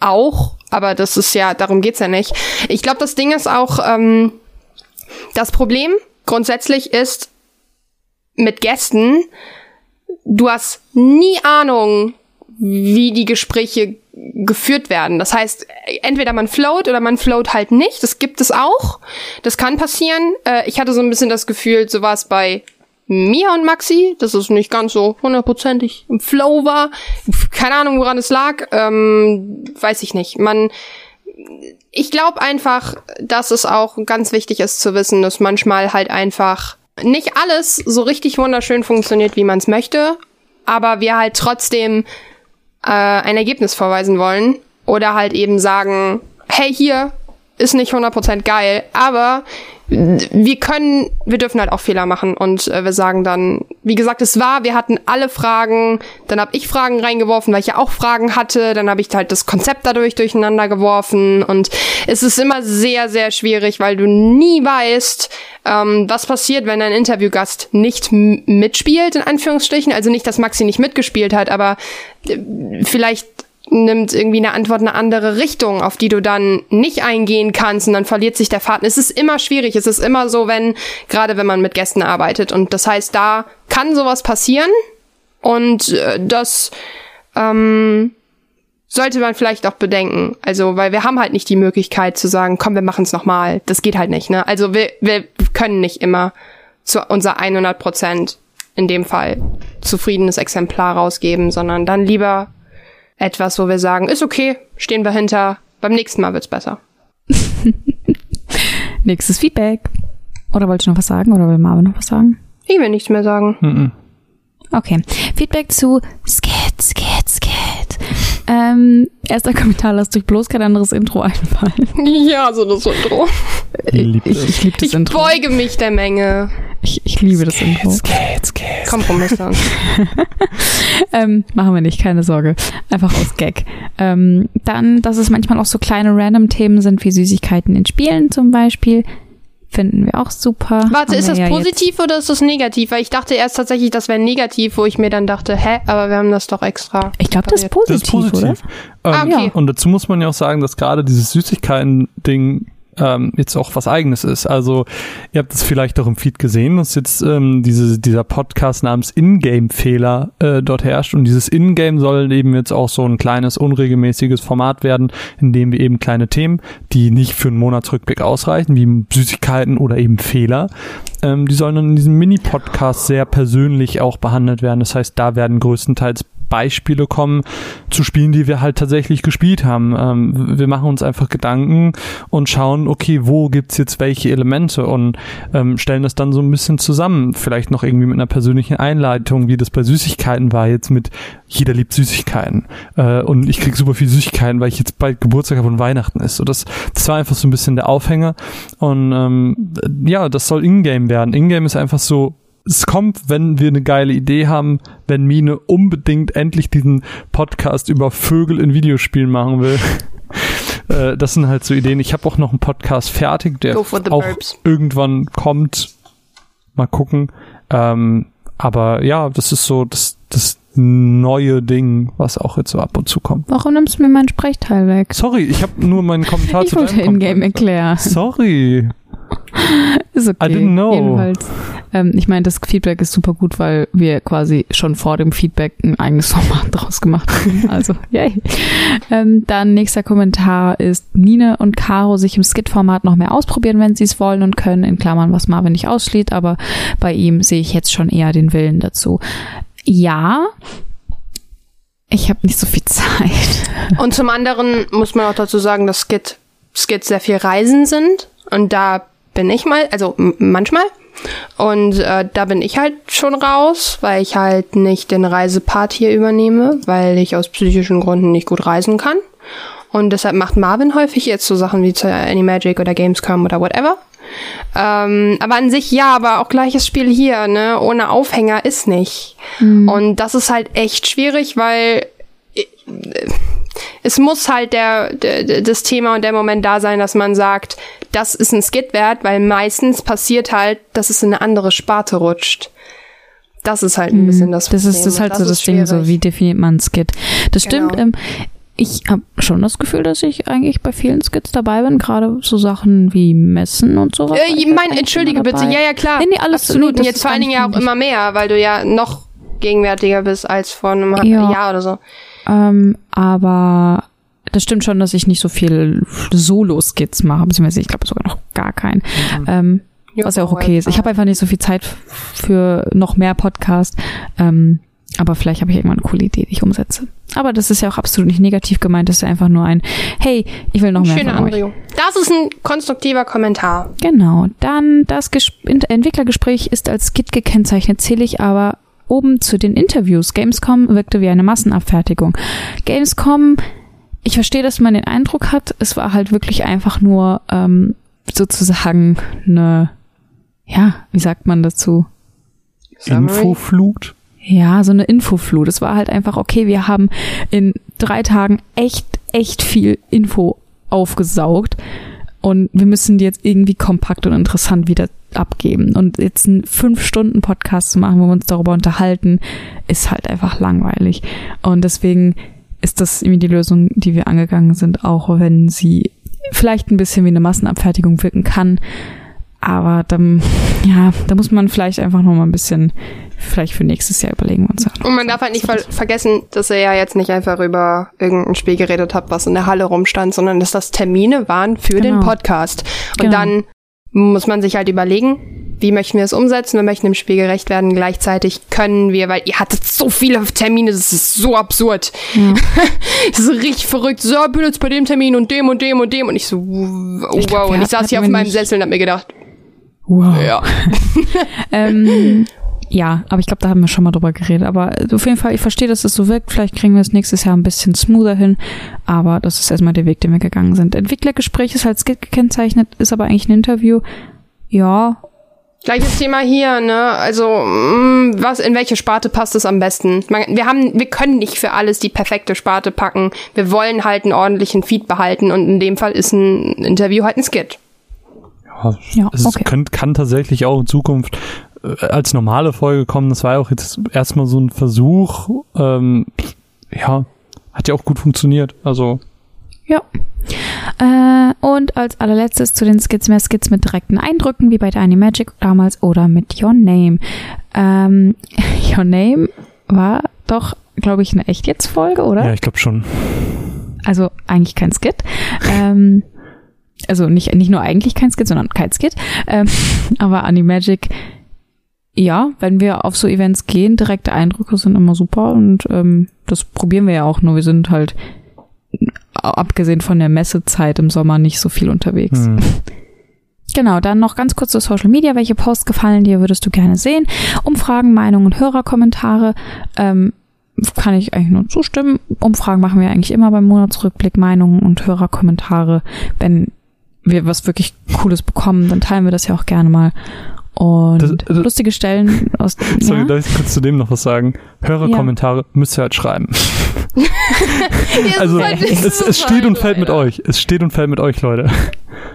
Speaker 2: auch, aber das ist ja, darum geht's ja nicht. Ich glaube, das Ding ist auch, ähm, das Problem grundsätzlich ist mit Gästen, du hast nie Ahnung, wie die Gespräche geführt werden. Das heißt, entweder man float oder man float halt nicht. Das gibt es auch. Das kann passieren. Äh, ich hatte so ein bisschen das Gefühl, so war es bei Mia und Maxi, dass es nicht ganz so hundertprozentig im Flow war. Keine Ahnung, woran es lag. Ähm, weiß ich nicht. Man, ich glaube einfach, dass es auch ganz wichtig ist zu wissen, dass manchmal halt einfach nicht alles so richtig wunderschön funktioniert, wie man es möchte, aber wir halt trotzdem äh, ein Ergebnis vorweisen wollen oder halt eben sagen, hey, hier ist nicht 100% geil, aber wir können, wir dürfen halt auch Fehler machen und äh, wir sagen dann, wie gesagt, es war, wir hatten alle Fragen, dann habe ich Fragen reingeworfen, weil ich ja auch Fragen hatte, dann habe ich halt das Konzept dadurch durcheinander geworfen und es ist immer sehr, sehr schwierig, weil du nie weißt, ähm, was passiert, wenn ein Interviewgast nicht mitspielt, in Anführungsstrichen, also nicht, dass Maxi nicht mitgespielt hat, aber äh, vielleicht nimmt irgendwie eine Antwort eine andere Richtung, auf die du dann nicht eingehen kannst und dann verliert sich der Faden. Es ist immer schwierig. Es ist immer so, wenn, gerade wenn man mit Gästen arbeitet. Und das heißt, da kann sowas passieren und äh, das ähm, sollte man vielleicht auch bedenken. Also, weil wir haben halt nicht die Möglichkeit zu sagen, komm, wir machen es nochmal. Das geht halt nicht, ne? Also, wir, wir können nicht immer zu unser 100 Prozent in dem Fall zufriedenes Exemplar rausgeben, sondern dann lieber etwas, wo wir sagen, ist okay, stehen wir hinter, beim nächsten Mal wird's besser.
Speaker 3: Nächstes Feedback. Oder wolltest du noch was sagen oder will Marvin noch was sagen?
Speaker 2: Ich will nichts mehr sagen.
Speaker 1: Mhm.
Speaker 3: Okay. Feedback zu Skit, Skit, Skit. Ähm, erster Kommentar, lasst euch bloß kein anderes Intro einfallen.
Speaker 2: Ja, so das Intro.
Speaker 3: Ich, ich, ich liebe das
Speaker 2: Ich
Speaker 3: Intro.
Speaker 2: beuge mich der Menge.
Speaker 3: Ich, ich liebe das Intro.
Speaker 2: Kompromisse.
Speaker 3: Ähm, machen wir nicht, keine Sorge. Einfach aus Gag. Ähm, dann, dass es manchmal auch so kleine Random-Themen sind, wie Süßigkeiten in Spielen zum Beispiel. Finden wir auch super.
Speaker 2: Warte,
Speaker 3: Haben
Speaker 2: ist das
Speaker 3: ja
Speaker 2: positiv oder ist das negativ? Weil ich dachte erst tatsächlich, das wäre negativ, wo ich mir dann dachte, hä, aber wir haben das doch extra.
Speaker 3: Jetzt, ich glaube, das ist positiv,
Speaker 1: Das ist positiv.
Speaker 3: oder?
Speaker 1: Ähm,
Speaker 2: Ah, okay.
Speaker 1: Und dazu muss man ja auch sagen, dass gerade dieses Süßigkeiten-Ding ähm, jetzt auch was eigenes ist. Also ihr habt es vielleicht auch im Feed gesehen, dass jetzt ähm, diese, dieser Podcast namens Ingame-Fehler äh, dort herrscht. Und dieses Ingame soll eben jetzt auch so ein kleines, unregelmäßiges Format werden, in dem wir eben kleine Themen, die nicht für einen Monatsrückblick ausreichen, wie Süßigkeiten oder eben Fehler, ähm, die sollen in diesem Mini-Podcast sehr persönlich auch behandelt werden. Das heißt, da werden größtenteils Beispiele kommen zu Spielen, die wir halt tatsächlich gespielt haben. Ähm, wir machen uns einfach Gedanken und schauen, okay, wo gibt's jetzt welche Elemente und ähm, stellen das dann so ein bisschen zusammen. Vielleicht noch irgendwie mit einer persönlichen Einleitung, wie das bei Süßigkeiten war, jetzt mit jeder liebt Süßigkeiten. Äh, und ich krieg super viel Süßigkeiten, weil ich jetzt bald Geburtstag habe und Weihnachten ist. So, das, das war einfach so ein bisschen der Aufhänger. Und ähm, ja, das soll Ingame werden. Ingame ist einfach so, es kommt, wenn wir eine geile Idee haben, wenn Mine unbedingt endlich diesen Podcast über Vögel in Videospielen machen will. Äh, das sind halt so Ideen. Ich habe auch noch einen Podcast fertig, der auch
Speaker 2: Burbs.
Speaker 1: irgendwann kommt. Mal gucken. Ähm, aber ja, das ist so das, das neue Ding, was auch jetzt so ab und zu kommt.
Speaker 3: Warum nimmst du mir meinen Sprechteil weg?
Speaker 1: Sorry, ich habe nur meinen Kommentar
Speaker 3: Ich
Speaker 1: zu
Speaker 3: wollte
Speaker 1: deinem
Speaker 3: in-game erklären.
Speaker 1: Sorry.
Speaker 3: Ist okay.
Speaker 1: I didn't know.
Speaker 3: Jedenfalls. Ähm, ich meine, das Feedback ist super gut, weil wir quasi schon vor dem Feedback ein eigenes Format draus gemacht haben. Also, yay. Ähm, dann nächster Kommentar ist, Nine und Caro sich im Skit-Format noch mehr ausprobieren, wenn sie es wollen und können, in Klammern, was Marvin nicht ausschließt, aber bei ihm sehe ich jetzt schon eher den Willen dazu. Ja, ich habe nicht so viel Zeit.
Speaker 2: Und zum anderen muss man auch dazu sagen, dass Skit, Skits sehr viel Reisen sind. Und da bin ich mal, also manchmal. Und äh, da bin ich halt schon raus, weil ich halt nicht den Reisepart hier übernehme, weil ich aus psychischen Gründen nicht gut reisen kann. Und deshalb macht Marvin häufig jetzt so Sachen wie zur Animagic oder Gamescom oder whatever. Ähm, aber an sich ja, aber auch gleiches Spiel hier, ne? Ohne Aufhänger ist nicht. Und das ist halt echt schwierig, weil es muss halt der, der, das Thema und der Moment da sein, dass man sagt, das ist ein Skit wert, weil meistens passiert halt, dass es in eine andere Sparte rutscht. Das ist halt ein bisschen das
Speaker 3: Das
Speaker 2: Problem.
Speaker 3: ist, das ist halt
Speaker 2: und
Speaker 3: so das Ding, so wie definiert man ein Skit. Das
Speaker 2: Genau.
Speaker 3: stimmt. Ähm, ich habe schon das Gefühl, dass ich eigentlich bei vielen Skits dabei bin, gerade so Sachen wie Messen und sowas.
Speaker 2: Äh,
Speaker 3: ich
Speaker 2: ich mein,
Speaker 3: eigentlich
Speaker 2: entschuldige bitte. Ja, ja, klar.
Speaker 3: Nee, nee, alles-
Speaker 2: Absolut. und
Speaker 3: das
Speaker 2: jetzt vor allen Dingen ja auch immer mehr, weil du ja noch gegenwärtiger bist als vor einem
Speaker 3: Ja.
Speaker 2: Jahr oder so.
Speaker 3: Ähm, aber das stimmt schon, dass ich nicht so viel Solo-Skits mache, beziehungsweise ich glaube sogar noch gar keinen. Ähm, was ja auch okay ist. Ich habe einfach nicht so viel Zeit für noch mehr Podcast. Ähm, aber vielleicht habe ich irgendwann eine coole Idee, die ich umsetze. Aber das ist ja auch absolut nicht negativ gemeint. Das ist ja einfach nur ein, hey, ich will noch mehr
Speaker 2: Schöne
Speaker 3: von euch.
Speaker 2: Anregung. Das ist ein konstruktiver Kommentar.
Speaker 3: Genau. Dann das Ges Ent- Entwicklergespräch ist als Skit gekennzeichnet, zähle ich aber oben zu den Interviews. Gamescom wirkte wie eine Massenabfertigung. Gamescom, ich verstehe, dass man den Eindruck hat, es war halt wirklich einfach nur ähm, sozusagen eine, ja, wie sagt man dazu?
Speaker 1: Infoflut?
Speaker 3: Ja, so eine Infoflut. Es war halt einfach, okay, wir haben in drei Tagen echt, echt viel Info aufgesaugt und wir müssen die jetzt irgendwie kompakt und interessant wieder abgeben. Und jetzt einen Fünf-Stunden-Podcast zu machen, wo wir uns darüber unterhalten, ist halt einfach langweilig. Und deswegen ist das irgendwie die Lösung, die wir angegangen sind, auch wenn sie vielleicht ein bisschen wie eine Massenabfertigung wirken kann. Aber dann, ja, da muss man vielleicht einfach noch mal ein bisschen, vielleicht für nächstes Jahr überlegen uns. Halt
Speaker 2: Und man darf halt nicht ver vergessen, dass er ja jetzt nicht einfach über irgendein Spiel geredet hat, was in der Halle rumstand, sondern dass das Termine waren für
Speaker 3: Genau.
Speaker 2: den Podcast. Und
Speaker 3: Genau.
Speaker 2: dann muss man sich halt überlegen, wie möchten wir es umsetzen? Wir möchten dem Spiel gerecht werden. Gleichzeitig können wir, weil ihr hattet so viele Termine, das ist so absurd.
Speaker 3: Ja.
Speaker 2: Das ist richtig verrückt. So, bin jetzt bei dem Termin und dem und dem und dem. Und ich so, wow.
Speaker 3: Ich glaub,
Speaker 2: und
Speaker 3: wir
Speaker 2: ich saß hier auf meinem Sessel und hab mir gedacht,
Speaker 3: Wow.
Speaker 2: ja.
Speaker 3: Ähm, ja, aber ich glaube, da haben wir schon mal drüber geredet. Aber auf jeden Fall, ich verstehe, dass es so wirkt. Vielleicht kriegen wir es nächstes Jahr ein bisschen smoother hin. Aber das ist erstmal der Weg, den wir gegangen sind. Entwicklergespräch ist halt Skit gekennzeichnet, ist aber eigentlich ein Interview. Ja,
Speaker 2: Gleiches Thema hier, ne? Also, mh, was, in welche Sparte passt es am besten? Man, wir haben, wir können nicht für alles die perfekte Sparte packen. Wir wollen halt einen ordentlichen Feed behalten und in dem Fall ist ein Interview halt ein Skit.
Speaker 1: Ja,
Speaker 3: Ja,
Speaker 1: es
Speaker 3: okay.
Speaker 1: kann, kann tatsächlich auch in Zukunft äh, als normale Folge kommen. Das war ja auch jetzt erstmal so ein Versuch. Ähm, ja, hat ja auch gut funktioniert. Also,
Speaker 3: Ja. Äh, und als allerletztes zu den Skits mehr Skits mit direkten Eindrücken, wie bei Tiny Magic damals oder mit Your Name. Ähm, Your Name war doch, glaube ich, eine echt jetzt Folge, oder?
Speaker 1: ja, ich glaube schon.
Speaker 3: Also eigentlich kein Skit. ähm, also nicht, nicht nur eigentlich kein Skit, sondern kein Skit. Ähm, aber Animagic, ja, wenn wir auf so Events gehen, direkte Eindrücke sind immer super und ähm, das probieren wir ja auch, nur wir sind halt abgesehen von der Messezeit im Sommer nicht so viel unterwegs.
Speaker 1: Hm.
Speaker 3: Genau, dann noch ganz kurz zu Social Media. Welche Posts gefallen dir, würdest du gerne sehen? Umfragen, Meinungen und Hörerkommentare. Ähm, kann ich eigentlich nur zustimmen. Umfragen machen wir eigentlich immer beim Monatsrückblick, Meinungen und Hörerkommentare. Wenn wir was wirklich Cooles bekommen, dann teilen wir das ja auch gerne mal. Und
Speaker 1: Das- das-
Speaker 3: lustige Stellen aus
Speaker 1: Sorry,
Speaker 3: ja?
Speaker 1: darf ich kurz zu dem noch was sagen? Hörerkommentare müsst ihr halt schreiben. Also
Speaker 2: halt
Speaker 1: es,
Speaker 2: so
Speaker 1: es steht und fällt mit euch. Es steht und fällt mit euch, Leute.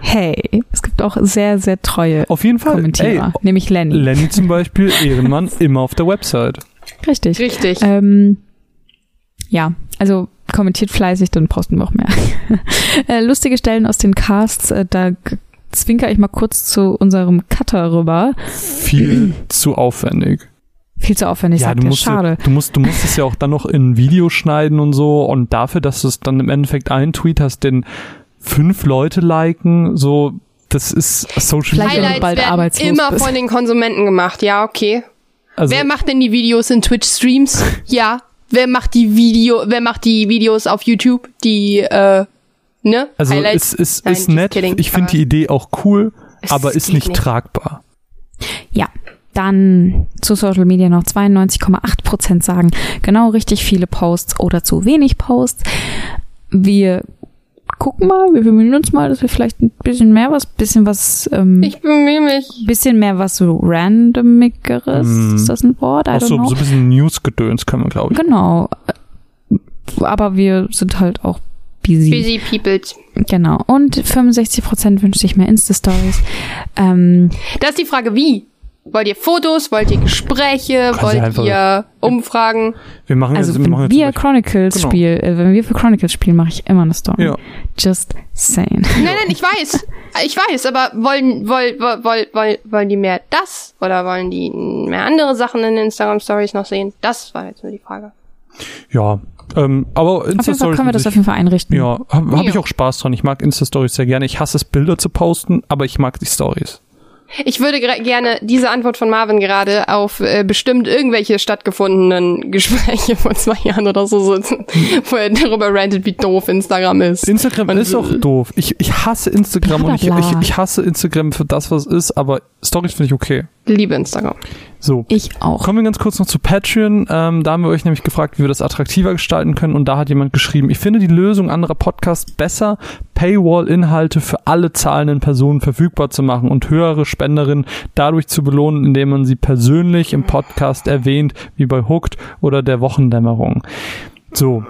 Speaker 3: Hey, es gibt auch sehr, sehr treue
Speaker 1: Auf jeden Fall.
Speaker 3: Kommentierer,
Speaker 1: Ey,
Speaker 3: nämlich Lenny.
Speaker 1: Lenny zum Beispiel, Ehrenmann, immer auf der Website.
Speaker 3: Richtig.
Speaker 2: Richtig.
Speaker 3: Ähm, ja, also kommentiert fleißig, dann posten wir auch mehr. äh, lustige Stellen aus den Casts, äh, da zwinker ich mal kurz zu unserem Cutter rüber.
Speaker 1: Viel zu aufwendig.
Speaker 3: Viel zu aufwendig,
Speaker 1: ja,
Speaker 3: sagt
Speaker 1: du musst,
Speaker 3: Schade.
Speaker 1: du musst, du musst es ja auch dann noch in ein Video schneiden und so und dafür, dass du es dann im Endeffekt einen Tweet hast, den fünf Leute liken, so, das ist Social
Speaker 3: du
Speaker 2: Highlights
Speaker 3: bald
Speaker 2: werden
Speaker 3: arbeitslos
Speaker 2: immer
Speaker 3: bist.
Speaker 2: von den Konsumenten gemacht. Ja, okay.
Speaker 1: Also,
Speaker 2: wer macht denn die Videos in Twitch-Streams? ja. Wer macht die Video, wer macht die Videos auf YouTube? Die, äh, ne?
Speaker 1: also
Speaker 2: Highlights?
Speaker 1: es ist,
Speaker 2: Nein,
Speaker 1: ist nett.
Speaker 2: kidding,
Speaker 1: ich finde die Idee auch cool,
Speaker 2: Es
Speaker 1: aber ist nicht,
Speaker 2: nicht.
Speaker 1: tragbar.
Speaker 3: Ja, dann zu Social Media noch 92,8 Prozent sagen genau richtig viele Posts oder zu wenig Posts. Wir gucken mal, wir bemühen uns mal, dass wir vielleicht ein bisschen mehr was, bisschen was, ähm,
Speaker 2: Ich bemühe mich.
Speaker 3: bisschen mehr was so randomigeres.
Speaker 1: Mm.
Speaker 3: Ist das ein Wort? I
Speaker 1: Auch
Speaker 3: don't
Speaker 1: so,
Speaker 3: know.
Speaker 1: so ein bisschen News-Gedöns können wir, glaube ich.
Speaker 3: Genau. Aber wir sind halt auch busy.
Speaker 2: Busy Peoples.
Speaker 3: Genau. Und 65 Prozent wünscht sich mehr Insta-Stories. Ähm,
Speaker 2: Da ist die Frage, wie? Wollt ihr Fotos? Wollt ihr Gespräche? Wollt
Speaker 1: einfach-
Speaker 2: ihr Umfragen?
Speaker 1: Wir machen
Speaker 3: also
Speaker 1: jetzt, wir
Speaker 3: wenn
Speaker 1: machen jetzt
Speaker 3: wir Chronicles
Speaker 1: Genau.
Speaker 3: spielen, äh, wenn wir für Chronicles spielen, mache ich immer eine Story.
Speaker 1: Ja.
Speaker 3: Just saying.
Speaker 2: Nein, nein, ich weiß. Ich weiß, aber wollen, wollen, wollen, wollen, wollen die mehr das? Oder wollen die mehr andere Sachen in den Instagram Stories noch sehen? Das war jetzt nur die Frage.
Speaker 1: Ja, ähm, aber
Speaker 3: Auf jeden Fall
Speaker 1: Insta-Stories
Speaker 3: können wir das auf jeden Fall einrichten.
Speaker 1: Ja, habe hab ich auch Spaß dran. Ich mag Insta-Stories sehr gerne. Ich hasse es, Bilder zu posten, aber ich mag die Stories.
Speaker 2: Ich würde gerne diese Antwort von Marvin gerade auf äh, bestimmt irgendwelche stattgefundenen Gespräche vor zwei Jahren oder so sitzen, wo er darüber rantet, wie doof Instagram ist.
Speaker 1: Instagram
Speaker 2: Und-
Speaker 1: ist auch doof. Ich, ich hasse Instagram und ich,
Speaker 3: Blablabla.
Speaker 1: ich, ich hasse Instagram für das, was es ist, aber Stories finde ich okay.
Speaker 2: Liebe Instagram.
Speaker 1: So.
Speaker 3: Ich auch.
Speaker 1: Kommen wir ganz kurz noch zu Patreon. Ähm, da haben wir euch nämlich gefragt, wie wir das attraktiver gestalten können. Und da hat jemand geschrieben, ich finde die Lösung anderer Podcasts besser, Paywall-Inhalte für alle zahlenden Personen verfügbar zu machen und höhere Spenderinnen dadurch zu belohnen, indem man sie persönlich im Podcast erwähnt, wie bei Hooked oder der Wochendämmerung. So.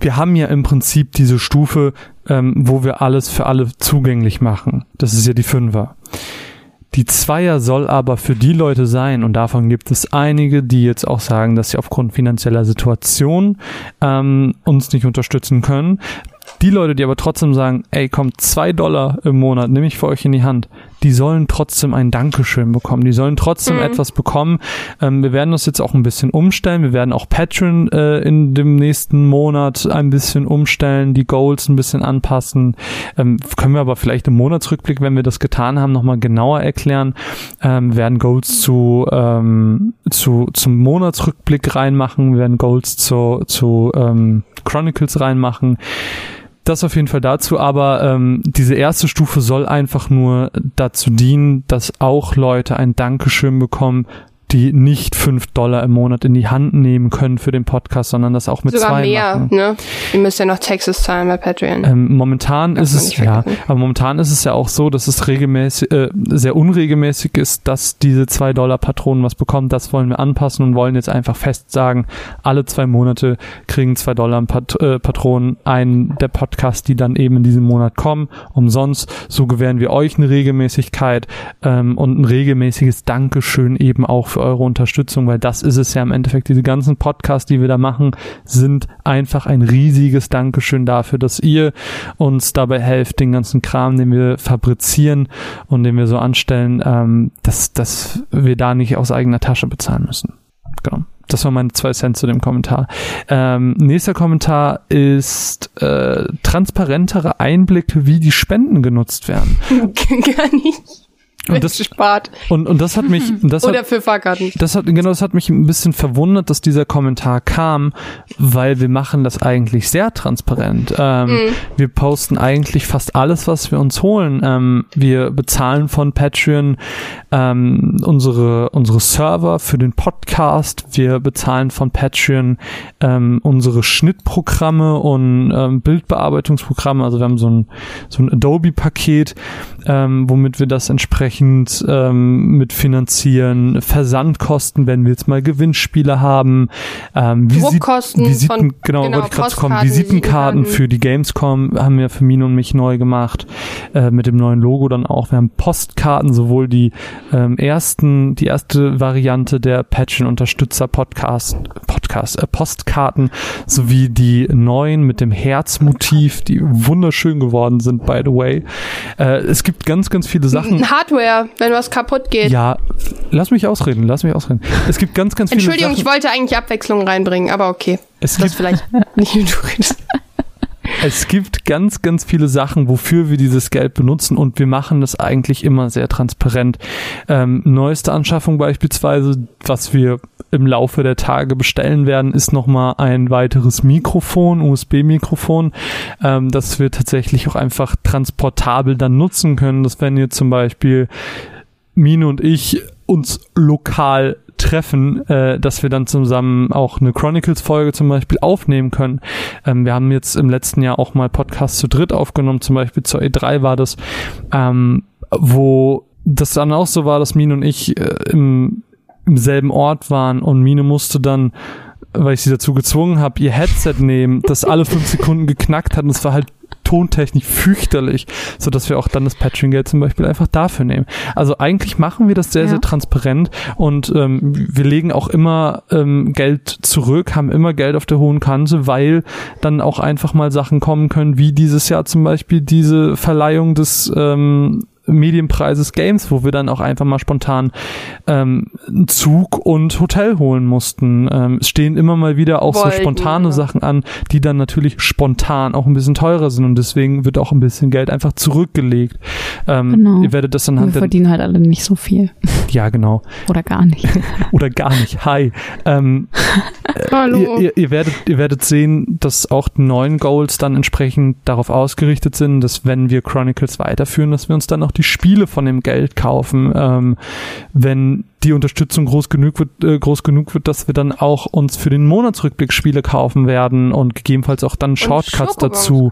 Speaker 1: Wir haben ja im Prinzip diese Stufe, ähm, wo wir alles für alle zugänglich machen. Das ist ja die Fünfer. Die Zweier soll aber für die Leute sein, und davon gibt es einige, die jetzt auch sagen, dass sie aufgrund finanzieller Situation ähm, uns nicht unterstützen können. Die Leute, die aber trotzdem sagen, ey, kommt zwei Dollar im Monat, nehme ich für euch in die Hand, die sollen trotzdem ein Dankeschön bekommen. Die sollen trotzdem
Speaker 2: Mhm.
Speaker 1: etwas bekommen. Ähm, wir werden das jetzt auch ein bisschen umstellen. Wir werden auch Patreon äh, in dem nächsten Monat ein bisschen umstellen, die Goals ein bisschen anpassen. Ähm, können wir aber vielleicht im Monatsrückblick, wenn wir das getan haben, nochmal genauer erklären. Ähm, wir werden Goals zu, ähm, zu, zum Monatsrückblick reinmachen. Wir werden Goals zu, zu ähm, Chronicles reinmachen. Das auf jeden Fall dazu, aber ähm, diese erste Stufe soll einfach nur dazu dienen, dass auch Leute ein Dankeschön bekommen, die nicht fünf Dollar im Monat in die Hand nehmen können für den Podcast, sondern das auch mit
Speaker 2: Sogar
Speaker 1: zwei
Speaker 2: mehr,
Speaker 1: machen.
Speaker 2: ne? Ihr müsst ja noch Taxes zahlen bei Patreon.
Speaker 1: Ähm, momentan
Speaker 2: Darf
Speaker 1: ist es ja, aber momentan ist es ja auch so, dass es regelmäßig, äh, sehr unregelmäßig ist, dass diese zwei Dollar Patronen was bekommen. Das wollen wir anpassen und wollen jetzt einfach fest sagen, alle zwei Monate kriegen zwei Dollar Pat äh, Patronen einen der Podcasts, die dann eben in diesem Monat kommen, umsonst. So gewähren wir euch eine Regelmäßigkeit ähm, und ein regelmäßiges Dankeschön eben auch für eure Unterstützung, weil das ist es ja im Endeffekt. Diese ganzen Podcasts, die wir da machen, sind einfach ein riesiges Dankeschön dafür, dass ihr uns dabei helft, den ganzen Kram, den wir fabrizieren und den wir so anstellen, ähm, dass, dass wir da nicht aus eigener Tasche bezahlen müssen. Genau. Das waren meine zwei Cent zu dem Kommentar. Ähm, nächster Kommentar ist äh, transparentere Einblicke, wie die Spenden genutzt werden.
Speaker 2: Gar nicht.
Speaker 1: Und das,
Speaker 2: spart.
Speaker 1: und, und das hat mich, das hat,
Speaker 2: Oder für Fahrkarten.
Speaker 1: das hat, genau, das hat mich ein bisschen verwundert, dass dieser Kommentar kam, weil wir machen das eigentlich sehr transparent. Ähm,
Speaker 2: Mhm.
Speaker 1: Wir posten eigentlich fast alles, was wir uns holen. Ähm, wir bezahlen von Patreon ähm, unsere, unsere Server für den Podcast. Wir bezahlen von Patreon ähm, unsere Schnittprogramme und ähm, Bildbearbeitungsprogramme. Also wir haben so ein, so ein Adobe-Paket, ähm, womit wir das entsprechend ähm, mitfinanzieren. Versandkosten, wenn wir jetzt mal Gewinnspiele haben. Ähm,
Speaker 2: Druckkosten
Speaker 1: Visiten,
Speaker 2: von-
Speaker 1: genau,
Speaker 2: genau,
Speaker 1: wollte ich gerade kommen. Visitenkarten für die Gamescom haben wir für Mine und mich neu gemacht. Äh, mit dem neuen Logo dann auch. Wir haben Postkarten, sowohl die ähm, ersten, die erste Variante der Patreon-Unterstützer Podcast, Podcast, äh, Postkarten, sowie die neuen mit dem Herzmotiv, die wunderschön geworden sind, by the way. Äh, es gibt ganz, ganz viele Sachen.
Speaker 2: Hardware, wenn was kaputt geht.
Speaker 1: Ja, lass mich ausreden, lass mich ausreden. Es gibt ganz, ganz viele
Speaker 2: Entschuldigung,
Speaker 1: Sachen.
Speaker 2: ich wollte eigentlich Abwechslung reinbringen, aber okay.
Speaker 1: es
Speaker 2: Das
Speaker 1: gibt
Speaker 2: vielleicht nicht wie du redest.
Speaker 1: Es gibt ganz, ganz viele Sachen, wofür wir dieses Geld benutzen und wir machen das eigentlich immer sehr transparent. Ähm, neueste Anschaffung beispielsweise, was wir im Laufe der Tage bestellen werden, ist nochmal ein weiteres Mikrofon, USB-Mikrofon, ähm, das wir tatsächlich auch einfach transportabel dann nutzen können. Das wenn ihr zum Beispiel Mine und ich uns lokal treffen, äh, dass wir dann zusammen auch eine Chronicles-Folge zum Beispiel aufnehmen können. Ähm, wir haben jetzt im letzten Jahr auch mal Podcasts zu dritt aufgenommen, zum Beispiel zur E3 war das, ähm, wo das dann auch so war, dass Mine und ich äh, im, im selben Ort waren und Mine musste dann weil ich sie dazu gezwungen habe, ihr Headset nehmen, das alle fünf Sekunden geknackt hat und es war halt tontechnisch fürchterlich, so dass wir auch dann das Patreon-Geld zum Beispiel einfach dafür nehmen. Also eigentlich machen wir das sehr,
Speaker 3: Ja.
Speaker 1: sehr transparent und ähm, wir legen auch immer ähm, Geld zurück, haben immer Geld auf der hohen Kante, weil dann auch einfach mal Sachen kommen können, wie dieses Jahr zum Beispiel diese Verleihung des ähm, Medienpreises Games, wo wir dann auch einfach mal spontan ähm, Zug und Hotel holen mussten. Ähm, es stehen immer mal wieder auch so
Speaker 2: Wollten,
Speaker 1: spontane
Speaker 2: ja.
Speaker 1: Sachen an, die dann natürlich spontan auch ein bisschen teurer sind und deswegen wird auch ein bisschen Geld einfach zurückgelegt. Ähm,
Speaker 3: Genau.
Speaker 1: Ihr werdet das
Speaker 3: Wir
Speaker 1: anhand der,
Speaker 3: verdienen halt alle nicht so viel.
Speaker 1: ja genau,
Speaker 3: Oder gar nicht.
Speaker 1: oder gar nicht. Hi. Ähm,
Speaker 2: Hallo.
Speaker 1: Ihr, ihr, ihr, werdet, ihr werdet sehen, dass auch die neuen Goals dann entsprechend darauf ausgerichtet sind, dass wenn wir Chronicles weiterführen, dass wir uns dann auch die Spiele von dem Geld kaufen, ähm, wenn die Unterstützung groß genug wird, äh, groß genug wird, dass wir dann auch uns für den Monatsrückblick Spiele kaufen werden und gegebenenfalls auch dann Shortcuts dazu.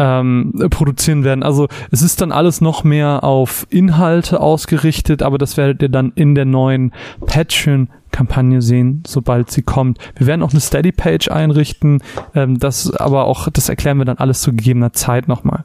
Speaker 1: Ähm, produzieren werden. Also es ist dann alles noch mehr auf Inhalte ausgerichtet, aber das werdet ihr dann in der neuen Patreon Kampagne sehen, sobald sie kommt. Wir werden auch eine Steady-Page einrichten, ähm, das aber auch, das erklären wir dann alles zu gegebener Zeit nochmal.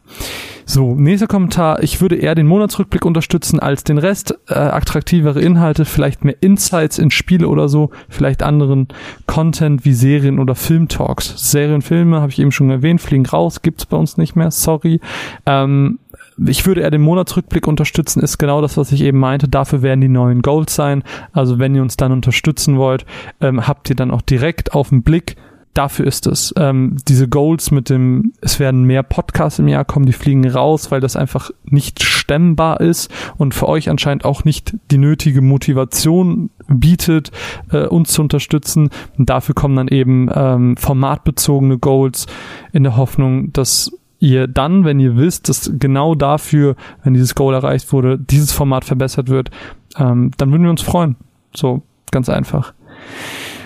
Speaker 1: So, nächster Kommentar. Ich würde eher den Monatsrückblick unterstützen als den Rest. Äh, attraktivere Inhalte, vielleicht mehr Insights in Spiele oder so, vielleicht anderen Content wie Serien oder Filmtalks. Serien, Filme, habe ich eben schon erwähnt, fliegen raus, gibt's bei uns nicht mehr, sorry. Ähm, ich würde eher den Monatsrückblick unterstützen, ist genau das, was ich eben meinte. Dafür werden die neuen Goals sein. Also wenn ihr uns dann unterstützen wollt, ähm, habt ihr dann auch direkt auf den Blick, dafür ist es. Ähm, diese Goals mit dem, es werden mehr Podcasts im Jahr kommen, die fliegen raus, weil das einfach nicht stemmbar ist und für euch anscheinend auch nicht die nötige Motivation bietet, äh, uns zu unterstützen. Und dafür kommen dann eben ähm, formatbezogene Goals in der Hoffnung, dass ihr dann, wenn ihr wisst, dass genau dafür, wenn dieses Goal erreicht wurde, dieses Format verbessert wird, ähm, dann würden wir uns freuen. So, ganz einfach.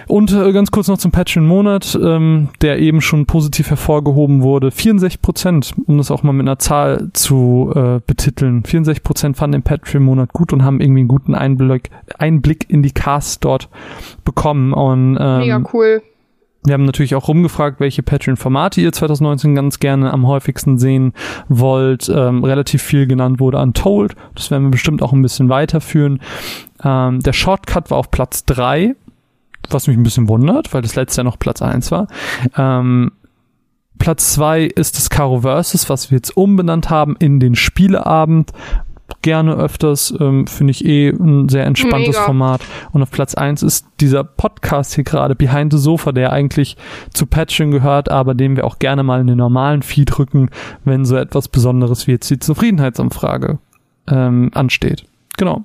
Speaker 1: Und äh, ganz kurz noch zum Patreon-Monat, ähm, der eben schon positiv hervorgehoben wurde. 64 Prozent, um das auch mal mit einer Zahl zu äh, betiteln. 64 Prozent fanden den Patreon-Monat gut und haben irgendwie einen guten Einblick, Einblick in die Casts dort bekommen. Und, ähm,
Speaker 2: Mega cool.
Speaker 1: Wir haben natürlich auch rumgefragt, welche Patreon-Formate ihr 2019 ganz gerne am häufigsten sehen wollt. Ähm, relativ viel genannt wurde Untold. Das werden wir bestimmt auch ein bisschen weiterführen. Ähm, der Shortcut war auf Platz drei, was mich ein bisschen wundert, weil das letzte Jahr noch Platz eins war. Ähm, Platz zwei ist das Caro Versus, was wir jetzt umbenannt haben in den Spieleabend, gerne öfters, ähm, finde ich eh ein sehr entspanntes Mega. Format. Und auf Platz eins ist dieser Podcast hier gerade, Behind the Sofa, der eigentlich zu Patchen gehört, aber den wir auch gerne mal in den normalen Feed rücken, wenn so etwas Besonderes wie jetzt die Zufriedenheitsumfrage ähm, ansteht. Genau.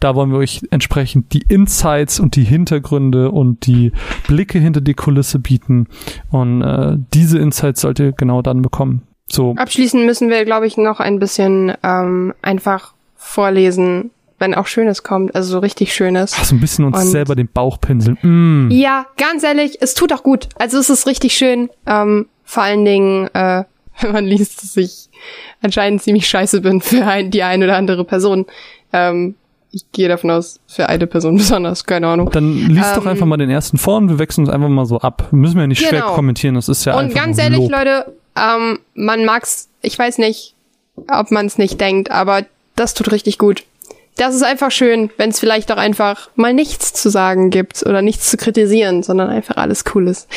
Speaker 1: Da wollen wir euch entsprechend die Insights und die Hintergründe und die Blicke hinter die Kulisse bieten. Und äh, diese Insights sollt ihr genau dann bekommen. So.
Speaker 2: Abschließend müssen wir, glaube ich, noch ein bisschen ähm, einfach vorlesen, wenn auch Schönes kommt, also so richtig Schönes.
Speaker 1: Ach, so ein bisschen uns und selber den Bauch pinseln. Mm.
Speaker 2: Ja, ganz ehrlich, es tut auch gut. Also es ist richtig schön. Ähm, vor allen Dingen, äh, wenn man liest, dass ich anscheinend ziemlich scheiße bin für ein, die eine oder andere Person. Ähm, ich gehe davon aus, für eine Person besonders, keine Ahnung.
Speaker 1: Dann liest ähm, doch einfach mal den ersten vor und wir wechseln uns einfach mal so ab. Müssen wir ja nicht genau. schwer kommentieren, das ist ja und
Speaker 2: einfach Und ganz ehrlich, Lob. Leute, ähm, man mag's, ich weiß nicht, ob man es nicht denkt, aber das tut richtig gut. Das ist einfach schön, wenn es vielleicht auch einfach mal nichts zu sagen gibt oder nichts zu kritisieren, sondern einfach alles cool ist.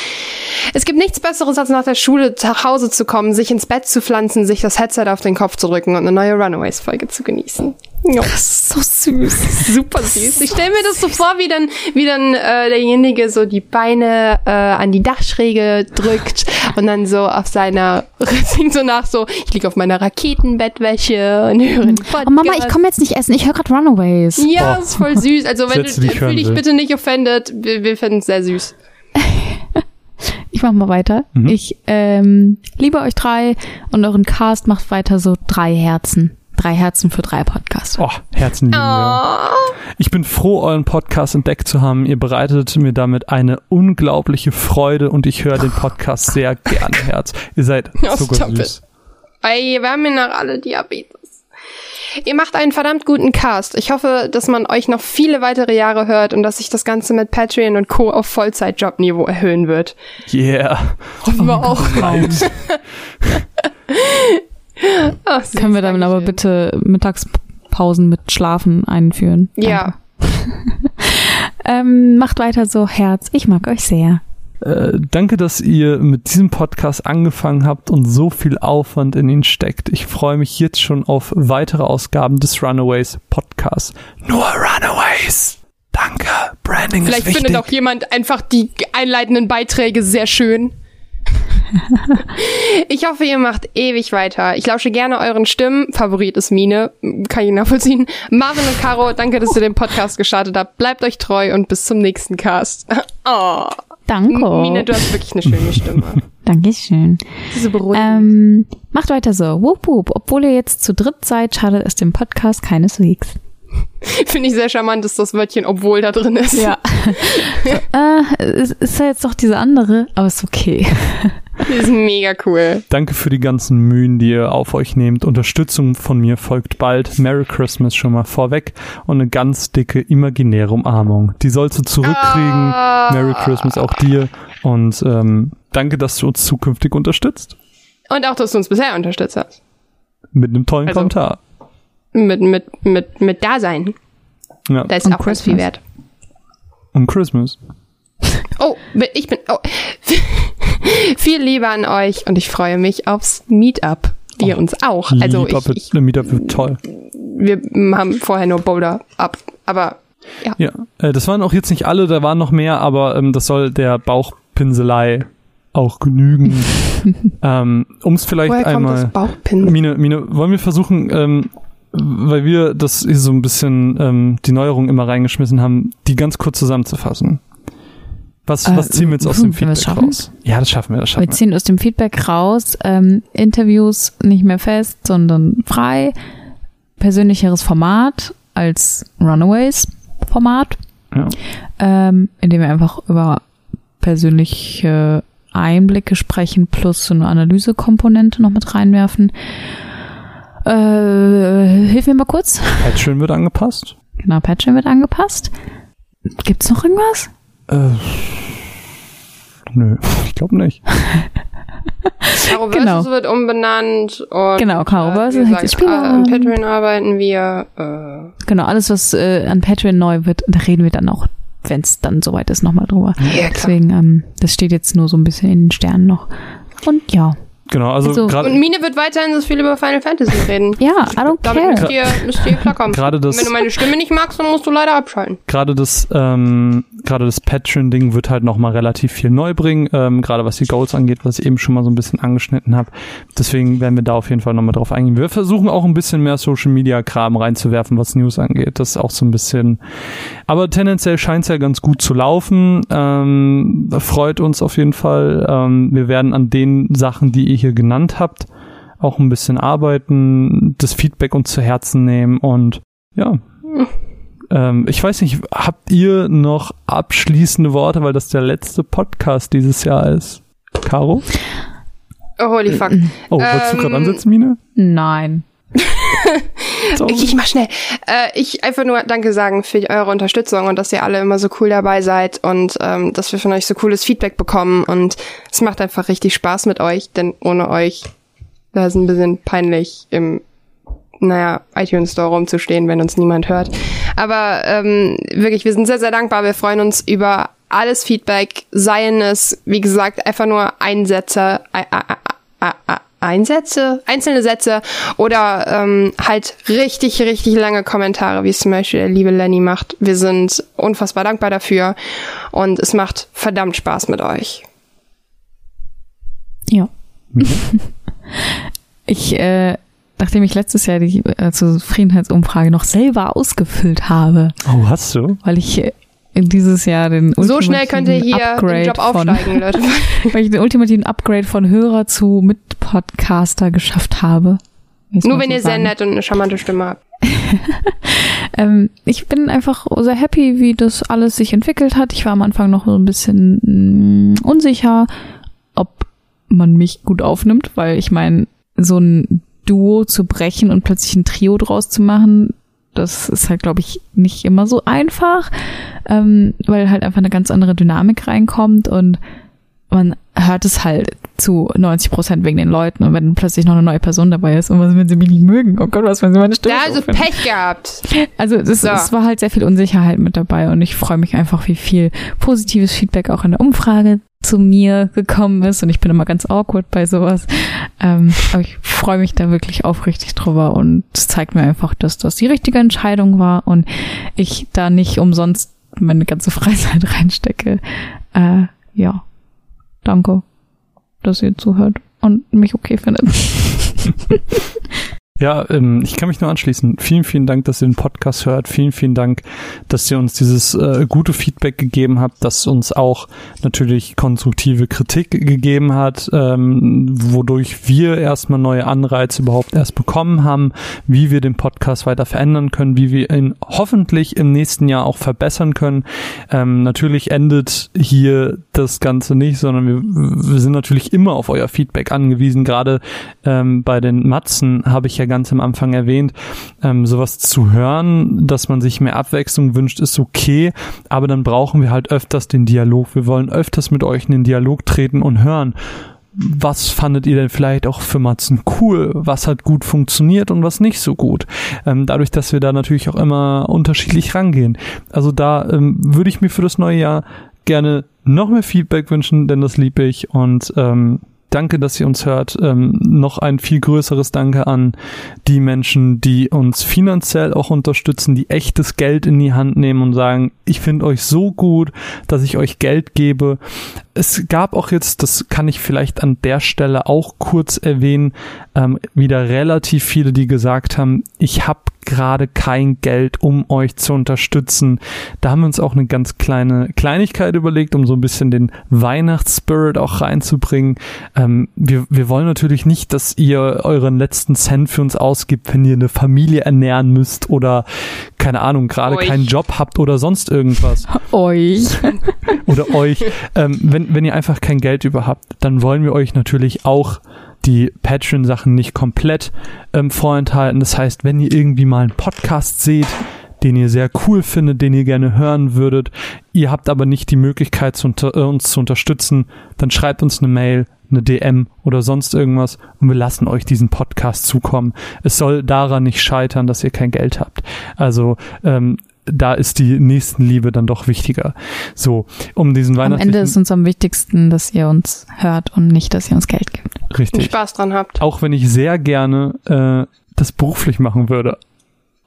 Speaker 2: Es gibt nichts Besseres, als nach der Schule nach Hause zu kommen, sich ins Bett zu pflanzen, sich das Headset auf den Kopf zu rücken und eine neue Runaways-Folge zu genießen.
Speaker 3: Ja. Das ist so süß.
Speaker 2: Super süß. Ich stelle mir das so vor, wie dann, wie dann äh, derjenige so die Beine äh, an die Dachschräge drückt und dann so auf seiner, singt so nach so, ich liege auf meiner Raketenbettwäsche und höre den
Speaker 3: Oh Mama, ich komme jetzt nicht essen, ich höre gerade Runaways.
Speaker 2: Ja, oh. ist voll süß. Also wenn Setz du, fühl dich bitte nicht offended, wir, wir finden es sehr süß.
Speaker 3: Ich mach mal weiter. Mhm. Ich ähm, liebe euch drei und euren Cast macht weiter so drei Herzen. Drei Herzen für drei Podcasts.
Speaker 1: Oh, Herzen lieben wir. Oh. Ich bin froh, euren Podcast entdeckt zu haben. Ihr bereitet mir damit eine unglaubliche Freude und ich höre den Podcast sehr gern, Herz. Ihr seid oh, sogar süß.
Speaker 2: Ey, wir haben ja noch alle Diabetes. Ihr macht einen verdammt guten Cast. Ich hoffe, dass man euch noch viele weitere Jahre hört und dass sich das Ganze mit Patreon und Co. auf Vollzeitjobniveau erhöhen wird.
Speaker 1: Yeah.
Speaker 2: Hoffen wir auch.
Speaker 3: Ach, Können wir dann aber bitte Mittagspausen mit Schlafen einführen?
Speaker 2: Ja.
Speaker 3: ähm, macht weiter so, Herz. Ich mag euch sehr.
Speaker 1: Äh, danke, dass ihr mit diesem Podcast angefangen habt und so viel Aufwand in ihn steckt. Ich freue mich jetzt schon auf weitere Ausgaben des Runaways Podcasts. Nur Runaways! Danke, Branding
Speaker 2: Vielleicht ist wichtig. findet auch jemand einfach die einleitenden Beiträge sehr schön. ich hoffe, ihr macht ewig weiter. Ich lausche gerne euren Stimmen. Favorit ist Mine. Kann ich nachvollziehen. Marvin und Caro, danke, dass ihr den Podcast gestartet habt. Bleibt euch treu und bis zum nächsten Cast. oh.
Speaker 3: Danke.
Speaker 2: Mina, du hast wirklich eine schöne Stimme.
Speaker 3: Dankeschön.
Speaker 2: Diese.
Speaker 3: Ähm, macht weiter so. Wup, wup. Obwohl ihr jetzt zu dritt seid, schadet es dem Podcast keineswegs.
Speaker 2: Finde ich sehr charmant, dass das Wörtchen obwohl da drin ist.
Speaker 3: Ja. äh, es ist ja jetzt doch diese andere, aber ist okay.
Speaker 2: Die ist mega cool.
Speaker 1: Danke für die ganzen Mühen, die ihr auf euch nehmt. Unterstützung von mir folgt bald. Merry Christmas schon mal vorweg und eine ganz dicke imaginäre Umarmung. Die sollst du zurückkriegen.
Speaker 2: Ah.
Speaker 1: Merry Christmas auch dir und ähm, danke, dass du uns zukünftig unterstützt.
Speaker 2: Und auch, dass du uns bisher unterstützt hast.
Speaker 1: Mit einem tollen
Speaker 2: Also-
Speaker 1: Kommentar.
Speaker 2: Mit, mit, mit, mit Dasein.
Speaker 1: Ja.
Speaker 2: Da ist
Speaker 3: Und
Speaker 2: auch ganz viel
Speaker 3: Christmas.
Speaker 2: wert.
Speaker 1: Und Christmas.
Speaker 2: Oh, ich bin. Oh. viel Liebe an euch und ich freue mich aufs Meetup. Wir uns auch. Also
Speaker 1: Meetup
Speaker 2: ich,
Speaker 1: wird,
Speaker 2: ich,
Speaker 1: Meetup wird toll.
Speaker 2: wir haben vorher nur Boulder ab. Aber
Speaker 1: Ja, äh, das waren auch jetzt nicht alle, da waren noch mehr, aber ähm, das soll der Bauchpinselei auch genügen. ähm, um es vielleicht
Speaker 2: woher kommt das
Speaker 1: einmal.
Speaker 2: Bauchpinsel?
Speaker 1: Mine, Mine, wollen wir versuchen, ähm, weil wir das hier so ein bisschen ähm, die Neuerung immer reingeschmissen haben, die ganz kurz zusammenzufassen. Was,
Speaker 3: Äh,
Speaker 1: was ziehen wir jetzt aus dem
Speaker 3: wir
Speaker 1: Feedback raus? Ja, das schaffen wir, das
Speaker 3: Wir
Speaker 1: schaffen wir.
Speaker 3: ziehen aus dem Feedback raus, ähm, Interviews nicht mehr fest, sondern frei, persönlicheres Format als Runaways-Format,
Speaker 1: Ja.
Speaker 3: ähm, in dem wir einfach über persönliche Einblicke sprechen plus so eine Analysekomponente noch mit reinwerfen. Äh, hilf mir mal kurz.
Speaker 1: Patreon wird angepasst.
Speaker 3: Genau, Patreon wird angepasst. Gibt's noch irgendwas?
Speaker 1: Äh, nö, ich glaube nicht.
Speaker 2: Caro
Speaker 3: Genau.
Speaker 2: Versus wird umbenannt. Und,
Speaker 3: Genau, Caro
Speaker 2: äh,
Speaker 3: Versus,
Speaker 2: wie
Speaker 3: Hexe
Speaker 2: gesagt,
Speaker 3: Spielmann.
Speaker 2: äh, An Patreon arbeiten wir. Äh,
Speaker 3: Genau, alles, was äh, an Patreon neu wird, da reden wir dann auch, wenn es dann soweit ist, nochmal drüber.
Speaker 2: ja, klar.
Speaker 3: Deswegen, ähm, das steht jetzt nur so ein bisschen in den Sternen noch. Und ja.
Speaker 1: Genau, also
Speaker 3: Also-
Speaker 1: gerade
Speaker 2: Und Mine wird weiterhin so viel über Final Fantasy reden.
Speaker 3: Ja, I don't
Speaker 2: Damit müsst
Speaker 3: care.
Speaker 2: ihr, müsst ihr klarkommen.
Speaker 1: Gerade das-
Speaker 2: Wenn du meine Stimme nicht magst, dann musst du leider abschalten.
Speaker 1: gerade das ähm, gerade das Patreon-Ding wird halt noch mal relativ viel neu bringen, ähm, gerade was die Goals angeht, was ich eben schon mal so ein bisschen angeschnitten habe. Deswegen werden wir da auf jeden Fall noch mal drauf eingehen. Wir versuchen auch ein bisschen mehr Social-Media-Kram reinzuwerfen, was News angeht. Das ist auch so ein bisschen, aber tendenziell scheint es ja ganz gut zu laufen. Ähm, freut uns auf jeden Fall. Ähm, wir werden an den Sachen, die ihr hier genannt habt, auch ein bisschen arbeiten, das Feedback uns zu Herzen nehmen und ja, ähm, ich weiß nicht, habt ihr noch abschließende Worte, weil das der letzte Podcast dieses Jahr ist? Caro?
Speaker 2: Oh, holy fuck.
Speaker 1: Oh, wolltest du
Speaker 2: Ähm,
Speaker 1: gerade ansetzen, Mine?
Speaker 3: Nein.
Speaker 2: Ich, ich mach schnell. Äh, ich einfach nur Danke sagen für eure Unterstützung und dass ihr alle immer so cool dabei seid und ähm, dass wir von euch so cooles Feedback bekommen und es macht einfach richtig Spaß mit euch, denn ohne euch wäre es ein bisschen peinlich im naja, iTunes Store rumzustehen, wenn uns niemand hört. Aber ähm, wirklich, wir sind sehr, sehr dankbar. Wir freuen uns über alles Feedback, seien es, wie gesagt, einfach nur Einsätze, Ei- Ei- Ei- Ei- Einsätze, einzelne Sätze oder ähm, halt richtig, richtig lange Kommentare, wie es zum Beispiel der liebe Lenny macht. Wir sind unfassbar dankbar dafür und es macht verdammt Spaß mit euch.
Speaker 3: Ja. ich, äh, nachdem ich letztes Jahr die äh, Zufriedenheitsumfrage noch selber ausgefüllt habe,
Speaker 1: Oh, hast du?
Speaker 3: weil ich äh, dieses Jahr den
Speaker 2: So schnell könnt ihr hier
Speaker 3: Upgrade
Speaker 2: den Job
Speaker 3: von,
Speaker 2: aufsteigen, Leute.
Speaker 3: weil ich den ultimativen Upgrade von Hörer zu Mitpodcaster geschafft habe.
Speaker 2: Nur wenn
Speaker 3: so
Speaker 2: ihr sehr nett und eine charmante Stimme habt.
Speaker 3: Ähm, ich bin einfach sehr happy, wie das alles sich entwickelt hat. Ich war am Anfang noch so ein bisschen mh, unsicher, ob man mich gut aufnimmt, weil ich meine, so ein Duo zu brechen und plötzlich ein Trio draus zu machen, das ist halt, glaube ich, nicht immer so einfach, ähm, weil halt einfach eine ganz andere Dynamik reinkommt und man hört es halt zu 90 Prozent wegen den Leuten und wenn plötzlich noch eine neue Person dabei ist und was, wenn sie mich nicht mögen? Oh Gott, was, wenn sie meine Stimme
Speaker 2: Ja, also? Pech gehabt.
Speaker 3: Also es,
Speaker 2: So.
Speaker 3: es war halt sehr viel Unsicherheit mit dabei und ich freue mich einfach, wie viel positives Feedback auch in der Umfrage zu mir gekommen ist und ich bin immer ganz awkward bei sowas. Ähm, aber ich freue mich da wirklich aufrichtig drüber und zeigt mir einfach, dass das die richtige Entscheidung war und ich da nicht umsonst meine ganze Freizeit reinstecke. Äh, ja, danke, dass ihr zuhört und mich okay findet.
Speaker 1: Ja, ähm, ich kann mich nur anschließen. Vielen, vielen Dank, dass ihr den Podcast hört. Vielen, vielen Dank, dass ihr uns dieses äh, gute Feedback gegeben habt, dass uns auch natürlich konstruktive Kritik gegeben hat, ähm, wodurch wir erstmal neue Anreize überhaupt erst bekommen haben, wie wir den Podcast weiter verändern können, wie wir ihn hoffentlich im nächsten Jahr auch verbessern können. Ähm, natürlich endet hier das Ganze nicht, sondern wir, wir sind natürlich immer auf euer Feedback angewiesen. Gerade ähm, bei den Matzen habe ich ganz am Anfang erwähnt, ähm, sowas zu hören, dass man sich mehr Abwechslung wünscht, ist okay, aber dann brauchen wir halt öfters den Dialog. Wir wollen öfters mit euch in den Dialog treten und hören. Was fandet ihr denn vielleicht auch für Matzen cool? Was hat gut funktioniert und was nicht so gut? Ähm, dadurch, dass wir da natürlich auch immer unterschiedlich rangehen. Also da ähm, würde ich mir für das neue Jahr gerne noch mehr Feedback wünschen, denn das liebe ich und ähm, danke, dass ihr uns hört. Ähm, noch ein viel größeres Danke an die Menschen, die uns finanziell auch unterstützen, die echtes Geld in die Hand nehmen und sagen, ich finde euch so gut, dass ich euch Geld gebe. Es gab auch jetzt, das kann ich vielleicht an der Stelle auch kurz erwähnen, ähm, wieder relativ viele, die gesagt haben, ich habe gerade kein Geld, um euch zu unterstützen. Da haben wir uns auch eine ganz kleine Kleinigkeit überlegt, um so ein bisschen den Weihnachtsspirit auch reinzubringen. Ähm, wir, wir wollen natürlich nicht, dass ihr euren letzten Cent für uns ausgibt, wenn ihr eine Familie ernähren müsst oder keine Ahnung, gerade keinen Job habt oder sonst irgendwas.
Speaker 3: Euch.
Speaker 1: oder euch. Ähm, wenn, wenn ihr einfach kein Geld über habt, dann wollen wir euch natürlich auch die Patreon-Sachen nicht komplett ähm, vorenthalten. Das heißt, wenn ihr irgendwie mal einen Podcast seht, den ihr sehr cool findet, den ihr gerne hören würdet, ihr habt aber nicht die Möglichkeit, zu unter, äh, uns zu unterstützen, dann schreibt uns eine Mail, eine DM oder sonst irgendwas und wir lassen euch diesen Podcast zukommen. Es soll daran nicht scheitern, dass ihr kein Geld habt. Also ähm, da ist die Nächstenliebe dann doch wichtiger. So, um diesen Weihnachten.
Speaker 3: Am Ende ist uns am wichtigsten, dass ihr uns hört und nicht, dass ihr uns Geld gibt.
Speaker 1: Richtig.
Speaker 2: Und Spaß dran habt.
Speaker 1: Auch wenn ich sehr gerne äh, das beruflich machen würde.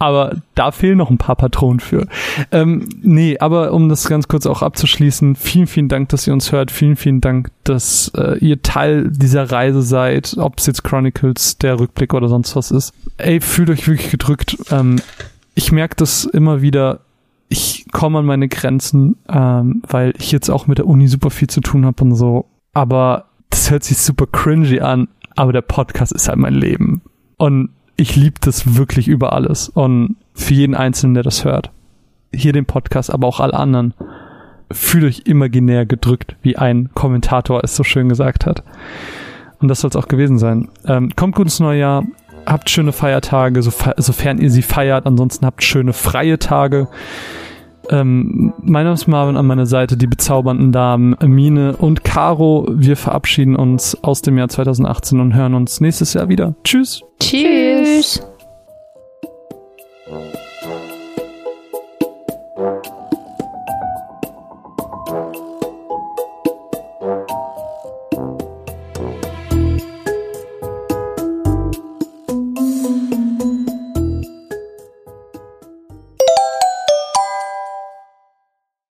Speaker 1: Aber da fehlen noch ein paar Patronen für. Ähm, nee, aber um das ganz kurz auch abzuschließen, vielen, vielen Dank, dass ihr uns hört. Vielen, vielen Dank, dass äh, ihr Teil dieser Reise seid, ob es jetzt Chronicles, der Rückblick oder sonst was ist. Ey, fühlt euch wirklich gedrückt. Ähm, ich merke das immer wieder, ich komme an meine Grenzen, ähm, weil ich jetzt auch mit der Uni super viel zu tun habe und so. Aber das hört sich super cringy an, aber der Podcast ist halt mein Leben. Und ich liebe das wirklich über alles. Und für jeden Einzelnen, der das hört. Hier den Podcast, aber auch alle anderen. Fühlt euch imaginär gedrückt, wie ein Kommentator es so schön gesagt hat. Und das soll es auch gewesen sein. Ähm, kommt gut ins neue Jahr habt schöne Feiertage, sofern ihr sie feiert. Ansonsten habt schöne freie Tage. Ähm, mein Name ist Marvin, an meiner Seite die bezaubernden Damen Mine und Caro. Wir verabschieden uns aus dem Jahr 2018 und hören uns nächstes Jahr wieder. Tschüss.
Speaker 2: Tschüss.
Speaker 3: Tschüss.